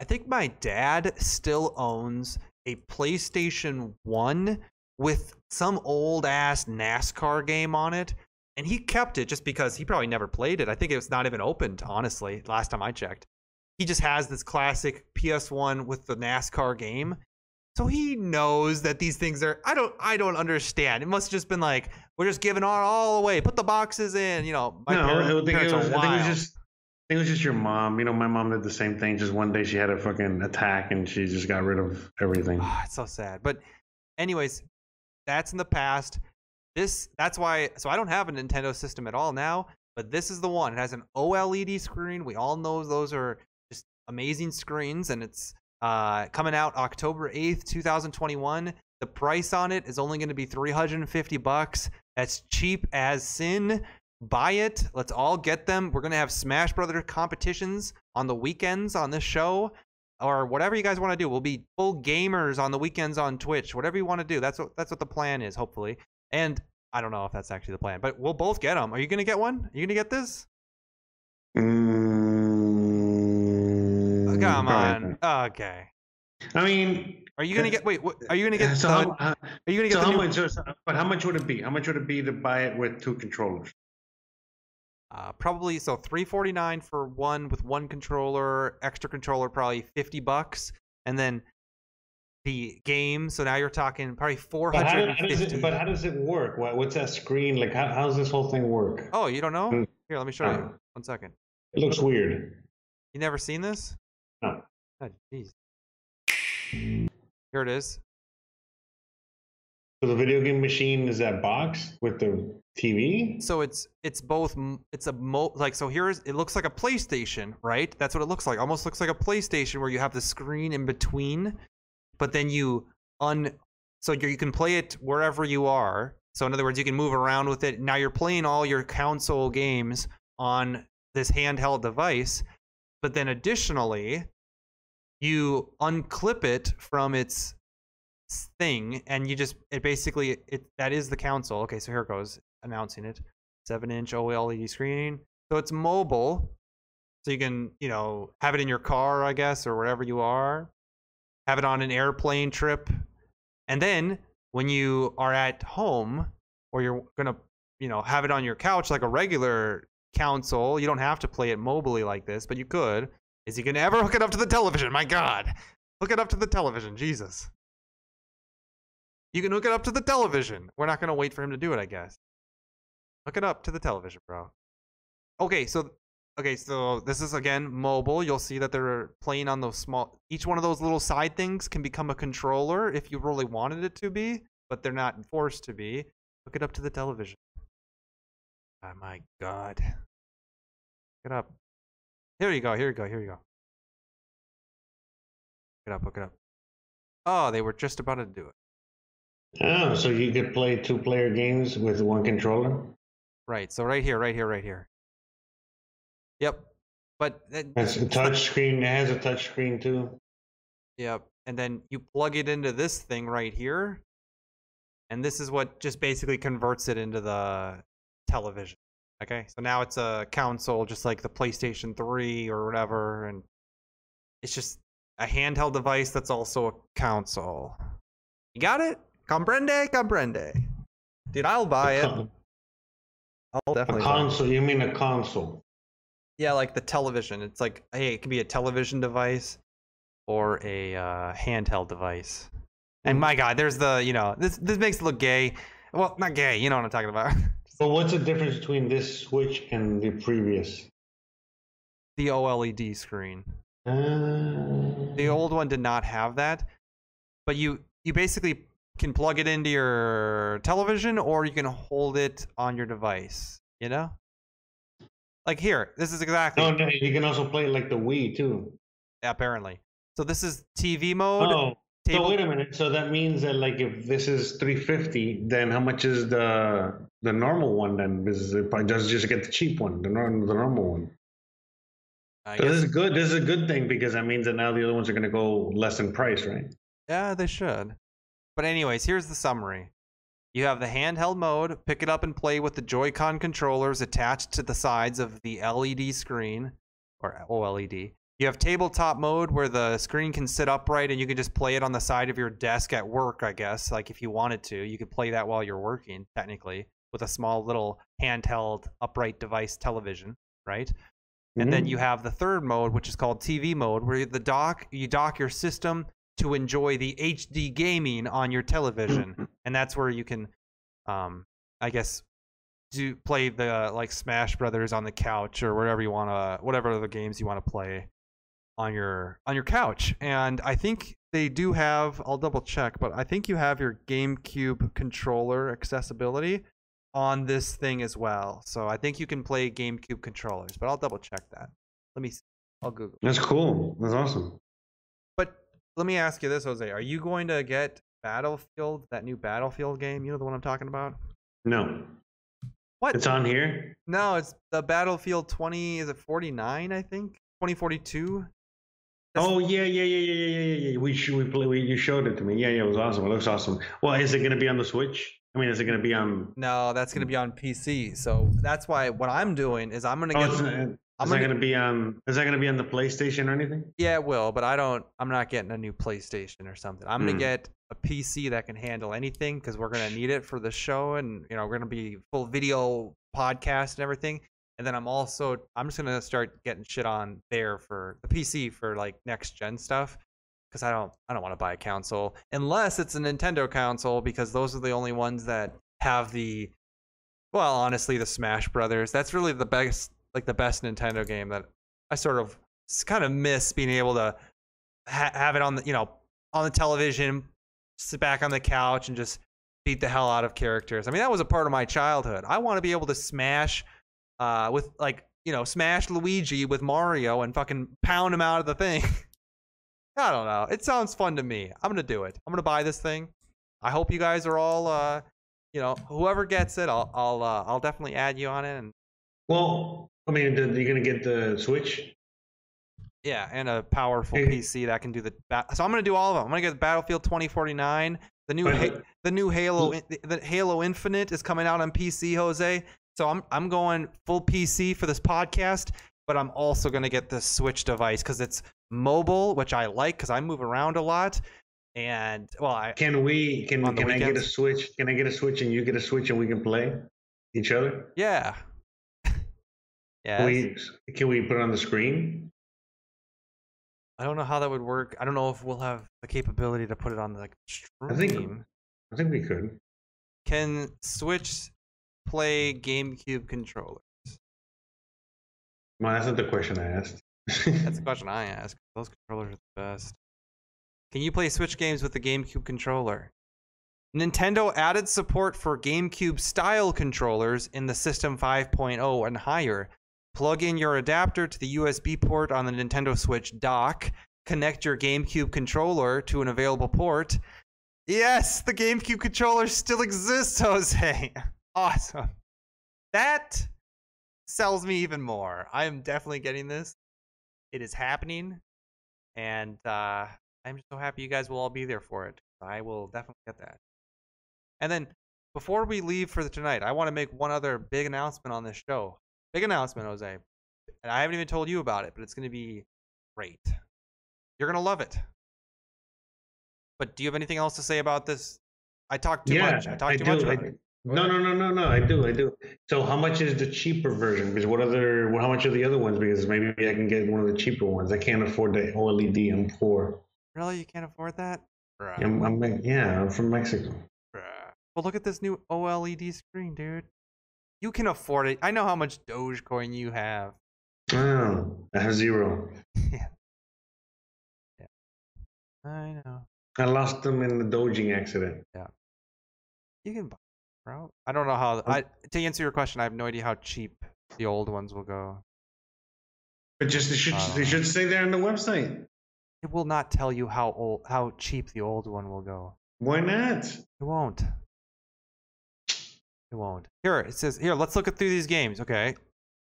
I think my dad still owns a PlayStation 1 with some old ass NASCAR game on it. And he kept it just because he probably never played it. I think it was not even opened, honestly, last time I checked. He just has this classic PS1 with the NASCAR game. So he knows that these things are I don't I don't understand. It must have just been like, we're just giving all, all away. Put the boxes in, you know. No, parents, I think, it was, I think it was just I think it was just your mom. You know, my mom did the same thing. Just one day she had a fucking attack and she just got rid of everything. Ah, it's so sad. But anyways, that's in the past. This that's why so I don't have a Nintendo system at all now, but this is the one. It has an OLED screen. We all know those are just amazing screens and it's uh coming out October 8th, 2021. The price on it is only going to be 350 bucks. That's cheap as sin. Buy it. Let's all get them. We're going to have Smash Brother competitions on the weekends on this show or whatever you guys want to do. We'll be full gamers on the weekends on Twitch. Whatever you want to do. That's what that's what the plan is, hopefully. And I don't know if that's actually the plan, but we'll both get them. Are you gonna get one? Are you gonna get this? Mm, Come on. Okay. I mean, Are you gonna get? Wait. What, are you gonna get? so the, how, how, are you gonna get so the how new? much? so- But how much would it be? How much would it be to buy it with two controllers? Uh, probably so. Three forty nine for one with one controller. Extra controller probably fifty bucks, and then the game. So now you're talking probably four But how, how does it? But how does it work? What, what's that screen like? How, how does this whole thing work? Oh, you don't know? Mm. Here, let me show No. you. One second. It looks weird. You never seen this? No. Oh, jeez. Here it is. So the video game machine is that box with the TV. So it's it's both it's a mo like so here's it looks like a PlayStation, right? That's what it looks like. Almost looks like a PlayStation where you have the screen in between, but then you un so you can play it wherever you are. So in other words, you can move around with it. Now you're playing all your console games on this handheld device, but then additionally, you unclip it from its thing and you just it basically it that is the console. Okay so here it goes announcing it. 7 inch oled screen so it's mobile so you can you know have it in your car i guess or wherever you are. Have it on an airplane trip. And then when you are at home or you're gonna you know have it on your couch like a regular console you don't have to play it mobily like this but you could. Is he gonna ever hook it up to the television? My god. Hook it up to the television. Jesus you can hook it up to the television. We're not going to wait for him to do it, I guess. Hook it up to the television, bro. Okay, so okay, so this is again mobile. You'll see that they're playing on those small each one of those little side things can become a controller if you really wanted it to be, but they're not forced to be. Hook it up to the television. Oh my god. Hook it up. Here you go, here you go, here you go. Hook it up, hook it up. Oh, they were just about to do it. Oh, so you could play two-player games with one controller. Right. So right here, right here, right here. Yep. But that- It's a touch screen. It has a touch screen too. Yep. And then you plug it into this thing right here. And this is what just basically converts it into the television. Okay. So now it's a console just like the PlayStation 3 or whatever. And it's just a handheld device that's also a console. You got it? Comprende? Comprende. Dude, I'll buy it. I'll A definitely it. console? You mean a console? Yeah, like the television. It's like, hey, it can be a television device or a uh, handheld device. And my God, there's the, you know, this this makes it look gay. Well, not gay. You know what I'm talking about. But what's the difference between this Switch and the previous? the OLED screen. Uh, The old one did not have that, but you you basically can plug it into your television or you can hold it on your device. You know, like here, this is exactly no, no, you can also play like the Wii too. apparently. So this is TV mode. Oh, table- so wait a minute. So that means that like if this is 350, then how much is the the normal one? Then is it just just get the cheap one, the normal the normal one. I So this is good. This is a good thing because that means that now the other ones are going to go less in price, right? yeah, they should. But anyways, here's the summary. You have the handheld mode. Pick it up and play with the Joy-Con controllers attached to the sides of the LED screen or OLED. You have tabletop mode where the screen can sit upright and you can just play it on the side of your desk at work, I guess. Like if you wanted to, you could play that while you're working, technically, with a small little handheld upright device television, right? And then Mhm. you have the third mode, which is called TV mode, where the dock you dock your system to enjoy the HD gaming on your television, and that's where you can, um, I guess, do play the like Smash Brothers on the couch or whatever you want to, whatever other games you want to play on your on your couch. And I think they do have. I'll double check, but I think you have your GameCube controller accessibility on this thing as well. So I think you can play GameCube controllers, but I'll double check that. Let me. See. I'll Google. That's cool. That's awesome. Let me ask you this, Jose: Are you going to get Battlefield, that new Battlefield game? You know the one I'm talking about. No, What? it's on here. No, it's the Battlefield 20. Is it 49? I think 2042. That's- Oh yeah, yeah, yeah, yeah, yeah, yeah, yeah. We should we play. We, you showed it to me. Yeah, yeah, it was awesome. It looks awesome. Well, is it going to be on the Switch? I mean, is it going to be on? No, that's gonna be on PC. So that's why what I'm doing is I'm gonna Oh, get. I'm is that gonna- going to be on? Is that going to be on the PlayStation or anything? Yeah, it will, but I don't. I'm not getting a new PlayStation or something. I'm gonna Hmm. get a PC that can handle anything because we're gonna need it for the show, and you know we're gonna be full video podcast and everything. And then I'm also I'm just gonna start getting shit on there for the PC for like next gen stuff because I don't I don't want to buy a console unless it's a Nintendo console because those are the only ones that have the well honestly the Smash Brothers. That's really the best like the best Nintendo game that I sort of kind of miss being able to ha- have it on the you know on the television, sit back on the couch and just beat the hell out of characters. I mean that was a part of my childhood. I want to be able to smash uh, with like you know smash Luigi with Mario and fucking pound him out of the thing. I don't know. It sounds fun to me. I'm gonna do it. I'm gonna buy this thing. I hope you guys are all uh, you know whoever gets it, I'll I'll uh, I'll definitely add you on it and Well, I mean, the, you're going to get the Switch. Yeah, and a powerful Hey. PC that can do the. Ba- so I'm gonna do all of them. I'm gonna get Battlefield 2049. The new ha- the new Halo the, the Halo Infinite is coming out on PC, Jose. So I'm I'm going full PC for this podcast, but I'm also gonna get the Switch device because it's mobile, which I like because I move around a lot. And well, I Can we? Can can I get a? Switch? Can I get a Switch and you get a Switch and we can play each other? yeah, yeah. Can we? Can we put it on the screen? I don't know how that would work. I don't know if we'll have the capability to put it on the like, I think- stream. I think we could. Can Switch play GameCube controllers? Well, that's not the question I asked. That's the question I asked. Those controllers are the best. Can you play Switch games with the GameCube controller? Nintendo added support for GameCube style controllers in the System 5.0 and higher. Plug in your adapter to the USB port on the Nintendo Switch dock. Connect your GameCube controller to an available port. Yes, the GameCube controller still exists, Jose. Awesome. That sells me even more. I am definitely getting this. It is happening, and uh, I'm just so happy you guys will all be there for it. I will definitely get that. And then before we leave for tonight, I want to make one other big announcement on this show. Big announcement, Jose. And I haven't even told you about it, but it's going to be great. You're gonna love it. But do you have anything else to say about this? I talked too yeah, much. I talked too do. much I about do. it. No, no, no, no, no. I do, I do. So, how much is the cheaper version? Because what other? How much are the other ones? Because maybe I can get one of the cheaper ones. I can't afford the OLED. I'm poor. Really, you can't afford that? Bruh. I'm, I'm yeah, I'm from Mexico. Bruh. Well, look at this new OLED screen, dude. You can afford it. I know how much Dogecoin you have. Oh, I have zero. Yeah, I know. I lost them in the doging accident. Yeah. You can buy, bro. I don't know how. Oh. I to answer your question, I have no idea how cheap the old ones will go. But just they should they should say there on the website. It will not tell you how old, how cheap the old one will go. Why not? It won't. It won't. Here it says. Here, let's look at through these games. Okay,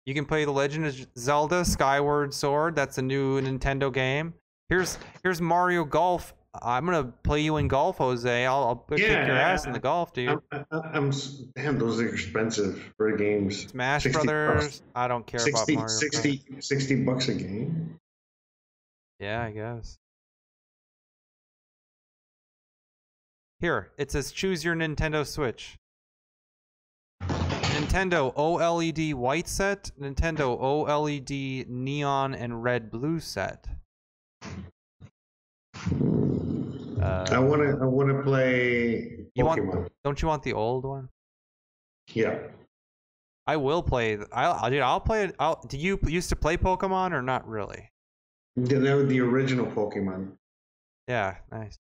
you can play The Legend of Zelda: Skyward Sword. That's a new Nintendo game. Here's here's Mario Golf. I'm gonna play you in golf, Jose. I'll, I'll kick your ass in the golf, dude. I'm, I'm damn. Those are expensive for games. Smash 60 bucks. Brothers. I don't care 60, about Mario. Kart. 60, 60 bucks a game. Yeah, I guess. Here, it says choose your Nintendo Switch. Nintendo OLED white set, Nintendo OLED neon and red blue set. Uh, I want to. I want to play You want- Pokemon. don't you want the old one? Yeah. I will play. I'll, dude, I'll play it. I'll, do you used to play Pokemon or not really? The, the original Pokemon. Yeah, nice.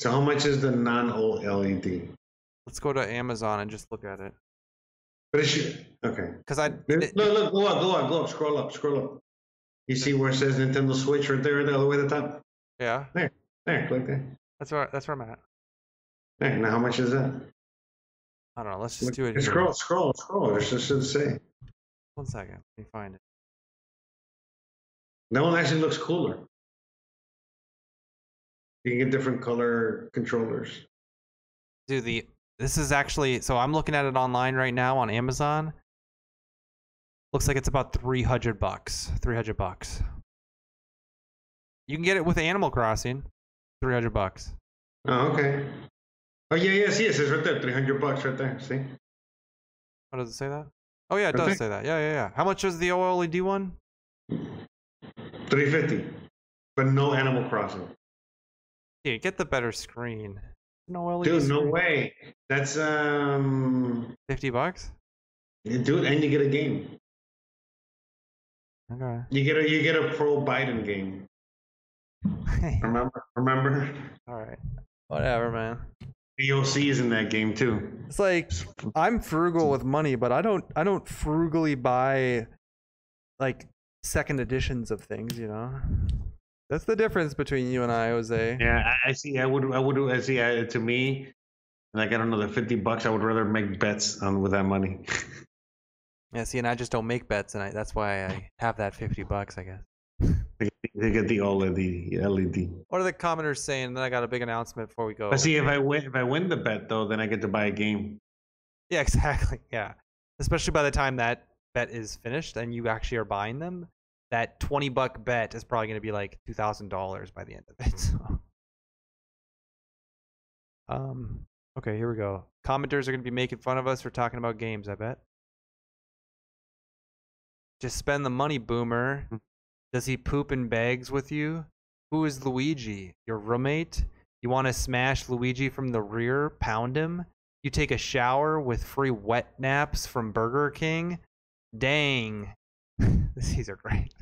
So how much is the non-OLED? Let's go to Amazon and just look at it. But it should. Okay. Cause I, Look, look, go up, go up, go up, scroll up, scroll up. You see where it says Nintendo Switch right there, right there, all the way to the top? yeah, There, there, click there. that's where that's where I'm at. There, now how much is that? I don't know. Let's just Look, do it. Here. Scroll, scroll, scroll. It should, should say. One second. Let me find it. That one actually looks cooler. You can get different color controllers. Dude, the this is actually so I'm looking at it online right now on Amazon. Looks like it's about 300 bucks. 300 bucks. You can get it with Animal Crossing. 300 bucks. Oh, okay. Oh yeah, yeah. See, it says right there, three hundred bucks right there. See. What does it say that? Oh yeah, it does say that. Yeah, yeah, yeah. How much is the OLED one? Three fifty, but no Animal Crossing. Yeah, get the better screen. No OLED. Dude, no way. That's um, 50 bucks? dude, and you get a game. Okay. You get a you get a pro Biden game. Remember? Remember? All right. Whatever, man. AOC is in that game too. It's like I'm frugal with money, but I don't I don't frugally buy like second editions of things, you know. That's the difference between you and I, Jose. Yeah, I, I see. I would. I would. I see. I, to me, like I don't know, the fifty bucks. I would rather make bets on with that money. Yeah, see, and I just don't make bets, and I, that's why I have that fifty bucks, I guess. they get the OLED LED. What are the commenters saying? And then I got a big announcement before we go. But see, if I win, if I win the bet though, then I get to buy a game. Yeah, exactly. Yeah, especially by the time that bet is finished and you actually are buying them, that twenty buck bet is probably going to be like two thousand dollars by the end of it. So. Um. Okay, here we go. Commenters are going to be making fun of us for talking about games. I bet. Just spend the money, boomer. Does he poop in bags with you? Who is Luigi? Your roommate? You want to smash Luigi from the rear? Pound him? You take a shower with free wet naps from Burger King? Dang. These are great.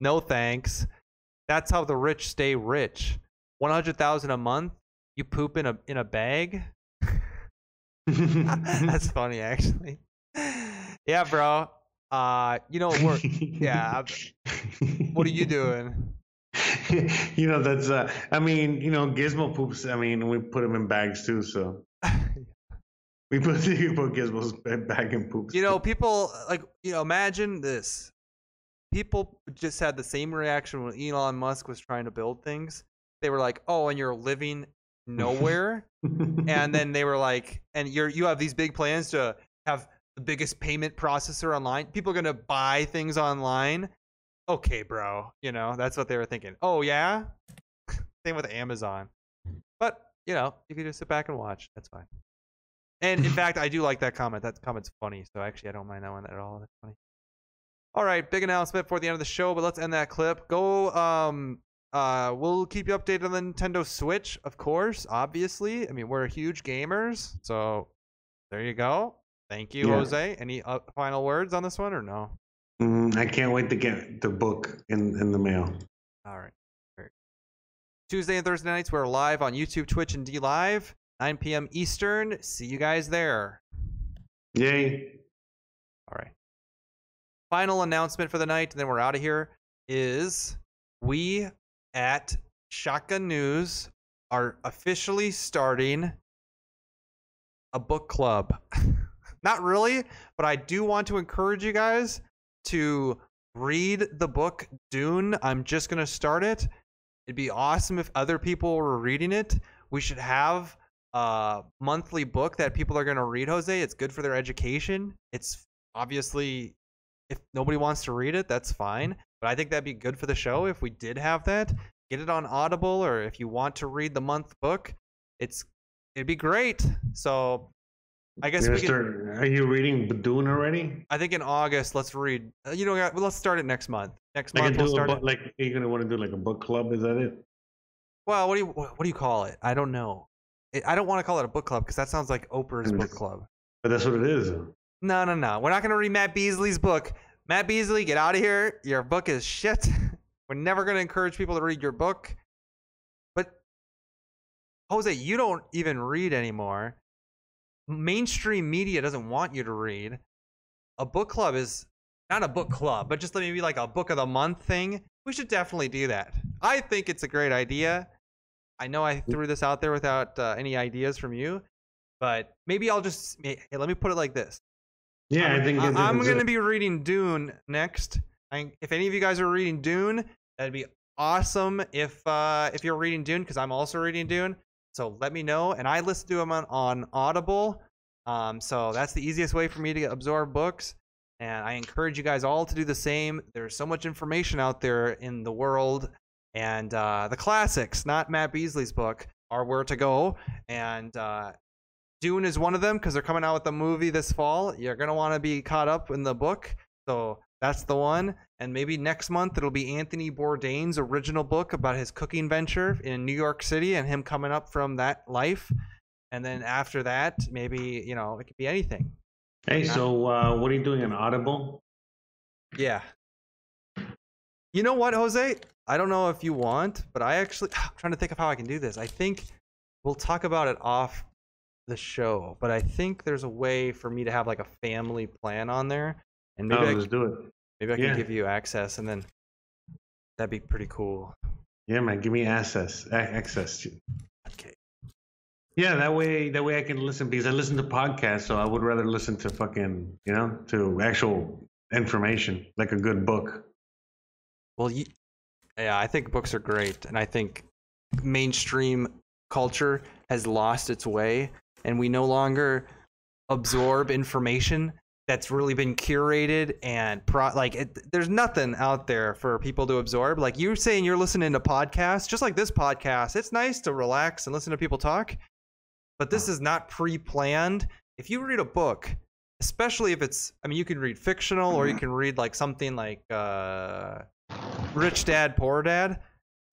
No thanks. That's how the rich stay rich. 100,000 a month? You poop in a in a bag? That's funny actually. Yeah, bro. Uh, you know we're yeah. What are you doing? you know that's. uh I mean, you know, Gizmo poops. I mean, we put them in bags too. So we put we put Gizmo's bag in poops. You know, people like you know. Imagine this: people just had the same reaction when Elon Musk was trying to build things. They were like, "Oh, and you're living nowhere," and then they were like, "And you're you have these big plans to have the biggest payment processor online. People are gonna buy things online." okay, bro. You know, that's what they were thinking. Oh yeah. Same with Amazon. But you know, you can just sit back and watch. That's fine. And in fact, I do like that comment. That comment's funny. So actually, I don't mind that one at all. That's funny. All right, big announcement for the end of the show, but let's end that clip. Go. Um. Uh. We'll keep you updated on the Nintendo Switch, of course. Obviously, I mean we're huge gamers, so there you go. Thank you, Yeah. Jose. Any uh, final words on this one or no? Mm, I can't wait to get the book in in the mail. All right. Tuesday and Thursday nights, we're live on YouTube, Twitch, and DLive, 9 p.m. Eastern. See you guys there. Yay! Final announcement for the night, and then we're out of here. Is we at Shotgun News are officially starting a book club. Not really, but I do want to encourage you guys to read the book Dune. I'm just going to start it. It'd be awesome if other people were reading it. We should have a monthly book that people are going to read, Jose. It's good for their education. It's obviously, if nobody wants to read it, that's fine. But I think that'd be good for the show if we did have that. Get it on Audible, or if you want to read the month book, it's it'd be great. So I guess we can. are you reading Dune already? I think in August, let's read. uh, You know, let's start it next month. Next Like, month, we'll start. It. Like, are you gonna want to do like a book club? Is that it? Well, what do you what do you call it? I don't know. I don't want to call it a book club because that sounds like Oprah's book club. But that's what it is. No, no, no. We're not gonna read Matt Beasley's book. Matt Beasley, get out of here. Your book is shit. We're never gonna encourage people to read your book. But Jose, you don't even read anymore. Mainstream media doesn't want you to read. A book club is not a book club, but just maybe like a book of the month thing. We should definitely do that. I think it's a great idea. I know I threw this out there without uh, any ideas from you, but maybe I'll just hey, let me put it like this. Yeah, I'm, I think I, I'm going to be reading Dune next. I, if any of you guys are reading Dune, that'd be awesome. If uh, if you're reading Dune, because I'm also reading Dune, so let me know. And I listen to them on, on Audible, um, so that's the easiest way for me to absorb books. And I encourage you guys all to do the same. There's so much information out there in the world, and uh, the classics, not Matt Beasley's book, are where to go. And uh, Dune is one of them because they're coming out with a movie this fall. You're gonna want to be caught up in the book, so that's the one. And maybe next month it'll be Anthony Bourdain's original book about his cooking venture in New York City and him coming up from that life. And then after that, maybe you know it could be anything. Hey, so uh, what are you doing on Audible? Yeah. You know what, Jose? I don't know if you want, but I actually I'm trying to think of how I can do this. I think we'll talk about it off the show, but I think there's a way for me to have like a family plan on there, and maybe oh, I, let's c- do it. maybe I can give you access, and then that'd be pretty cool. Yeah, man, give me access. Access. Okay. Yeah, that way, that way I can listen because I listen to podcasts, so I would rather listen to fucking, you know, to actual information, like a good book. Well, you, yeah, I think books are great, and I think mainstream culture has lost its way, and we no longer absorb information that's really been curated and pro- like it, there's nothing out there for people to absorb. Like you're saying, you're listening to podcasts, just like this podcast. It's nice to relax and listen to people talk, but this is not pre-planned. If you read a book, especially if it's, I mean, you can read fictional or you can read like something like. uh Rich Dad Poor Dad.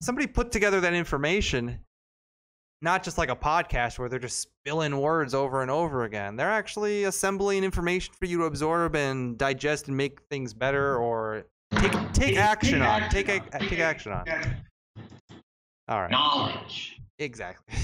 Somebody put together that information, not just like a podcast where they're just spilling words over and over again. They're actually assembling information for you to absorb and digest and make things better or take take action on. Take a, uh, take action on. All right. Knowledge. Exactly.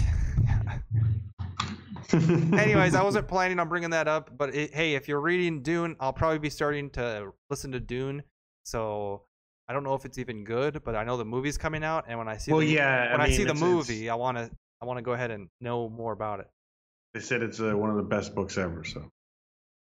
Anyways, I wasn't planning on bringing that up, but it, hey, if you're reading Dune, I'll probably be starting to listen to Dune. So I don't know if it's even good, but I know the movie's coming out, and when I see Well, the, yeah, when I I, see the it's- movie, I want to I want to go ahead and know more about it. They said it's uh, one of the best books ever. So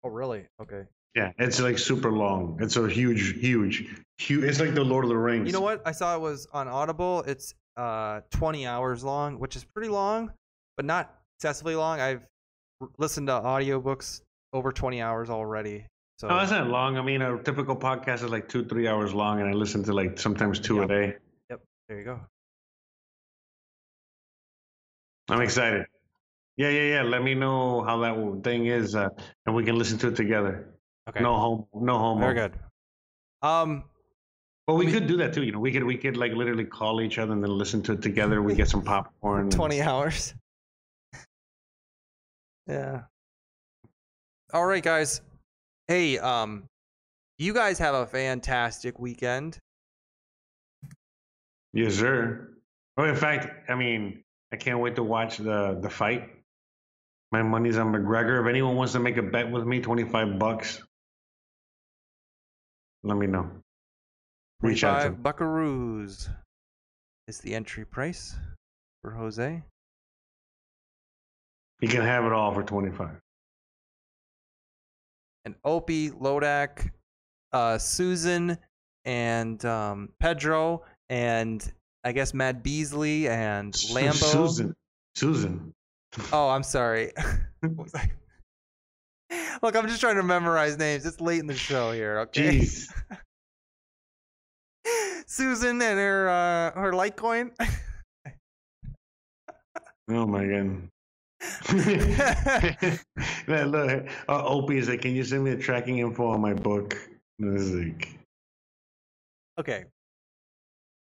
Oh, really? Okay. yeah, it's like super long. It's a huge, huge, huge. It's like the Lord of the Rings. You know what? I saw it was on Audible. It's uh 20 hours long, which is pretty long, but not excessively long. I've listened to audiobooks over 20 hours already, So No, that's not long. I mean, a typical podcast is like two, three hours long, and I listen to like sometimes two Yeah. a day. Yep. There you go. I'm excited. Yeah, yeah, yeah. Let me know how that thing is, uh, and we can listen to it together. Okay. No home. No homo. Very good. Um, But we I mean- could do that too. You know, we could we could like literally call each other and then listen to it together. We get some popcorn. and- 20 hours. yeah. All right, guys. Hey, um, you guys have a fantastic weekend. Yes, sir. Oh, in fact, I mean, I can't wait to watch the the fight. My money's on McGregor. If anyone wants to make a bet with me, twenty five bucks. Let me know. Reach out to me. 25 buckaroos is the entry price for Jose. You can have it all for twenty five. And Opie, Lodak, uh, Susan, and um, Pedro, and I guess Matt Beasley and Lambo. Susan. Susan. Oh, I'm sorry. What was I- Look, I'm just trying to memorize names. It's late in the show here, okay? Jeez. Susan and her uh, her Litecoin. Oh my god. Look, uh, Opie is like, can you send me the tracking info on my book? And I was like, okay.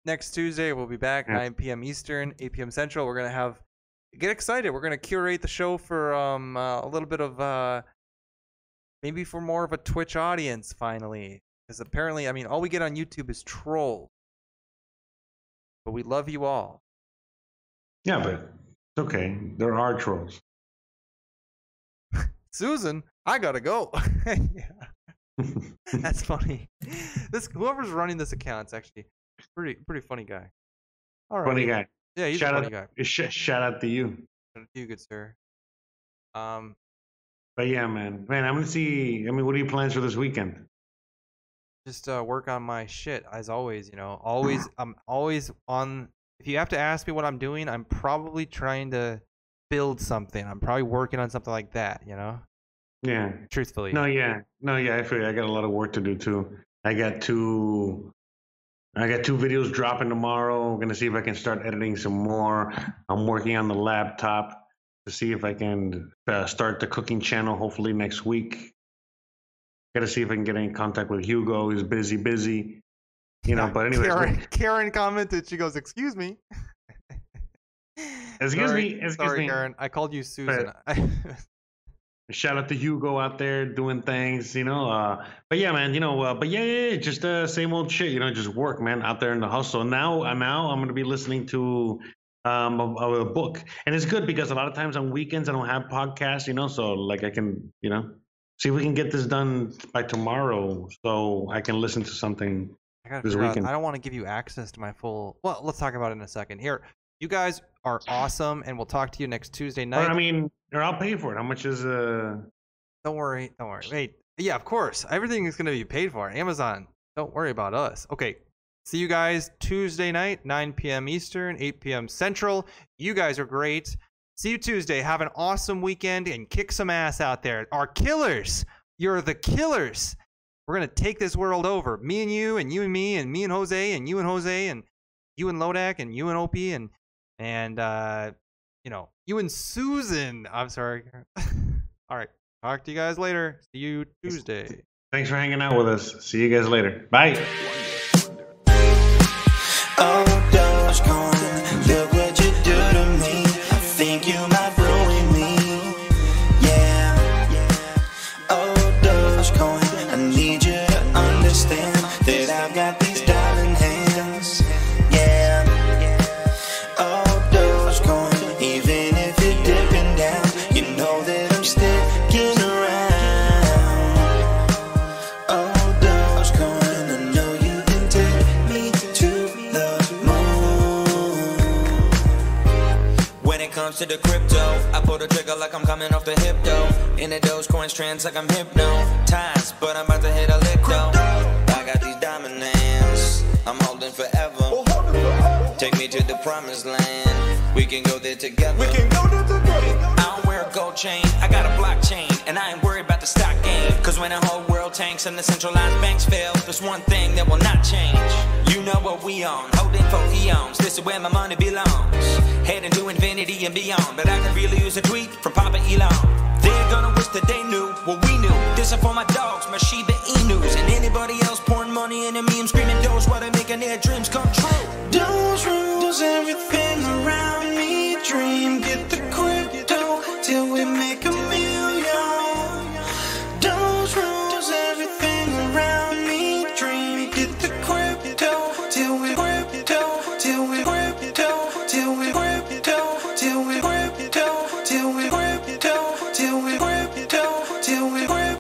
Next Tuesday we'll be back, Yeah. 9 p.m. Eastern, 8 p.m. Central. We're gonna have get excited. We're gonna curate the show for um uh, a little bit of uh maybe for more of a Twitch audience finally, because apparently, I mean, all we get on YouTube is troll. But we love you all. yeah, but it's okay. There are trolls. Susan, I gotta go. yeah. That's funny. This whoever's running this account's actually pretty pretty funny guy. All right. Funny guy. Yeah, he's shout a funny out, guy. Sh- shout out to you. Shout out to you, good sir. Um, But yeah, man, man, I'm gonna see. I mean, what are your plans for this weekend? just uh, work on my shit as always. You know, always I'm always on. If you have to ask me what I'm doing, I'm probably trying to build something. I'm probably working on something like that. You know, Yeah. truthfully. No, yeah, no, yeah. I feel you. I got a lot of work to do too. I got two. I got two videos dropping tomorrow. I'm gonna see if I can start editing some more. I'm working on the laptop to see if I can uh, start the cooking channel. Hopefully next week. Got to see if I can get in contact with Hugo. He's busy, busy. You know. But anyway, Karen, Karen commented. She goes, "Excuse me." Excuse Sorry- me, excuse sorry, me. Karen. I called you Susan. shout out to Hugo out there doing things, you know. Uh, but yeah, man, you know, uh, but yeah, yeah, yeah, just uh, same old shit, you know, just work, man, out there in the hustle. Now, uh, now I'm gonna be listening to um, a, a book, and it's good because a lot of times on weekends I don't have podcasts, you know, so like I can, you know, see if we can get this done by tomorrow, so I can listen to something. I gotta this out. weekend. I don't want to give you access to my full. Well, let's talk about it in a second. Here, you guys are awesome, and we'll talk to you next Tuesday night. I mean, or I'll pay for it. How much is uh? don't worry, don't worry. Wait, yeah, of course, everything is gonna be paid for. Amazon. Don't worry about us. Okay. See you guys Tuesday night, 9 p.m. Eastern, 8 p.m. Central. You guys are great. See you Tuesday. Have an awesome weekend and kick some ass out there. Our killers. You're the killers. We're gonna take this world over. Me and you, and you and me, and me and Jose, and you and Jose, and you and Lodak, and you and Opie, and and uh, you know, you and Susan. I'm sorry. All right. Talk to you guys later. See you Tuesday. Thanks for hanging out with us. See you guys later. Bye. To the crypto, I pull the trigger like I'm coming off the hip though. In the Dogecoin trends like I'm hypnotized, but I'm about to hit a lick though. I got these diamond hands, I'm holding forever. Take me to the promised land, we can go there together. We can go there together. I don't wear a gold chain. I got a blockchain, and I ain't stock game. Cause when the whole world tanks and the centralized banks fail, there's one thing that will not change. You know what we own, holding for eons. This is where my money belongs. Heading to infinity and beyond. But I could really use a tweet from Papa Elon. They're gonna wish that they knew what we knew. This is for my dogs, my Shiba Inus, and anybody else pouring money into me and screaming those while they're making their dreams come true. Those rules, everything